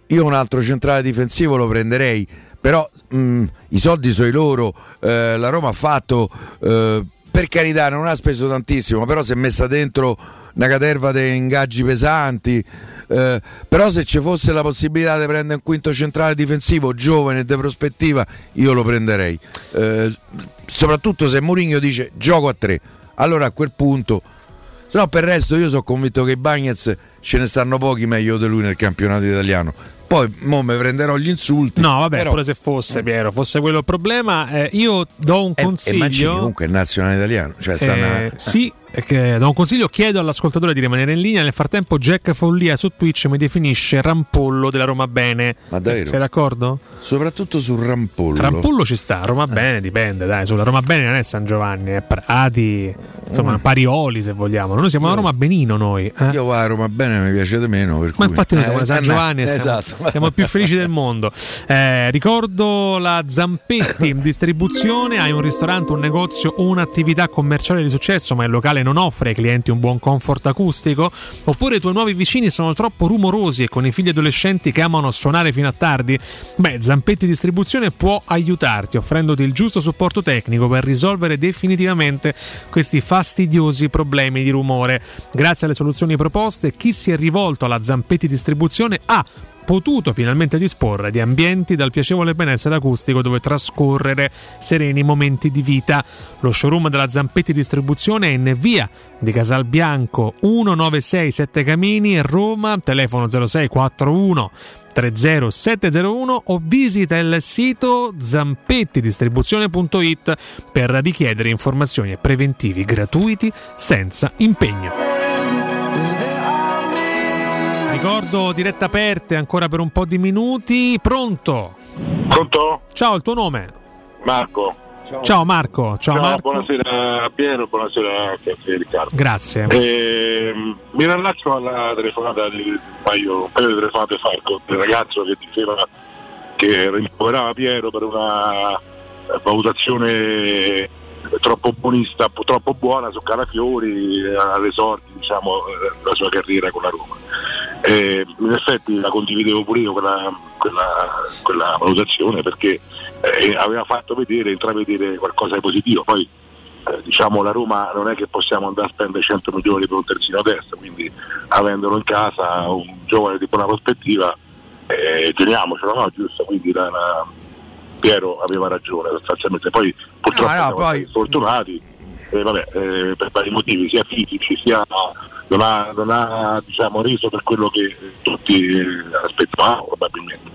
io un altro centrale difensivo lo prenderei, però mh, i soldi sono i loro, eh, la Roma ha fatto, eh, per carità non ha speso tantissimo, però si è messa dentro una caterva di ingaggi pesanti. eh, però se ci fosse la possibilità di prendere un quinto centrale difensivo giovane e di prospettiva io lo prenderei Eh, soprattutto se Mourinho dice gioco a tre allora a quel punto Se no, per il resto, io sono convinto che i Bagnets ce ne stanno pochi meglio di lui nel campionato italiano. Poi, mo mi prenderò gli insulti. No, vabbè, però- pure se fosse Piero, fosse quello il problema, eh, io do un E Mancini consiglio. comunque è nazionale italiano. Cioè, sta Eh, una- sì, che do un consiglio, chiedo all'ascoltatore di rimanere in linea. Nel frattempo, Jack Follia su Twitch mi definisce Rampollo della Roma Bene. Ma davvero? Sei d'accordo? Soprattutto sul Rampollo. Rampollo ci sta, Roma Bene dipende, dai. Sulla Roma Bene non è San Giovanni, è Prati, insomma, Mm. Parioli se vogliamo. Noi siamo una Roma Benino noi. eh. Io a Roma bene, mi piace di meno. Per Ma cui- infatti noi siamo Eh, da San eh, Giovanni e siamo, esatto. siamo più felici del mondo. Eh, ricordo la Zampetti in distribuzione, hai un ristorante, un negozio un'attività commerciale di successo, ma il locale non offre ai clienti un buon comfort acustico? Oppure i tuoi nuovi vicini sono troppo rumorosi e con i figli adolescenti che amano suonare fino a tardi? Beh, Zampetti Distribuzione può aiutarti offrendoti il giusto supporto tecnico per risolvere definitivamente questi fastidiosi problemi di rumore. Grazie alle soluzioni proposte, chi si è rivolto alla Zampetti Distribuzione ha potuto finalmente disporre di ambienti dal piacevole benessere acustico dove trascorrere sereni momenti di vita. Lo showroom della Zampetti Distribuzione è in via di Casalbianco 196 Sette Camini, Roma, telefono 0641 30701 o visita il sito zampettidistribuzione.it per richiedere informazioni e preventivi gratuiti senza impegno. Ricordo dirette aperte ancora per un po' di minuti. Pronto? Pronto? Ciao, il tuo nome? Marco. Ciao, Marco. Ciao, Marco. buonasera a Piero, buonasera a te, Riccardo. Grazie. Ehm, mi rallaccio alla telefonata di un paio, un paio di telefonate fa del ragazzo che diceva che rimproverava Piero per una eh, valutazione troppo buonista, troppo buona su Calafiori eh, alle sorti diciamo, eh, della sua carriera con la Roma. Eh, in effetti la condividevo pure io quella, quella, quella valutazione perché eh, aveva fatto vedere, intravedere qualcosa di positivo. Poi eh, diciamo la Roma non è che possiamo andare a spendere 100 milioni per un terzino a destra, quindi avendolo in casa un giovane di buona prospettiva eh, teniamocelo, no? Giusto? Quindi la- la- Piero aveva ragione sostanzialmente. Poi purtroppo No, no, siamo poi- stati sfortunati eh, vabbè, eh, per vari motivi, sia fisici sia non ha, non ha diciamo, reso per quello che tutti eh, aspettavamo probabilmente.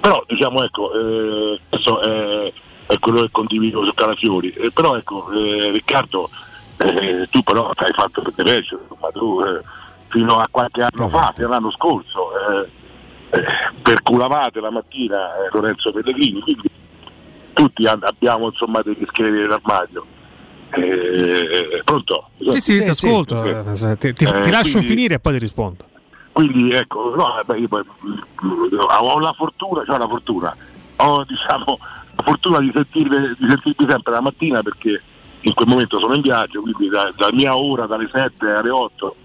Però diciamo ecco, eh, questo è, è quello che condivido su Calafiori. Eh, però ecco, eh, Riccardo, eh, tu però hai fatto per Derecio, ma tu eh, fino a qualche anno fa, fino all'anno scorso, eh, eh, perculavate la mattina eh, Lorenzo Pellegrini, quindi tutti abbiamo insomma degli scheletri nell'armadio. Eh, pronto? Sì, sì, ti ascolto. Eh, Ti, ti- Eh, ti lascio quindi- finire e poi ti rispondo. quindi ecco, no, eh, beh, io mm, ho la fortuna, cioè la fortuna, ho diciamo la fortuna di sentirmi, di sentirmi sempre la mattina perché in quel momento sono in viaggio, quindi da, dalla mia ora, dalle 7 alle 8,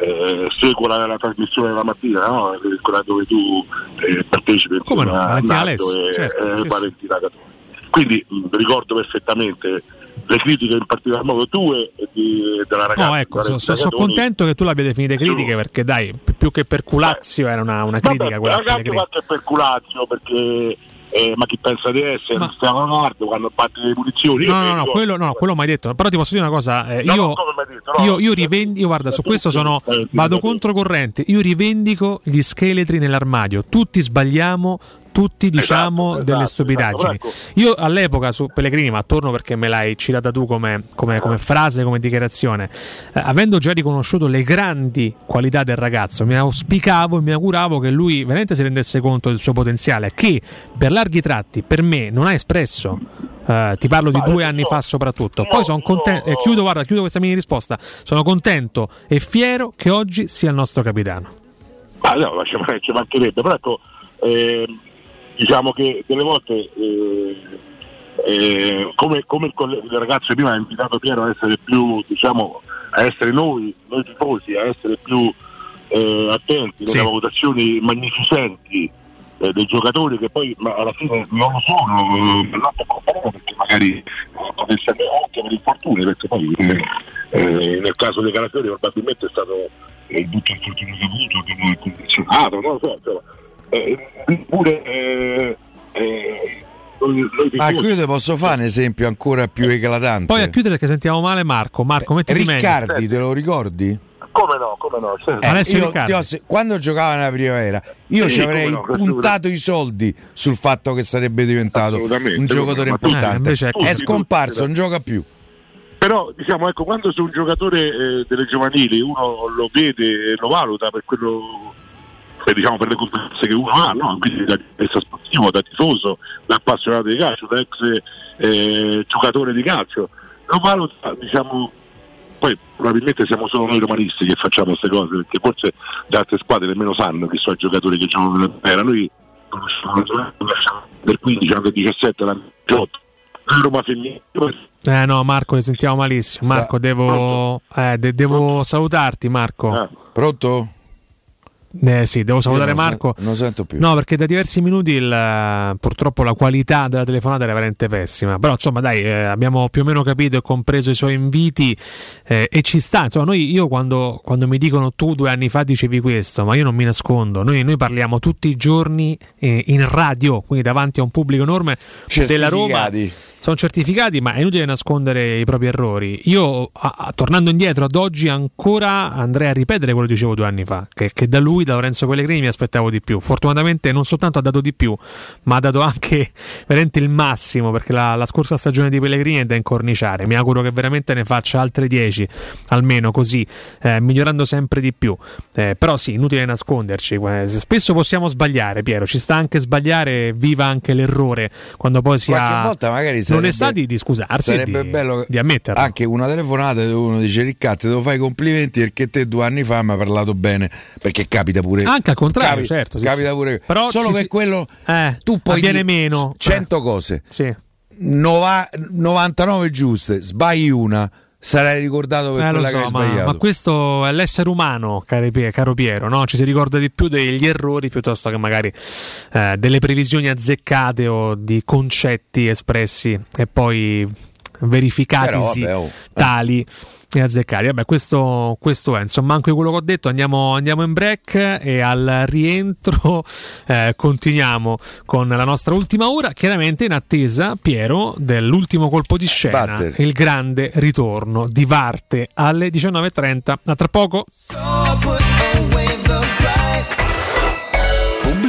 eh, seguo la, la trasmissione della mattina, no? Eh, quella dove tu eh, partecipi Come no, Valentina Alessio, certo, e sì, sì. Valentina Catone. Quindi mh, ricordo perfettamente le critiche in particolar modo tue e di, della ragazza. No, ecco, sono Valentina Catoni. contento che tu l'abbia definite critiche perché dai, pi- più che per culazio era una, una critica Vabbè, quella ragazzi qualche perculazio perché eh, ma chi pensa di essere Cristiano Ronaldo quando batte le punizioni io No, no, no, dico- quello, no, quello mai detto. Però ti posso dire una cosa: eh, No, io, no, detto, io, io rivendico, io guarda, su questo sono vado controcorrente. Io rivendico gli scheletri nell'armadio. Tutti sbagliamo, tutti diciamo delle stupidaggini. ecco. Io all'epoca su Pellegrini, ma torno perché me l'hai citata tu come, come- come frase, come dichiarazione, eh, avendo già riconosciuto le grandi qualità del ragazzo, mi auspicavo e mi auguravo che lui veramente si rendesse conto del suo potenziale, che per larghi tratti per me non ha espresso. Eh, ti parlo di due anni fa soprattutto. Poi sono contento, e chiudo, guarda, chiudo questa mini risposta. Sono contento e fiero che oggi sia il nostro capitano. Ma no, ci, mancherebbe, però ecco, ehm, diciamo che delle volte eh, eh, come, come il, il ragazzo prima ha invitato Piero a essere più, diciamo, a essere noi, noi tifosi, a essere più eh, attenti nelle valutazioni magnificenti eh, dei giocatori che poi alla fine non lo sono, eh, non loro, perché magari eh, potenzialmente anche per infortuni, perché poi eh, eh, nel caso dei Calafiori probabilmente è stato eh, il brutto infortunio che ha avuto, condizionato, non lo so, insomma. Eh, pure eh, eh, tifosi. qui te posso fare un esempio ancora più eclatante. Poi a chiudere che sentiamo male Marco. Marco, meglio. Riccardi, te lo ricordi? Come no, come no, certo. Eh, io ti ho- quando giocava nella primavera, io Sì, ci avrei no, puntato i soldi sul fatto che sarebbe diventato un giocatore ma importante. eh, invece è è scomparso, non gioca più. Però diciamo ecco, quando su un giocatore eh, delle giovanili uno lo vede e lo valuta per quello per, diciamo, per le competenze che uno ha, no? quindi da giornalista sportivo, da tifoso, da appassionato di calcio, da ex eh, giocatore di calcio, lo valuta diciamo poi probabilmente siamo solo noi romanisti che facciamo queste cose, perché forse le altre squadre nemmeno sanno chi sono i giocatori che giocano nella primavera. Noi conosciamo del 15 anno 17 l'anno 18 la Roma femminile Eh no, Marco, ti sentiamo malissimo. Marco, devo, eh, de- devo salutarti, Marco. Pronto? Eh sì, devo salutare non Marco. sen- non sento più. No, perché da diversi minuti il- purtroppo la qualità della telefonata era veramente pessima. Però insomma, dai, eh, abbiamo più o meno capito e compreso i suoi inviti eh, e ci sta. Insomma, noi, io quando, quando mi dicono tu due anni fa dicevi questo, ma io non mi nascondo. Noi, noi parliamo tutti i giorni eh, in radio, quindi davanti a un pubblico enorme della Roma. Sono certificati, ma è inutile nascondere i propri errori. Io, a- a- tornando indietro ad oggi, ancora andrei a ripetere quello che dicevo due anni fa: che, che da lui, da Lorenzo Pellegrini, mi aspettavo di più. Fortunatamente, non soltanto ha dato di più, ma ha dato anche veramente il massimo. Perché la, la scorsa stagione di Pellegrini è da incorniciare. Mi auguro che veramente ne faccia altre 10, almeno così, eh, migliorando sempre di più. Eh, però sì, inutile nasconderci. eh, Spesso possiamo sbagliare, Piero. Ci sta anche sbagliare, viva anche l'errore quando poi si Qualche ha volta magari sarebbe- di, di scusarsi Sarebbe di, bello di ammetterlo. anche una telefonata dove uno dice Riccardo, devo fare i complimenti perché te due anni fa mi hai parlato bene. Perché capita pure. Anche al contrario, capi- certo, sì, capita sì. pure. Però Solo per si- quello Eh, tu puoi avviene dire meno. 100 cose. Sì. Nova- 99 giuste, sbagli una, sarai ricordato per Eh, quella so, che hai ma, sbagliato. ma questo è l'essere umano, Pie- caro Piero, no? ci si ricorda di più degli errori piuttosto che magari eh, delle previsioni azzeccate o di concetti espressi e poi verificatisi Però, vabbè, oh. tali e azzeccati. Vabbè, questo, questo è insomma anche quello che ho detto. Andiamo, andiamo in break e al rientro eh, continuiamo con la nostra ultima ora. Chiaramente in attesa, Piero, dell'ultimo colpo di scena, Barter. il grande ritorno di Varte alle 19.30. A tra poco.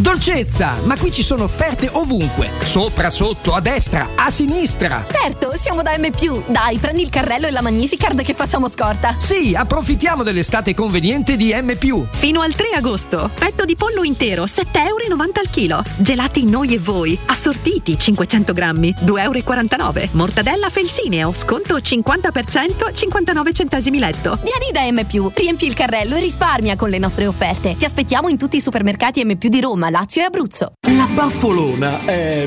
Dolcezza, ma qui ci sono offerte ovunque. Sopra, sotto, a destra, a sinistra. Certo, siamo da M. Dai, prendi il carrello e la Magnificard che facciamo scorta. Sì, approfittiamo dell'estate conveniente di M. Fino al 3 agosto. Petto di pollo intero, 7,90 euro al chilo. Gelati noi e voi. Assortiti, 500 grammi, 2,49 euro. Mortadella Felsineo, sconto 50%, 59 centesimi letto. Vieni da M. Riempi il carrello e risparmia con le nostre offerte. Ti aspettiamo in tutti i supermercati M. di Roma, Lazio e Abruzzo. La baffolona è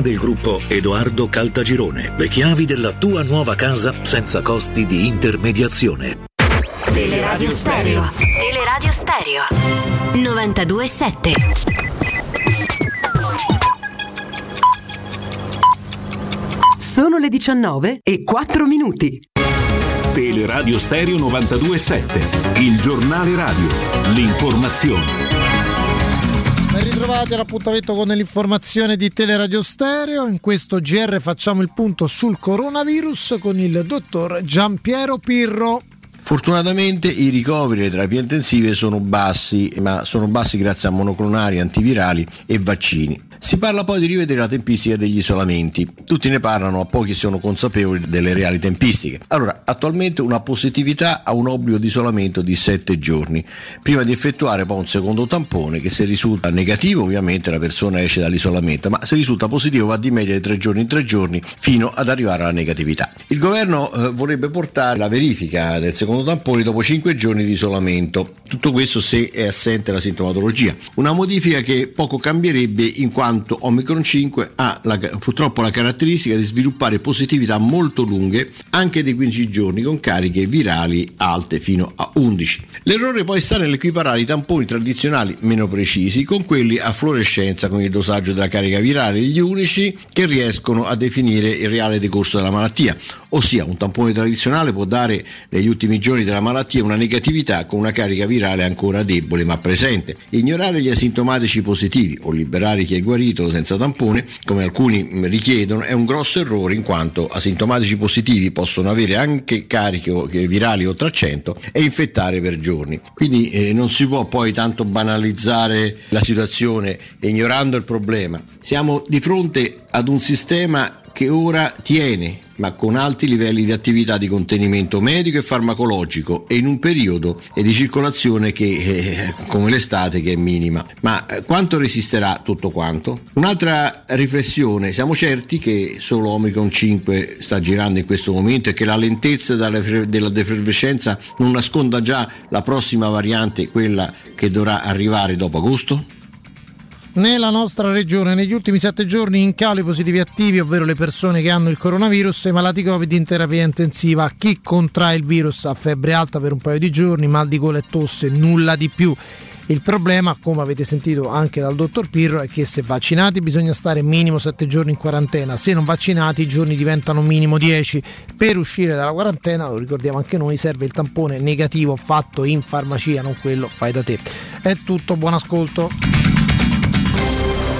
del gruppo Edoardo Caltagirone. Le chiavi della tua nuova casa senza costi di intermediazione. Teleradio Stereo. Teleradio Stereo. 92.7. Sono le 19 e 4 minuti. Teleradio Stereo 927, il giornale radio, l'informazione. Ben ritrovati all'appuntamento con l'informazione di Teleradio Stereo. In questo GR facciamo il punto sul coronavirus con il dottor Giampiero Pirro. Fortunatamente i ricoveri e le terapie intensive sono bassi, ma sono bassi grazie a monoclonali, antivirali e vaccini. Si parla poi di rivedere la tempistica degli isolamenti. Tutti ne parlano, ma pochi sono consapevoli delle reali tempistiche. Allora, attualmente una positività ha un obbligo di isolamento di 7 giorni, prima di effettuare poi un secondo tampone che se risulta negativo ovviamente la persona esce dall'isolamento, ma se risulta positivo va di media di 3 giorni in 3 giorni fino ad arrivare alla negatività. Il governo eh, vorrebbe portare la verifica del secondo tampone dopo 5 giorni di isolamento, tutto questo se è assente la sintomatologia. Una modifica che poco cambierebbe in quanto Omicron 5 ha la- purtroppo la caratteristica di sviluppare positività molto lunghe anche dei 15 giorni con cariche virali alte fino a 11. L'errore poi sta nell'equiparare i tamponi tradizionali meno precisi con quelli a fluorescenza con il dosaggio della carica virale, gli unici che riescono a definire il reale decorso della malattia, ossia un tampone tradizionale può dare negli ultimi giorni della malattia una negatività con una carica virale ancora debole ma presente. Ignorare gli asintomatici positivi o liberare chi è guarito senza tampone, come alcuni mh, richiedono, è un grosso errore in quanto asintomatici positivi possono avere anche cariche che virali oltre a 100 e infettare per giorni. Quindi eh, non si può poi tanto banalizzare la situazione ignorando il problema. Siamo di fronte ad un sistema che ora tiene ma con alti livelli di attività di contenimento medico e farmacologico e in un periodo eh, di circolazione che eh, come l'estate che è minima. Ma eh, quanto resisterà tutto quanto? Un'altra riflessione, siamo certi che solo Omicron 5 sta girando in questo momento e che la lentezza della della defervescenza non nasconda già la prossima variante, quella che dovrà arrivare dopo agosto? Nella nostra regione negli ultimi sette giorni in calo i positivi attivi, ovvero le persone che hanno il coronavirus e malati Covid in terapia intensiva. Chi contrae il virus ha febbre alta per un paio di giorni, mal di gola e tosse, nulla di più. Il problema, come avete sentito anche dal dottor Pirro, è che se vaccinati bisogna stare minimo 7 giorni in quarantena, se non vaccinati i giorni diventano minimo 10. Per uscire dalla quarantena, lo ricordiamo anche noi, serve il tampone negativo fatto in farmacia, non quello fai da te. È tutto, buon ascolto.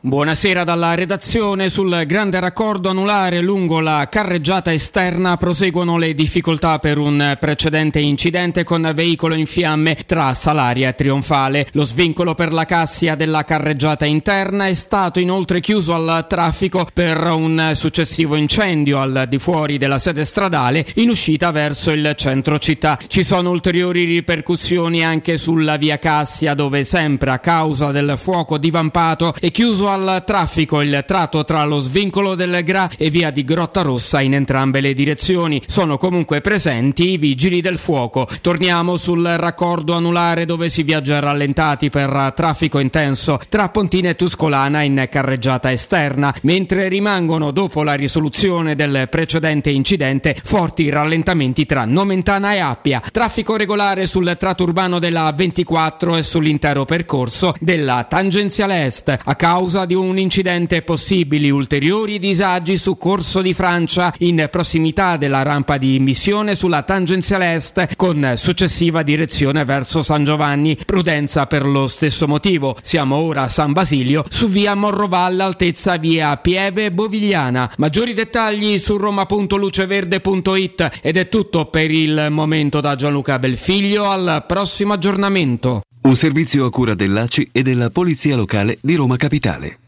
Buonasera dalla redazione. Sul grande raccordo anulare lungo la carreggiata esterna proseguono le difficoltà per un precedente incidente con veicolo in fiamme tra Salaria e Trionfale. Lo svincolo per la cassia della carreggiata interna è stato inoltre chiuso al traffico per un successivo incendio al di fuori della sede stradale in uscita verso il centro città. Ci sono ulteriori ripercussioni anche sulla via Cassia dove sempre a causa del fuoco divampato è chiuso al traffico il tratto tra lo svincolo del Gra e via di Grotta Rossa in entrambe le direzioni. Sono comunque presenti i vigili del fuoco. Torniamo sul raccordo anulare dove si viaggia rallentati per traffico intenso tra Pontina e Tuscolana in carreggiata esterna, mentre rimangono dopo la risoluzione del precedente incidente forti rallentamenti tra Nomentana e Appia. Traffico regolare sul tratto urbano della 24 e sull'intero percorso della tangenziale est a causa di un incidente possibili ulteriori disagi su Corso di Francia in prossimità della rampa di immissione sulla tangenziale est con successiva direzione verso San Giovanni. Prudenza per lo stesso motivo. Siamo ora a San Basilio su via Morrovalle altezza via Pieve Bovigliana. Maggiori dettagli su roma.luceverde.it ed è tutto per il momento da Gianluca Belfiglio al prossimo aggiornamento. Un servizio a cura dell'ACI e della Polizia Locale di Roma Capitale.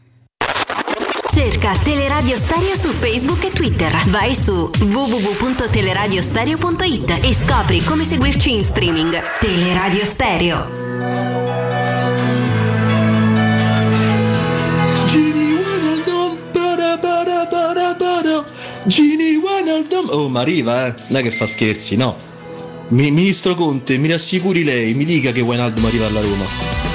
Cerca Teleradio Stereo su Facebook e Twitter. Vai su www.teleradiostereo.it e scopri come seguirci in streaming. Teleradio Stereo. Gini Wijnaldum. Gini. Oh, ma arriva, eh. Non è che fa scherzi, no. Mi- Ministro Conte, mi rassicuri lei, mi dica che Wijnaldum arriva alla Roma.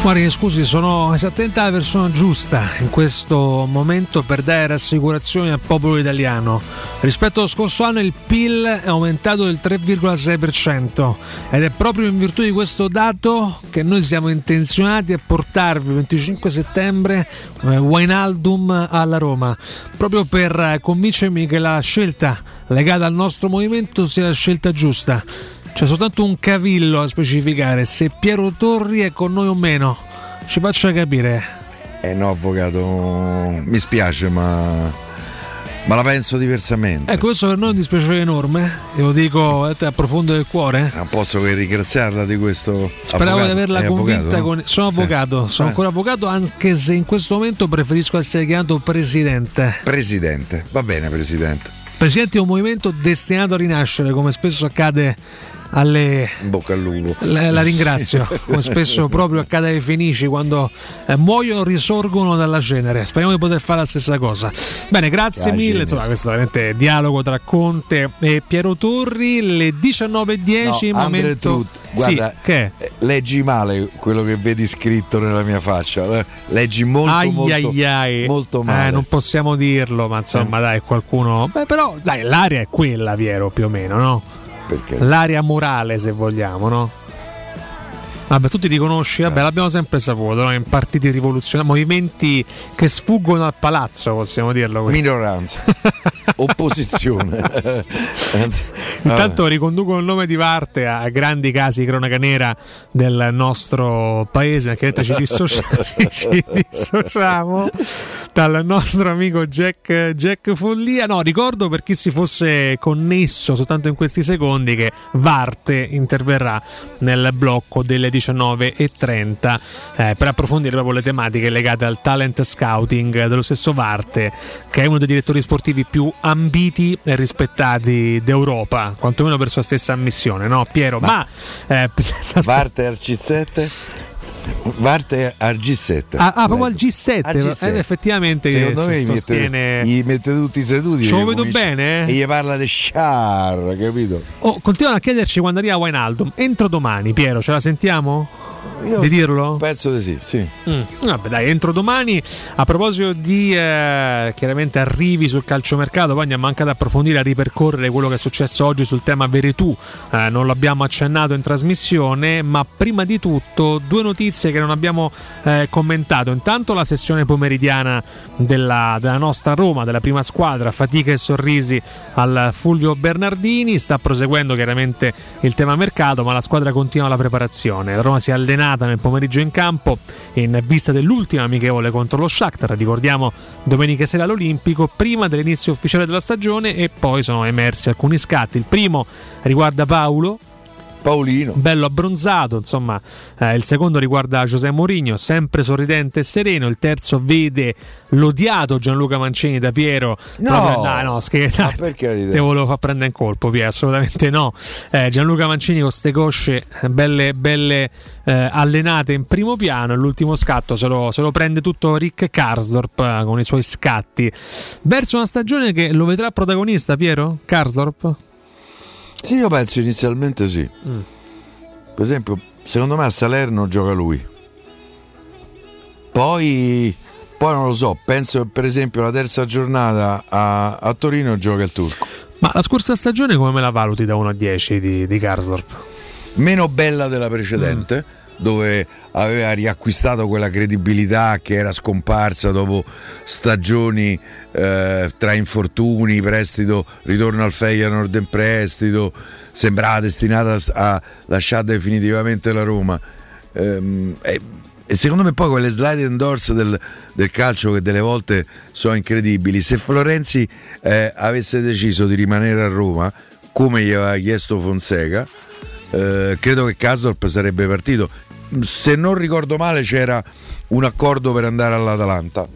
Guardi, scusi, sono esattamente la persona giusta in questo momento per dare rassicurazioni al popolo italiano. Rispetto allo scorso anno il PIL è aumentato del 3,6% ed è proprio in virtù di questo dato che noi siamo intenzionati a portarvi il 25 settembre eh, Wijnaldum alla Roma, proprio per convincermi che la scelta legata al nostro movimento sia la scelta giusta. C'è soltanto un cavillo a specificare se Piero Torri è con noi o meno. Ci faccia capire. Eh no, avvocato, mi spiace, ma, ma la penso diversamente. Ecco, questo per noi è un dispiacere enorme, e lo dico eh, a profondo del cuore. Non posso che ringraziarla di questo. Speravo avvocato. di averla È convinta avvocato? con... Sono Sì. avvocato, sono Eh. ancora avvocato, anche se in questo momento preferisco essere chiamato presidente. Presidente, va bene, presidente. Presidente di un movimento destinato a rinascere, come spesso accade alle In bocca al lupo. La, la ringrazio, come spesso proprio accade ai Fenici quando eh, muoiono risorgono dalla cenere. Speriamo di poter fare la stessa cosa. Bene, grazie Grazie. mille. Insomma, questo è veramente dialogo tra Conte e Piero Torri. Le 19.10 No, momento. Guarda, Sì, che eh, leggi male quello che vedi scritto nella mia faccia. eh. Leggi molto, Ai molto, ai ai. molto male. Eh, non possiamo dirlo, ma insomma, dai, qualcuno. Beh, però, dai, l'aria è quella, Piero, più o meno, no? Perché? L'aria morale, se vogliamo, no? Vabbè, tu ti riconosci, vabbè, l'abbiamo sempre saputo, no? in partiti rivoluzionari, movimenti che sfuggono al palazzo, possiamo dirlo così. Minoranza, opposizione. Anzi, Intanto riconducono il nome di Varte a grandi casi di cronaca nera del nostro paese, che ci ci dissociamo dal nostro amico Jack, Jack Follia. No, ricordo per chi si fosse connesso soltanto in questi secondi che Varte interverrà nel blocco delle 19.30 eh, per approfondire proprio le tematiche legate al talent scouting dello stesso Varte, che è uno dei direttori sportivi più ambiti e rispettati d'Europa, quantomeno per sua stessa ammissione, no Piero? Ma, eh, Varte al C7? Varte al G7. Ah, ah, proprio al G7, Al G7. eh, effettivamente Secondo me gli sostiene- mette, gli mette tutti seduti. Ce lo vedo comincia- bene, eh? E gli parla di Char, capito? Oh, continuano a chiederci quando arriva Wijnaldum. Entro domani, Piero, ce la sentiamo? Io di dirlo? Penso di sì, sì. Mm. Vabbè, dai, entro domani. A proposito di eh, chiaramente arrivi sul calciomercato, poi andiamo anche ad approfondire, a ripercorrere quello che è successo oggi sul tema Veretù. Eh, non l'abbiamo accennato in trasmissione, ma prima di tutto due notizie che non abbiamo eh, commentato. Intanto la sessione pomeridiana della, della nostra Roma, della prima squadra, fatica e sorrisi al Fulvio Bernardini. Sta proseguendo chiaramente il tema mercato, ma la squadra continua la preparazione. La Roma si è allenata nel pomeriggio in campo in vista dell'ultima amichevole contro lo Shakhtar. Ricordiamo domenica sera all'Olimpico, prima dell'inizio ufficiale della stagione e poi sono emersi alcuni scatti. Il primo riguarda Paolo, Paolino. Bello abbronzato, insomma, eh, il secondo riguarda Giuseppe Mourinho, sempre sorridente e sereno. Il terzo vede l'odiato Gianluca Mancini da Piero. No, Proprio- no, no scherzo. Ma per carità. Te volevo far prendere in colpo, Piero, assolutamente no. Eh, Gianluca Mancini con ste cosce eh, belle, belle eh, allenate in primo piano. e L'ultimo scatto se lo, se lo prende tutto Rick Karsdorp eh, con i suoi scatti. Verso una stagione che lo vedrà protagonista, Piero? Karsdorp? Sì, io penso inizialmente sì. Mm. Per esempio, secondo me a Salerno gioca lui. Poi, poi non lo so, penso per esempio la terza giornata a, a Torino gioca il turco. Ma la scorsa stagione come me la valuti da 1 a 10 di, di Karsdorp? Meno bella della precedente, dove aveva riacquistato quella credibilità che era scomparsa dopo stagioni eh, tra infortuni, prestito, ritorno al Feyenoord in prestito, sembrava destinata a lasciare definitivamente la Roma. Ehm, e, e secondo me poi quelle slide endorse del, del calcio che delle volte sono incredibili, se Florenzi eh, avesse deciso di rimanere a Roma, come gli aveva chiesto Fonseca, eh, credo che Casdorp sarebbe partito. Se non ricordo male c'era un accordo per andare all'Atalanta.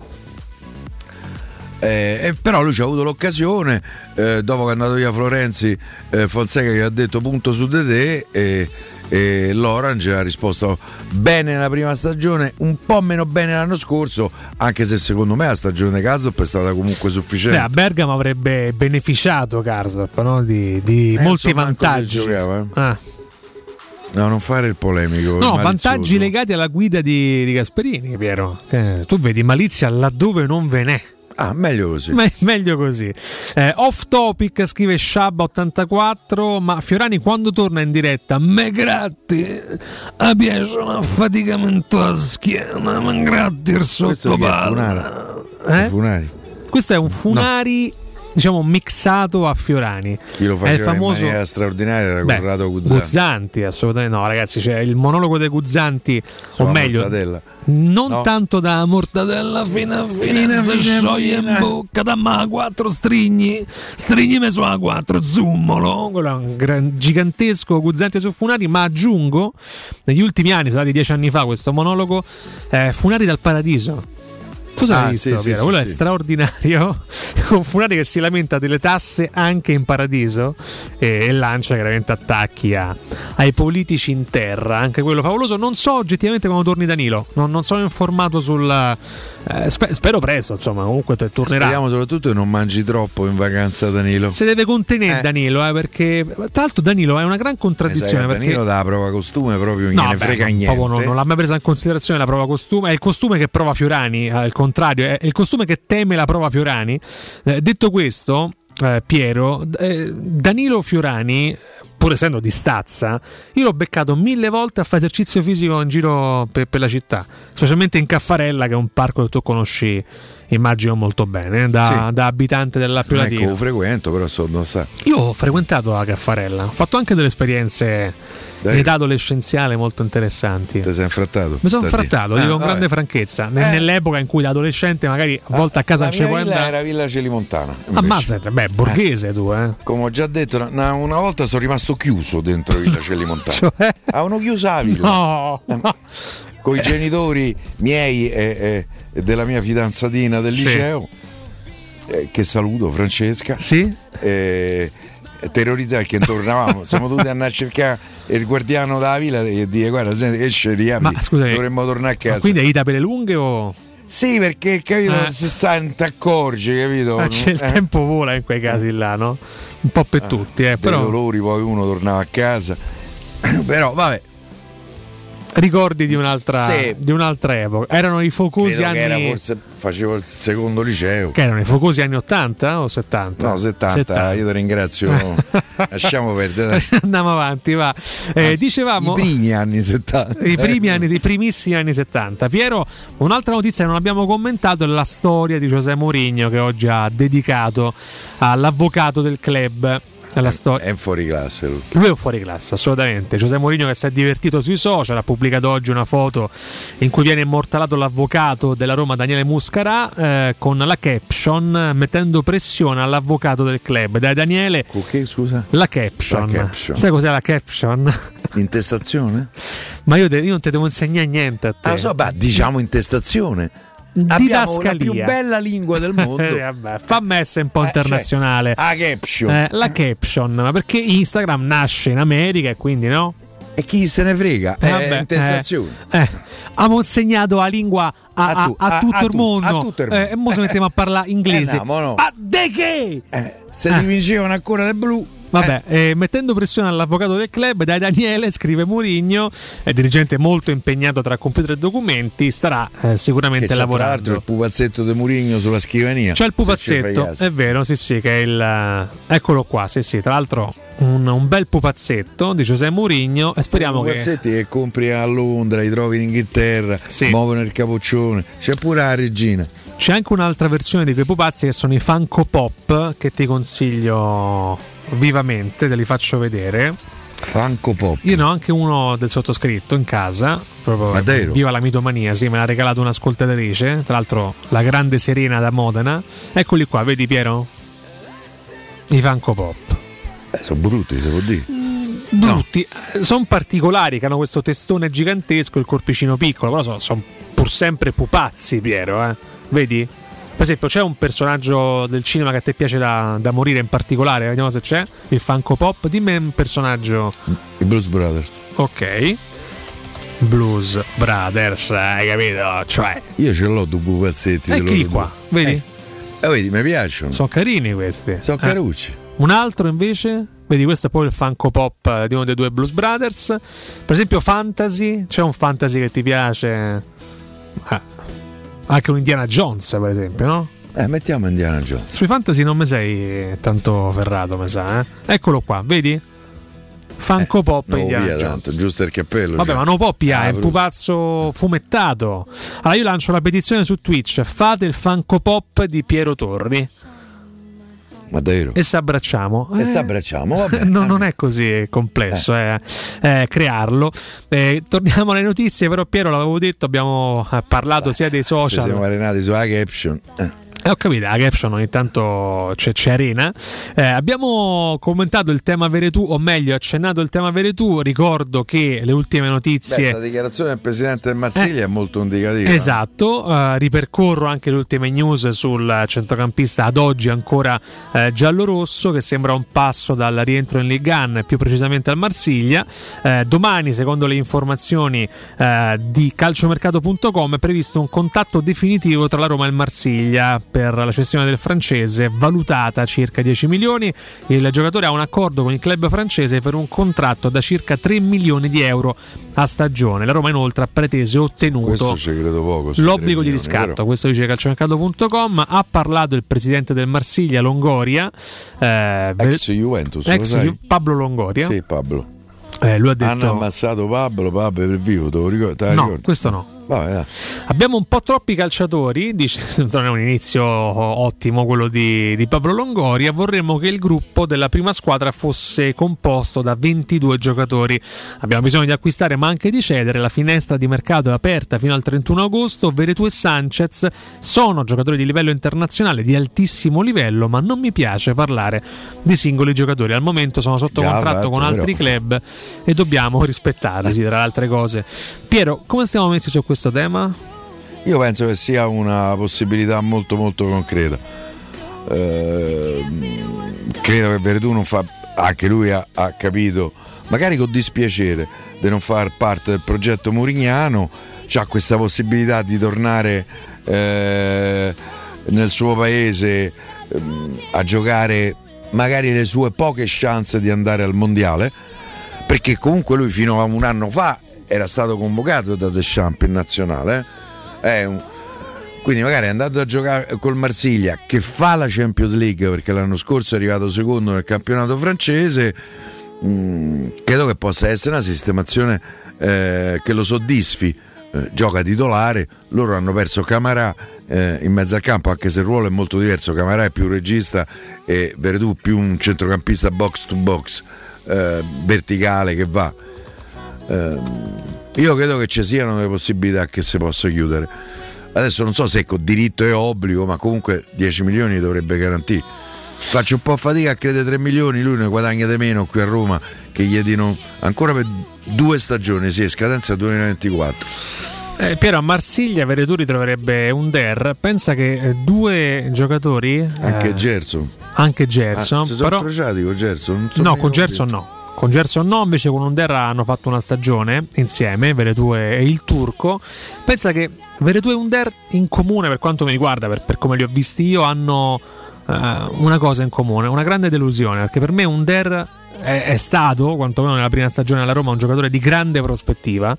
Eh, però lui ci ha avuto l'occasione, eh, dopo che è andato via Florenzi, eh, Fonseca gli ha detto punto su di te e, e l'Orange ha risposto bene nella prima stagione, un po' meno bene l'anno scorso, anche se secondo me la stagione di Casdorp è stata comunque sufficiente. Beh, a Bergamo avrebbe beneficiato Karsdorp no? di, di Eh, molti vantaggi. giocava, eh. Ah. No, non fare il polemico. il No, malizioso. vantaggi legati alla guida di, di Gasperini, Piero. Eh, tu vedi malizia laddove non ve n'è. Ah, meglio così. Me- meglio così. Eh, off topic scrive Shabba84, ma Fiorani quando torna in diretta? Me grazie, a piace un affaticamento a schiena, ma grazie il sottopalla. Eh? Funari. Questo è un Funari, diciamo, mixato a Fiorani. Chi lo È il faceva famoso in maniera straordinaria era Beh, Corrado Guzzanti. Guzzanti, assolutamente no, ragazzi. C'è il monologo dei Guzzanti, Sulla o meglio, mortadella. non No. tanto da mortadella fino a fine, Fina, si scioglie in bocca, damma a quattro strigni, strignimi su a quattro, zummolo. Quello è un gran- gigantesco Guzzanti su Funari, ma aggiungo, negli ultimi anni, stati dieci anni fa, questo monologo, eh, Funari dal paradiso. Cosa Ah, hai visto? sì, sì, sì, Quello è straordinario. Con Funari che si lamenta delle tasse anche in paradiso e, e lancia chiaramente attacchi a- ai politici in terra. Anche quello favoloso. Non so oggettivamente quando torni Danilo. Non, non sono informato sul. Eh, spe- spero presto, insomma. Comunque te- tornerà. Speriamo soprattutto che non mangi troppo in vacanza Danilo. Si deve contenere Danilo, eh, perché tra l'altro Danilo è una gran Eh, contraddizione. che perché Danilo dà la prova costume proprio No, gliene beh, frega no, niente. non, non l'ha mai presa in considerazione la prova costume. È il costume che prova Fiorani, al contrario, è il costume che teme la prova Fiorani. Eh, detto questo, eh, Piero, eh, Danilo Fiorani, pur essendo di stazza, io l'ho beccato mille volte a fare esercizio fisico in giro per, per la città, specialmente in Caffarella, che è un parco che tu conosci, immagino molto bene, eh, da, Sì. da abitante è che Latino. lo frequento, però so non sa. Io ho frequentato la Caffarella, ho fatto anche delle esperienze in Dai. età adolescenziale molto interessanti. Ti sei infrattato? Mi sono Sta a dire. frattato, Ah, dico con vabbè. grande franchezza. Eh. Nell'epoca in cui da adolescente magari a volte a casa non ci puoi andare. era Villa Celimontana. Ammazzate, beh, borghese tu, eh. Come ho già detto, una, una volta sono rimasto chiuso dentro Villa Celimontana. Cioè? Avevano chiuso la villa. No! Con i genitori miei e, e- e della mia fidanzatina del Sì. liceo, eh, che saluto, Francesca. Sì? Eh, terrorizzare perché tornavamo, siamo dovuti andare a cercare il guardiano della villa e dire guarda, senti, che ci riapri, Ma scusami, dovremmo tornare a casa. Ma quindi hai idea per le lunghe o. Sì, perché capito, Eh. si sta, ti accorgi, capito? Ah, c'è il Eh. tempo vola in quei casi là, no? Un po' per tutti, eh. Però. dolori, poi uno tornava a casa. Però vabbè. Ricordi di un'altra, Sì. di un'altra epoca. Erano i focosi Credo anni. era forse facevo il secondo liceo. Che erano i focosi anni 80 o 70? No, 70, io ti ringrazio. Lasciamo perdere. Andiamo avanti, va. Eh, dicevamo. I primi anni 70. I primi anni, i primissimi anni 70. Piero, un'altra notizia che non abbiamo commentato è la storia di José Mourinho che oggi ha dedicato all'avvocato del club. È la storia. È fuori classe lui. Lui è un fuori classe, assolutamente. José Mourinho che si è divertito sui social, ha pubblicato oggi una foto in cui viene immortalato l'avvocato della Roma Daniele Muscarà eh, con la caption mettendo pressione all'avvocato del club. Dai Daniele. Che scusa? La caption. La caption. Sai cos'è la caption? Intestazione? Ma io, te- io non ti devo insegnare niente a te. Ah, so, beh, diciamo intestazione. Abbiamo la più bella lingua del mondo. Eh, vabbè, fammi essere un po' internazionale. a caption. Eh, la caption, ma perché Instagram nasce in America e quindi no? E chi se ne frega? Eh, È vabbè, intestazione. eh, eh. Abbiamo insegnato la lingua a, a- tu- a a- tutto a il mondo. a tutto il mondo. Eh, e mo ci mettiamo a parlare inglese. Eh, no, no. Ma de che? Se ti vincevano ancora del blu. Vabbè, eh, mettendo pressione all'avvocato del club, dai Daniele, scrive Murigno, è dirigente molto impegnato tra computer e documenti, starà eh, Che sicuramente c'è tra l'altro lavorando. il pupazzetto di Murigno sulla scrivania. C'è il pupazzetto, è vero, sì, sì, che è il. Eccolo qua, sì, sì. Tra l'altro, un, un bel pupazzetto di Giuseppe Murigno. E speriamo che. pupazzetti che compri a Londra, li trovi in Inghilterra, muovono il capoccione. C'è pure la regina. C'è anche un'altra versione di quei pupazzi che sono i Funko Pop, che ti consiglio vivamente, te li faccio vedere. Funko Pop. Io ne ho anche uno del sottoscritto in casa. Proprio viva la mitomania, sì, me l'ha regalato un'ascoltatrice. Tra l'altro, la grande Serena da Modena. Eccoli qua, vedi Piero? I Funko Pop. Eh, sono brutti, si può dire. brutti, sono particolari che hanno questo testone gigantesco, il corpicino piccolo, però sono pur sempre pupazzi, Piero, eh. Vedi? Per esempio, c'è un personaggio del cinema che a te piace da, da morire in particolare? Vediamo se c'è. Il Funko Pop. Dimmi un personaggio. I Blues Brothers. Ok. Blues Brothers, hai capito? Cioè, Io ce l'ho due pupazzetti. eccoli qua, vedi? Eh, vedi, mi piacciono. Sono carini questi. Sono Eh. carucci. Un altro invece, vedi questo è poi il Funko Pop eh, di uno dei due Blues Brothers. Per esempio Fantasy, c'è un Fantasy che ti piace? Ah, anche un Indiana Jones per esempio, no? Eh, mettiamo Indiana Jones. Sui Fantasy non mi sei tanto ferrato, mi sa, eh? Eccolo qua, vedi? Funko Pop No, Indiana via Jones. tanto, giusto il cappello. Vabbè, cioè. ma no Poppi ha Ah, è un pupazzo fumettato. Allora io lancio la petizione su Twitch, fate il Funko Pop di Piero Torri davvero? e si abbracciamo. E Eh, si abbracciamo, vabbè. No, non è così complesso eh, eh, crearlo. Eh, torniamo alle notizie, però Piero l'avevo detto, abbiamo eh, parlato sia dei Se social. siamo arenati sulla caption. Eh. Eh, ho capito, la caption ogni tanto c'è, c'è arena. Eh, abbiamo commentato il tema Veretù, o meglio, accennato il tema Veretù. Ricordo che le ultime Beh, notizie. questa dichiarazione del presidente del Marsiglia è molto indicativa. Esatto, eh, ripercorro anche le ultime news sul centrocampista ad oggi ancora eh, giallo-rosso che sembra un passo dal rientro in Ligue 1, più precisamente al Marsiglia. Eh, domani, secondo le informazioni eh, di calciomercato.com, è previsto un contatto definitivo tra la Roma e il Marsiglia per la cessione del francese, valutata circa 10 milioni. Il giocatore ha un accordo con il club francese per un contratto da circa 3 milioni di euro a stagione. La Roma inoltre ha preteso e ottenuto poco. l'obbligo tre di milioni, riscatto, vero? questo dice calciomercato.com. Ha parlato il presidente del Marsiglia, Longoria, eh, Ex Juventus, ex? Ju- Pablo Longoria. Sì, Pablo. Eh, lui ha detto: Hanno ammazzato Pablo, Pablo per vivo, te lo la No, questo no. Vabbè. Abbiamo un po' troppi calciatori, dice, non è un inizio ottimo quello di, di Pablo Longoria, vorremmo che il gruppo della prima squadra fosse composto da 22 giocatori. Abbiamo bisogno di acquistare ma anche di cedere, la finestra di mercato è aperta fino al 31 agosto, Veretù e Sanchez sono giocatori di livello internazionale, di altissimo livello, ma non mi piace parlare di singoli giocatori. Al momento sono sotto Già contratto fatto, con altri club e dobbiamo rispettarli, tra le altre cose. Piero, come stiamo messi su questo tema? Io penso che sia una possibilità molto molto concreta. Ehm, credo che Veretù non fa, anche lui ha, ha capito, magari con dispiacere, di non far parte del progetto Murignano, c'ha questa possibilità di tornare eh, nel suo paese ehm, a giocare magari le sue poche chance di andare al mondiale, perché comunque lui fino a un anno fa era stato convocato da Deschamps in nazionale. eh. Un- quindi magari è andato a giocare col Marsiglia che fa la Champions League perché l'anno scorso è arrivato secondo nel campionato francese. mm, credo che possa essere una sistemazione eh, che lo soddisfi. Eh, gioca titolare, loro hanno perso Camarà eh, in mezzo al campo, anche se il ruolo è molto diverso. Camarà è più regista e Veretù più un centrocampista box to box eh, verticale che va. Ehm, io credo che ci siano delle possibilità che si possa chiudere. Adesso non so se con diritto e obbligo, ma comunque 10 milioni dovrebbe garantire. Faccio un po' fatica a credere 3 milioni, lui ne guadagna di meno qui a Roma che gli diano ancora per due stagioni, sì, scadenza 2024. Eh, Piero a Marsiglia Veretù ritroverebbe un Der. Pensa che eh, due giocatori. Anche eh, Gerson. Anche Gerson. Ah, si sono però- incrociati con Gerson? Non so No, con Gerson detto. no. Con Gerson no, invece con Undera hanno fatto una stagione insieme, Veretù e e il turco. Pensa che Veretù e Under in comune, per quanto mi riguarda, per, per come li ho visti io, hanno eh, una cosa in comune, una grande delusione, perché per me Under è, è stato, quantomeno nella prima stagione alla Roma, un giocatore di grande prospettiva,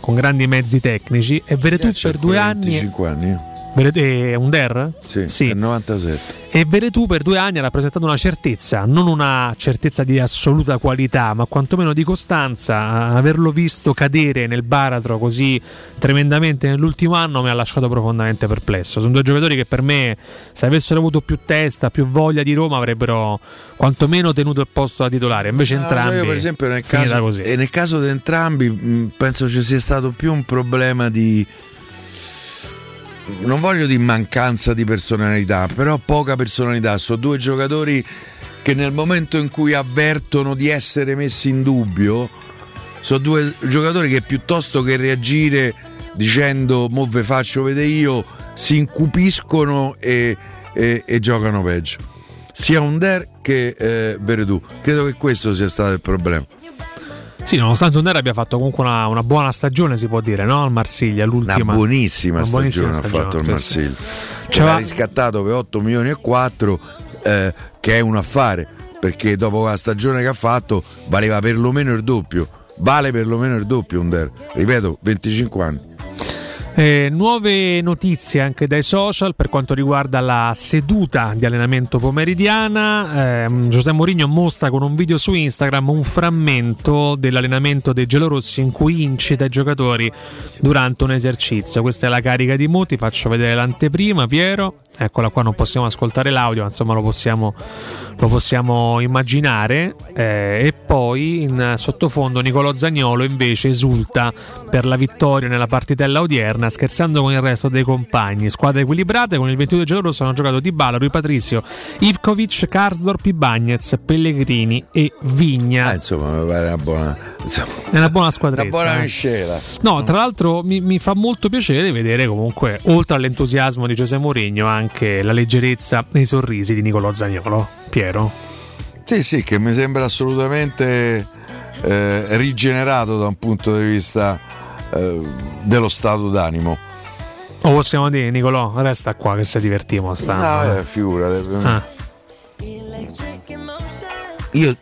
con grandi mezzi tecnici, e Veretù per due anni... 25 anni. Veretù è Under? Sì, nel 97. E Veretù per due anni ha rappresentato una certezza, non una certezza di assoluta qualità, ma quantomeno di costanza. Averlo visto cadere nel baratro così tremendamente nell'ultimo anno mi ha lasciato profondamente perplesso. Sono due giocatori che per me, se avessero avuto più testa, più voglia di Roma, avrebbero quantomeno tenuto il posto da titolare. Invece Ah, entrambi. io per esempio nel caso, e nel caso di entrambi penso ci sia stato più un problema di non voglio di mancanza di personalità però poca personalità. Sono due giocatori che nel momento in cui avvertono di essere messi in dubbio sono due giocatori che piuttosto che reagire dicendo mo ve faccio vedere io si incupiscono e, e- e giocano peggio. Sia Under che eh, Veredù credo che questo sia stato il problema Sì, nonostante Under abbia fatto comunque una, una buona stagione, si può dire, no? Al Marsiglia, l'ultima. una buonissima Una buonissima stagione ha fatto il sì, sì. Marsiglia Ci ce l'ha riscattato per 8 milioni e 4 eh, che è un affare perché dopo la stagione che ha fatto valeva perlomeno il doppio vale perlomeno il doppio Under ripeto 25 anni Eh, nuove notizie anche dai social per quanto riguarda la seduta di allenamento pomeridiana. Ehm, Giuseppe Mourinho mostra con un video su Instagram un frammento dell'allenamento dei gelorossi in cui incita i giocatori durante un esercizio. Questa è la carica di Muti, faccio vedere l'anteprima, Piero. Eccola qua, non possiamo ascoltare l'audio, ma insomma lo possiamo, lo possiamo immaginare. Eh, e poi in sottofondo Nicolò Zagnolo invece esulta per la vittoria nella partitella odierna, scherzando con il resto dei compagni. Squadra equilibrata, con il 22 giallorosso hanno giocato Di Bala, Rui Patrizio, Ivkovic, Karsdorp, Ibagnez, Pellegrini e Vigna. Ah, insomma mi pare una buona insomma, È una buona squadretta. una buona eh. miscela No, tra l'altro mi, mi fa molto piacere vedere comunque, oltre all'entusiasmo di Giuseppe Mourinho, anche la leggerezza nei sorrisi di Nicolò Zagnolo. Piero? Sì, sì, che mi sembra assolutamente eh, rigenerato da un punto di vista eh, dello stato d'animo. O possiamo dire, Nicolò, resta qua che si divertiamo. Sta. No, eh, figurati. Ah. Io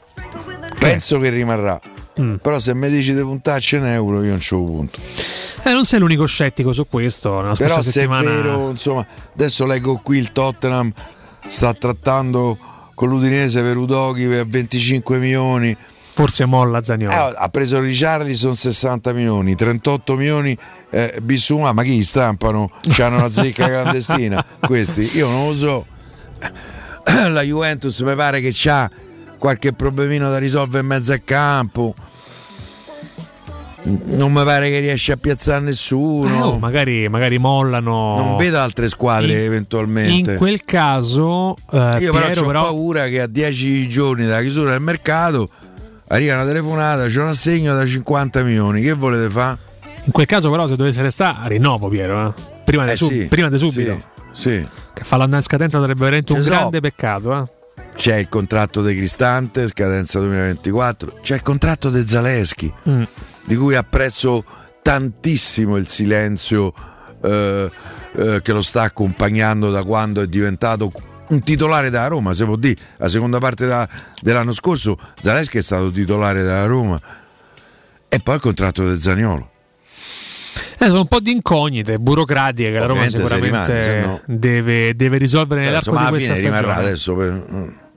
penso che rimarrà. Mm. Però se mi dici di puntarci in euro io non c'ho punto. Eh, non sei l'unico scettico su questo. Nella Però se è settimana. vero, insomma, adesso leggo qui il Tottenham sta trattando con l'Udinese per Udochi per 25 milioni. Forse molla Zagnolo. Eh, ha preso Richarlison 60 milioni, 38 milioni eh, Bissouma, ma chi stampano? C'hanno una zecca clandestina questi? Io non lo so. La Juventus mi pare che c'ha qualche problemino da risolvere in mezzo al campo. Non mi pare che riesce a piazzare nessuno. Eh, oh, magari, magari mollano. Non vedo altre squadre In- eventualmente. In quel caso, eh, Io però Piero, ho però, paura che a 10 giorni dalla chiusura del mercato arriva una telefonata, c'è un assegno da 50 milioni. Che volete fare? in quel caso, però, se dovesse restare, rinnovo Piero. eh. Prima, di Eh sub- sì, prima di subito. Sì, sì. Che fa l'anno in scadenza sarebbe veramente un so. grande peccato. eh. C'è il contratto di Cristante, scadenza 2024. C'è il contratto di Zaleschi, Mm. Di cui apprezzo tantissimo il silenzio eh, eh, che lo sta accompagnando da quando è diventato un titolare della Roma, se può dire. La seconda parte da- dell'anno scorso Zaleschi è stato titolare della Roma E poi il contratto del Zaniolo. Eh, sono un po' di incognite burocratiche che la Roma Ovviamente se sicuramente rimane, se no- deve, deve risolvere nell'arco Insomma, di questa fine rimarrà stagione. adesso per...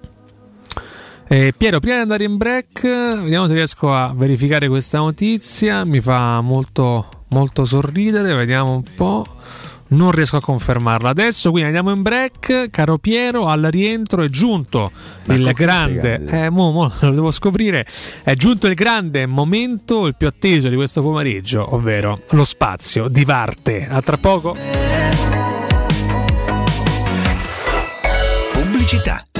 Eh, Piero, prima di andare in break, vediamo se riesco a verificare questa notizia. Mi fa molto, molto sorridere. Vediamo un po'. Non riesco a confermarla adesso. Quindi andiamo in break. Caro Piero, al rientro è giunto il con chi grande. sei Eh, mo, mo, lo devo scoprire. È giunto il grande momento, il più atteso di questo pomeriggio, ovvero lo spazio di Varte. A tra poco. Pubblicità.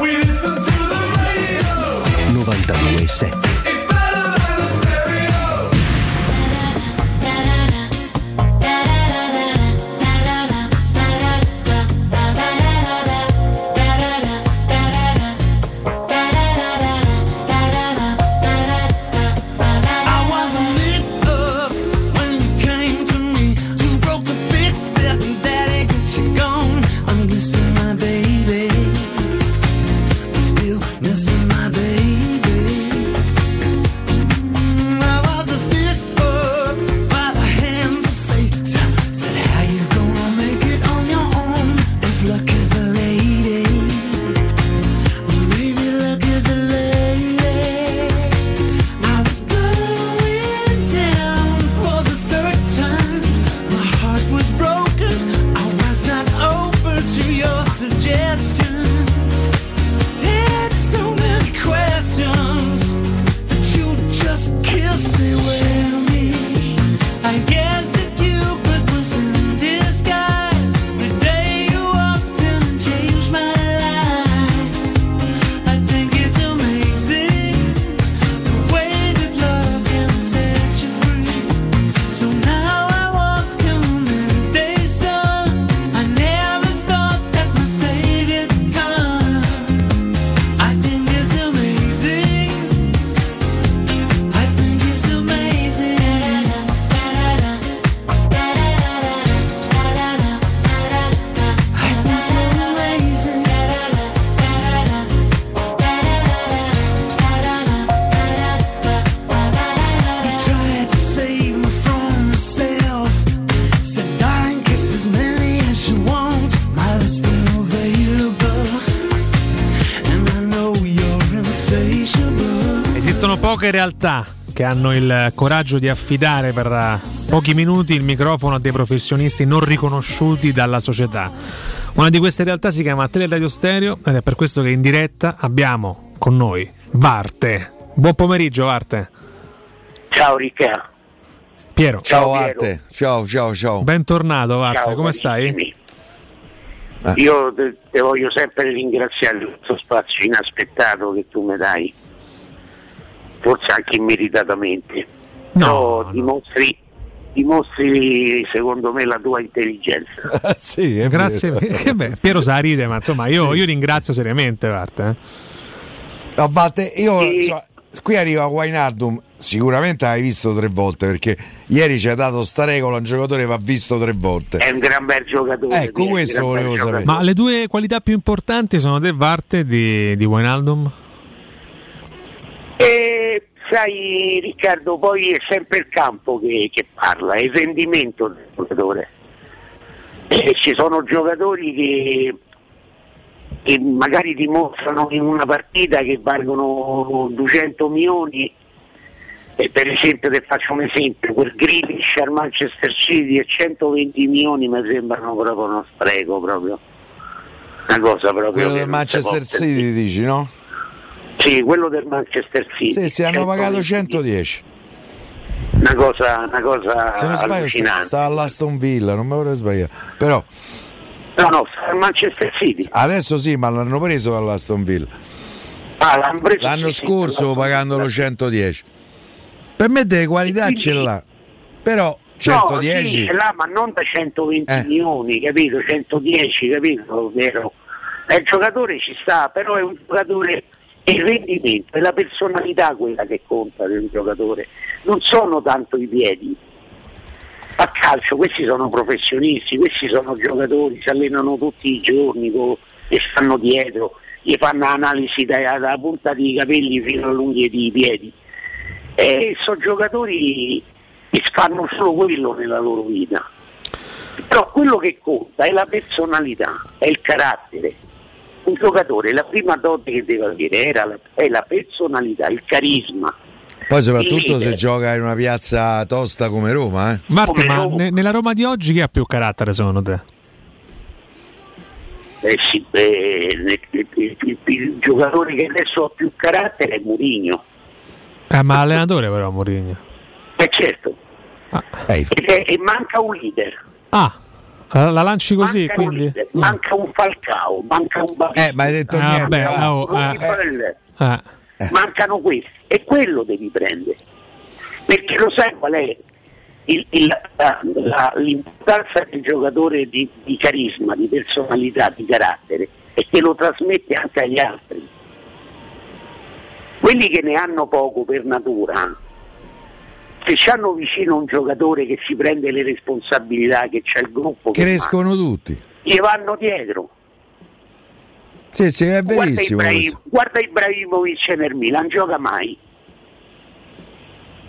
92.7 poche realtà che hanno il coraggio di affidare per eh, pochi minuti il microfono a dei professionisti non riconosciuti dalla società. Una di queste realtà si chiama Teleradio Stereo ed è per questo che in diretta abbiamo con noi Varte. Buon pomeriggio Varte. Ciao Ricca. Piero. Ciao Piero. Arte, ciao ciao ciao. Bentornato Varte, Ciao, come stai? Io te, te voglio sempre ringraziare per questo spazio inaspettato che tu mi dai, forse anche immeritatamente. No, dimostri, dimostri secondo me la tua intelligenza. sì, è Grazie. beh, Piero sa ride, ma insomma io, io ringrazio seriamente Varte. eh. No, Batte, io insomma, qui arriva Wainaldum, sicuramente l'hai visto tre volte perché ieri ci ha dato sta regola, un giocatore va visto tre volte. È un gran bel giocatore. Ecco, sì, questo volevo sapere. Ma le due qualità più importanti sono te Varte di, di Wijnaldum? E sai Riccardo, poi è sempre il campo che, che parla, è il rendimento del giocatore. E ci sono giocatori che, che magari dimostrano in una partita che valgono 200 milioni e per esempio ti faccio un esempio, quel Grealish al Manchester City e 120 milioni mi sembrano proprio uno spreco proprio. Una cosa proprio. Quello del Manchester. City dici, no? Sì, quello del Manchester City. Sì, sì, hanno 120. pagato 110. Una cosa, una cosa Se non sbaglio sta, sta all'Aston Villa, non mi vorrei sbagliare. Però No, no, sta al Manchester City. adesso sì, ma l'hanno preso dall'Aston Villa. Ah, l'hanno preso, L'anno sì, sì, scorso l'hanno- pagandolo 110. Per me delle qualità Quindi- ce l'ha. Però No, 110 sì, ce l'ha, ma non da 120 Eh. milioni, capito? 110, capito? Vero? Il giocatore ci sta, però è un giocatore, è il rendimento, è la personalità quella che conta di un giocatore, non sono tanto i piedi. A calcio questi sono professionisti, questi sono giocatori, si allenano tutti i giorni e stanno dietro, gli fanno analisi da- dalla punta dei capelli fino all'unghie dei piedi. E sono giocatori che fanno solo quello nella loro vita. Però quello che conta è la personalità, è il carattere. Un giocatore la prima dote che deve avere era la, è la personalità, il carisma. Poi soprattutto se gioca in una piazza tosta come Roma, eh. Marte, ma ne- nella Roma di oggi chi ha più carattere secondo te? Eh sì, eh, il, il- il- il giocatore che adesso ha più carattere è Mourinho. Eh, ma allenatore però Mourinho. Eh certo. Eh, E, e- e manca un leader. Ah, la la lanci così manca un quindi? leader, manca un Falcao, manca un Babic. Eh, ma hai detto Ah, niente. vabbè, va. oh, Rudy eh, Bell. eh. mancano questi e quello devi prendere perché lo sai qual è il- il- la- la- l'importanza del giocatore di, di carisma, di personalità, di carattere e che lo trasmette anche agli altri quelli che ne hanno poco per natura se hanno vicino un giocatore che si prende le responsabilità che c'è il gruppo che Crescono tutti. manda, gli vanno dietro Sì, sì, è guarda, verissimo. Ibrahim, questo. guarda Ibrahimovic nel Milan, gioca mai.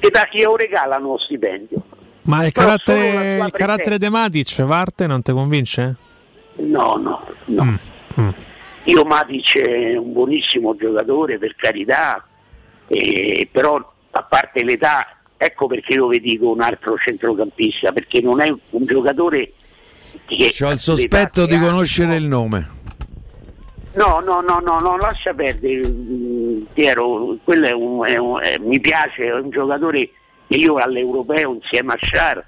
E da chi lo regalano lo stipendio? Ma il carattere, il carattere de Matic, Varte, non ti convince? No, no, no. Mm, Io Matic è un buonissimo giocatore, per carità, eh, però a parte l'età, ecco perché io vi dico un altro centrocampista, perché non è un giocatore che... Ho il sospetto di conoscere il nome. No, no, no, no, no, lascia perdere mm, Piero, quello è un, è un- è- mi piace, è un giocatore che io all'europeo insieme a Sciar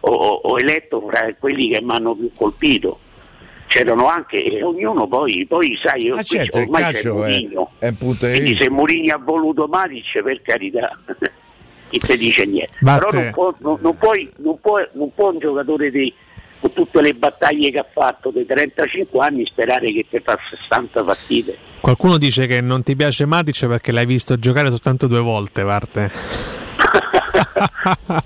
ho, ho- eletto fra quelli che mi hanno più colpito. C'erano anche, e ognuno poi, poi sai, io Ah, certo, ormai c'è calcio è, è quindi se. Mourinho ha voluto Matic per carità, chi te dice niente. Batte. Però non può, non, non puoi- non può- non può un giocatore di, con tutte le battaglie che ha fatto dei 35 anni sperare che ti fa 60 partite. Qualcuno dice che non ti piace Matic perché l'hai visto giocare soltanto due volte, Varte.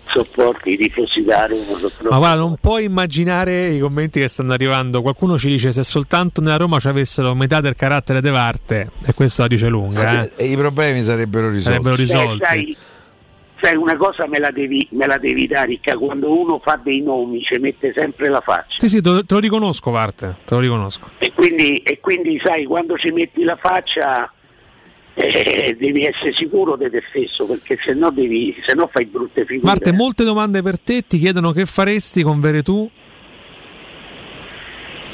Sopporti i tifosi da Roma. Ma guarda, non puoi immaginare i commenti che stanno arrivando. Qualcuno ci dice se soltanto nella Roma ci avessero metà del carattere de Varte, e questo la dice lunga. Eh? E i problemi sarebbero risolti. Sarebbero risolti. Eh, sai, sai, una cosa me la, devi, me la devi dare, Ricca, quando uno fa dei nomi ci mette sempre la faccia. Sì, sì, te lo, riconosco, Varte, te lo riconosco. E quindi, e quindi sai, quando ci metti la faccia eh, devi essere sicuro di te stesso, perché se no, devi, se no fai brutte figure. Marte, molte domande per te, ti chiedono che faresti con Veretù.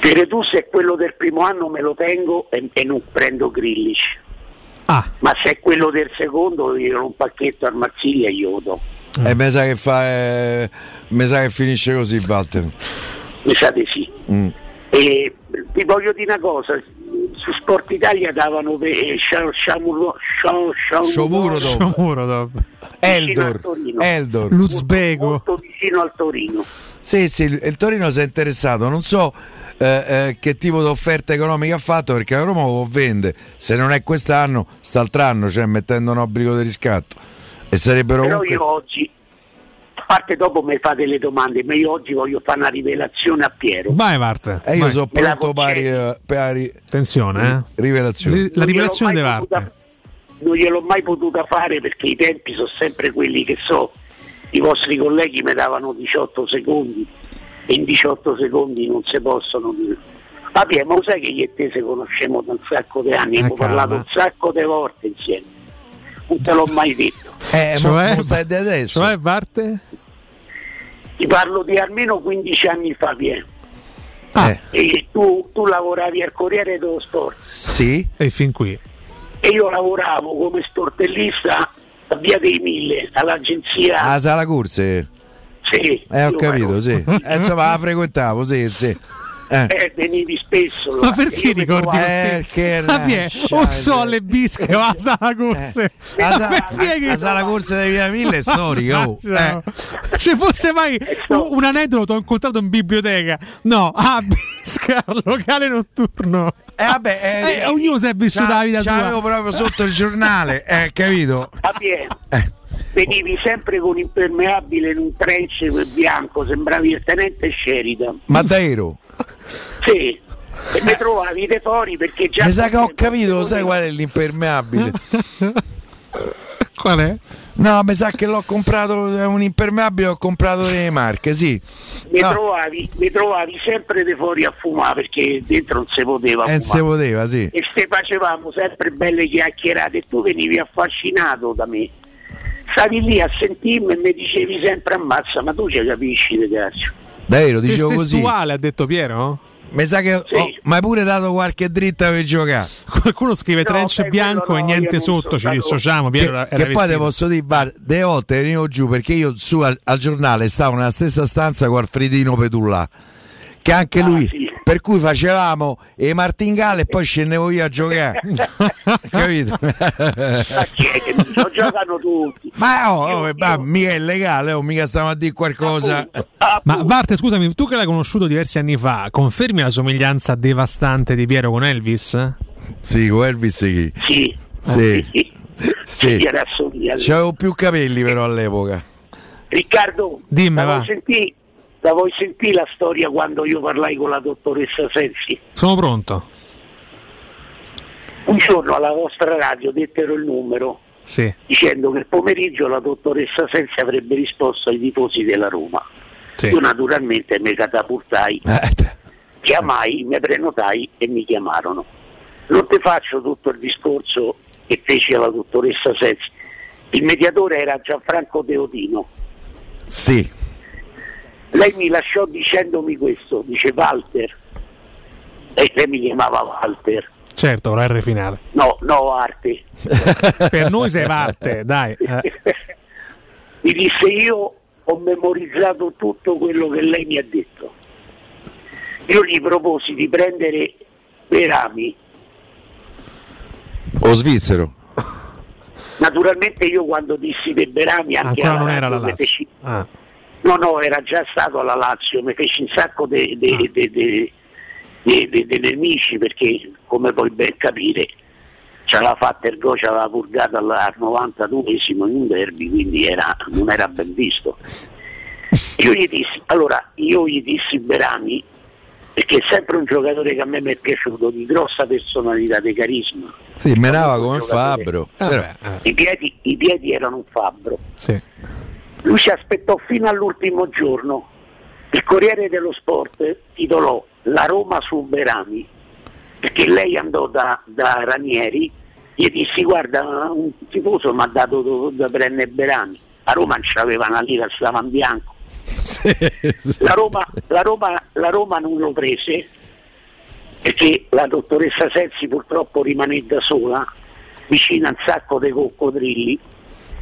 Veretù se è quello del primo anno me lo tengo e, e non prendo Grillic. Ah. Ma se è quello del secondo io un pacchetto al Marsiglia io lo do. E mi sa che fa. eh, mi sa che finisce così, Walter. Mi sa di sì. Mm. E vi voglio dire una cosa, su Sport Italia davano eh, dopo. Eldor. Eldor. Luzbego. molto vicino al Torino. Sì, sì, il il Torino si è interessato, non so eh, eh, che tipo di offerta economica ha fatto perché la Roma lo vende, se non è quest'anno, st'altro anno, cioè mettendo un obbligo di riscatto. E sarebbero Però comunque... io oggi, a parte dopo mi fate le domande, ma io oggi voglio fare una rivelazione a Piero. Vai, Varte. E io vai. sono pronto pari, eh, pari Attenzione, eh. rivelazioni. Ri- La rivelazione di Varte. non gliel'ho mai potuta fare perché i tempi sono sempre quelli che so. I vostri colleghi mi davano 18 secondi in 18 secondi non si possono dire. Vabbè, ma lo sai che io e te se conosciamo da un sacco di anni, abbiamo calma. parlato un sacco di volte insieme. Non te l'ho mai detto. Eh, Cioè? mo stai di adesso. Cioè, Varte? Ti parlo di almeno 15 anni fa, Pier. Eh, E tu, tu lavoravi al Corriere dello Sport sì, E fin qui. e io lavoravo come stortellista a Via dei Mille, all'agenzia. a sala corse. Sì, Eh, ho capito, sì. Eh, insomma, la frequentavo, sì, sì. Eh. Eh, venivi spesso. Ma allora, perché io mi ricordi trovavo- Eh, Ma vie, o so alle bische o a sala corse. La, Ma sa- mi spieghi? la sala corsa di Via Mille è storica. oh. Eh. Ci fosse mai un, un aneddoto, ho incontrato in biblioteca. No, a Bisca, locale notturno. Eh, vabbè, eh, Eh, ognuno si è vissuto la vita c'avevo sua. proprio sotto il giornale, eh, capito? a Piero. Eh. Venivi sempre con impermeabile in un trench bianco, sembravi il tenente Sheridan. Ma davvero? Sì. E mi trovavi te fuori perché già. Mi sa che ho capito, sai qual è l'impermeabile? Qual è? No, mi sa che l'ho comprato è un impermeabile, ho comprato delle marche, sì. Mi, No. trovavi, mi trovavi sempre di fuori a fumare perché dentro non si poteva Eh, si poteva, sì. E ste facevamo sempre belle chiacchierate e tu venivi affascinato da me. Stavi lì a sentirmi e mi dicevi sempre ammazza, ma tu ci capisci di cazzo. Davvero, dicevo così. Testuale, ha detto Piero? Mi sa che ho, mi hai pure dato qualche dritta per giocare. Qualcuno scrive trench bianco e niente sotto, ci dissociamo. Piero Che, era- che era poi te posso dire, guarda, delle volte venivo giù perché io su al, al giornale stavo nella stessa stanza con Alfredino Petullà, che anche Ah, lui, per cui facevamo i martingale e poi scendevo io a giocare. Capito? Lo giocano tutti. Ma oh, oh, ma mica è legale, oh, mica stiamo a dire qualcosa. Ma Varte, scusami, tu che l'hai conosciuto diversi anni fa, confermi la somiglianza devastante di Piero con Elvis? Sì, con Elvis chi? Sì. Sì. Sì. Sì, era assomigliato. C'avevo più capelli però all'epoca. Riccardo, Dimmi, va. sentire la, vuoi sentire la storia quando io parlai con la dottoressa Sensi? Sono pronto. Un giorno alla vostra radio dettero il numero Sì. dicendo che il pomeriggio la dottoressa Sensi avrebbe risposto ai tifosi della Roma. Sì. Io naturalmente mi catapultai, chiamai, mi prenotai e mi chiamarono. Non ti faccio tutto il discorso che feci alla dottoressa Sensi. Il mediatore era Gianfranco Teodino. Sì. Lei mi lasciò dicendomi questo, dice Walter. E lei mi chiamava Walter. Certo, la R finale. No, no, Arte. per noi sei Varte, dai. eh. Mi disse io ho memorizzato tutto quello che lei mi ha detto. Io gli proposi di prendere Berami. O svizzero. Naturalmente io quando dissi De Berami anche Ancora non era la Lazio. feci- Ah. No, no, era già stato alla Lazio, mi feci un sacco di nemici perché, come puoi ben capire, ce l'ha fatta il ce l'aveva purgata al al 92esimo in un derby, quindi era- non era ben visto. Io gli dissi, allora, io gli dissi Berami, perché è sempre un giocatore che a me mi è piaciuto, di grossa personalità, di carisma. Sì, menava come giocatore. Fabbro. Ah, Però- I, piedi, I piedi erano un fabbro. Sì. Lui ci aspettò fino all'ultimo giorno. Il Corriere dello Sport titolò La Roma su Berami, perché lei andò da, da Ranieri, gli dissi guarda un tifoso mi ha dato da prendere Berami. A Roma non c'aveva una lira, stava in bianco. La Roma, la, Roma, la Roma non lo prese perché la dottoressa Sensi purtroppo rimane da sola, vicino a un sacco di coccodrilli.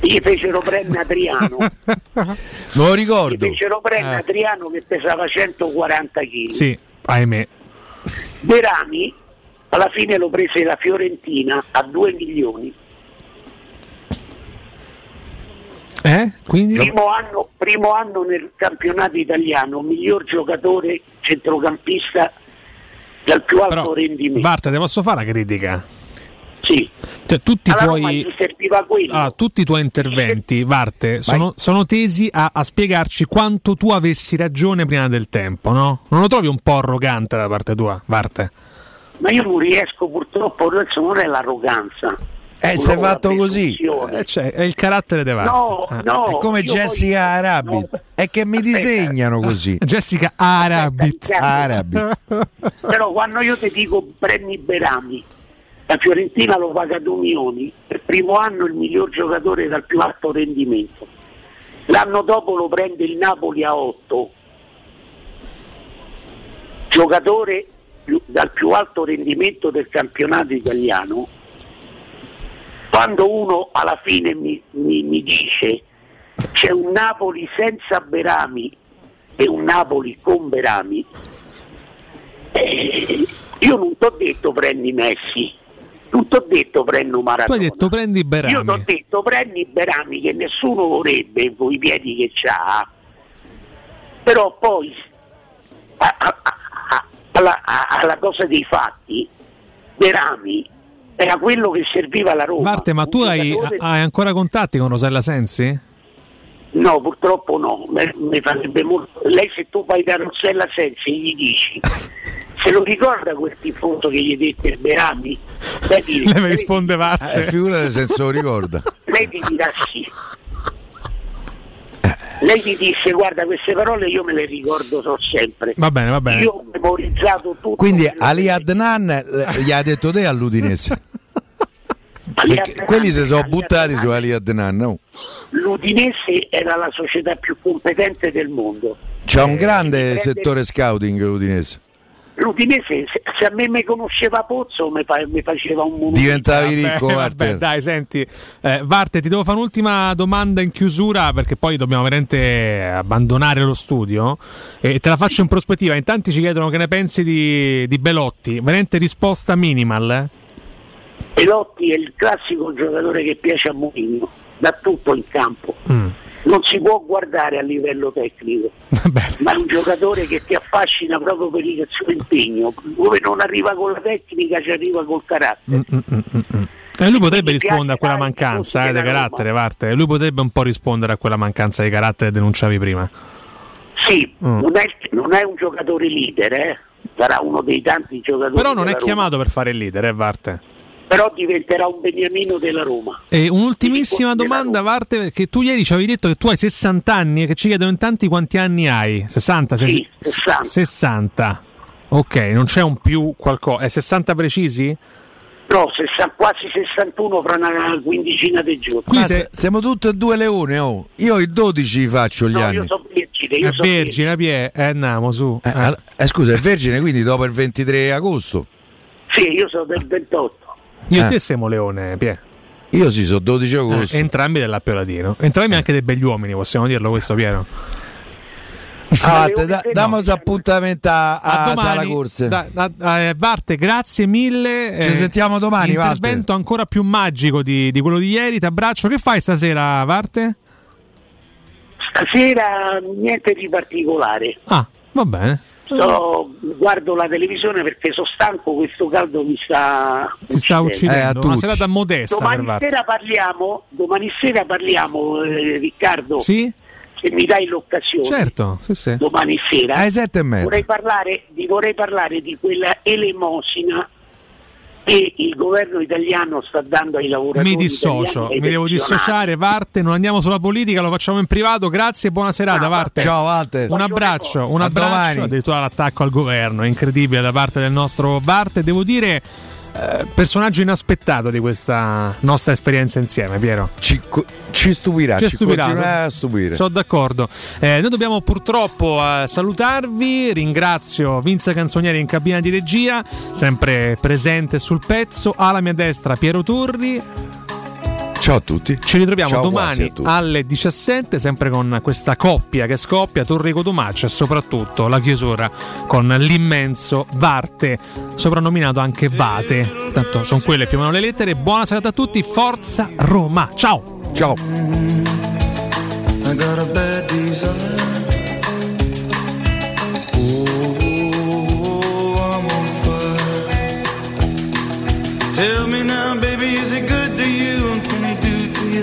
Gli fecero prendere Adriano, Me lo gli ricordo. fecero prendere Eh. Adriano che pesava 140 kg. Sì, ahimè. Berami alla fine lo prese la Fiorentina a 2 milioni. Eh? Quindi? Primo anno, primo anno nel campionato italiano, miglior giocatore centrocampista dal più alto Però, rendimento. Varte, te posso fare una critica? Sì. Cioè, tutti i tuoi. Ah, tutti i tuoi interventi, Varte, sono, sono tesi a, a spiegarci quanto tu avessi ragione prima del tempo, no? Non lo trovi un po' arrogante da parte tua, Varte? Ma io non riesco purtroppo, adesso non è l'arroganza. Eh, No, sei la fatto così. Eh, cioè, è il carattere di Varte. No, Eh. no. È come Jessica Arabi. È che mi disegnano così. Jessica Arabit. Arabi. Però quando io ti dico prendi Berami, la Fiorentina lo paga 2 milioni, il primo anno il miglior giocatore dal più alto rendimento. L'anno dopo lo prende il Napoli a 8, giocatore dal più alto rendimento del campionato italiano. Quando uno alla fine mi, mi- mi dice c'è un Napoli senza Berami e un Napoli con Berami, eh, io non ti ho detto prendi Messi, non ti ho detto prendo Tu Maradona. hai detto prendi Io ti ho Berami. detto prendi Berami che nessuno vorrebbe con i piedi che c'ha, però poi a- a- a- alla, alla cosa dei fatti, Berami era quello che serviva alla Roma. Varte, ma tu hai, hai ancora contatti con Rosella Sensi? No, purtroppo no, mi, farebbe molto. Lei se tu vai da Rossella Sensi e gli dici se lo ricorda quel tifoso che gli dette Berami? Lei, mi- Lei mi risponde Varte. Eh, figurate se se lo ricorda. lei mi dirà sì. Lei mi disse guarda queste parole io me le ricordo so sempre. Va bene, va bene. Io ho memorizzato tutto. Quindi Ali Adnan eh, gli ha detto te all'Udinese. Perché quelli si sono buttati su Ali Adnan. no? L'Udinese era la società più competente del mondo. C'ha un grande prende- settore scouting l'Udinese. L'Udinese, se, se a me mi conosceva Pozzo, mi, fa- mi faceva un monumento. Diventavi Vabbè, ricco, vabbè, Walter. dai, senti, eh, Varte, ti devo fare un'ultima domanda in chiusura perché poi dobbiamo veramente abbandonare lo studio e te la faccio in prospettiva. In tanti ci chiedono che ne pensi di, di Belotti, veramente risposta minimal. eh? Pelotti è il classico giocatore che piace a Mourinho, da tutto in campo. Mm. Non si può guardare a livello tecnico, ma è un giocatore che ti affascina proprio per il suo impegno. Dove non arriva con la tecnica, ci arriva col carattere. Mm, mm, mm, mm. E lui potrebbe rispondere a quella mancanza eh, di carattere, Varte. Lui potrebbe un po' rispondere a quella mancanza di carattere che denunciavi prima. Sì, Mm. non, è, non è un giocatore leader, eh. sarà uno dei tanti giocatori. Però non è della Roma, chiamato per fare il leader, eh, Varte. Però diventerà un beniamino della Roma. E un'ultimissima domanda, Varte, perché tu ieri ci avevi detto che tu hai 60 anni e che ci chiedono in tanti quanti anni hai. 60? Sì, 60. 60. Ok, non c'è un più qualcosa. È 60 precisi? No, quasi 61 fra una quindicina di giorni. Ma se- siamo tutti e due leone, oh. Io i 12 faccio gli No, anni. io sono vergine, io È so vergine, Pie. Eh, andiamo su. Eh, all- eh, scusa, è vergine, quindi dopo il 23 agosto. Sì, io sono del 28. Io e Eh. te siamo leone, Pie. Io sì, sono 12 agosto. Eh, entrambi dell'Appio Latino. Entrambi anche dei begli uomini, possiamo dirlo questo, Piero. Ah, te da, damos appuntamento a, A a Sala domani. Corse. Da- da- eh, Varte, grazie mille. Ci sentiamo domani, Intervento ancora più magico di, di quello di ieri. Ti abbraccio. Che fai stasera, Varte? Stasera niente di particolare. Ah, va bene. Sto- guardo la televisione perché sono stanco, questo caldo mi sta Si sta Eh, uccidendo. Una serata modesta Domani sera parliamo, domani sera parliamo eh, Riccardo. Sì? Se mi dai l'occasione. Certo, sì, sì. Domani sera. Alle sette e mezza. Vorrei parlare, di, vorrei parlare di quella elemosina che il governo italiano sta dando ai lavoratori. Mi dissocio, mi devo dissociare, Varte. Non andiamo sulla politica, lo facciamo in privato. Grazie e buona serata, Varte. Ciao, Walter. Un abbraccio, un abbraccio. domani. Addirittura l'attacco al governo, incredibile da parte del nostro Varte. Devo dire, eh, personaggio inaspettato di questa nostra esperienza insieme, Piero. Ci, ci stupirà, Ci ci, stupirà. continuerà a stupire. Sono d'accordo. Eh, noi dobbiamo purtroppo eh, salutarvi. Ringrazio Vince Canzonieri in cabina di regia, sempre presente sul pezzo. Alla mia destra Piero Turri. Ciao a tutti. Ci ritroviamo Ciao domani alle 17, sempre con questa coppia che scoppia, Torri Cotumaccio e soprattutto la chiusura con l'immenso Varte, soprannominato anche Vate. Tanto sono quelle più o meno le lettere. Buona serata a tutti, forza Roma. Ciao! Ciao!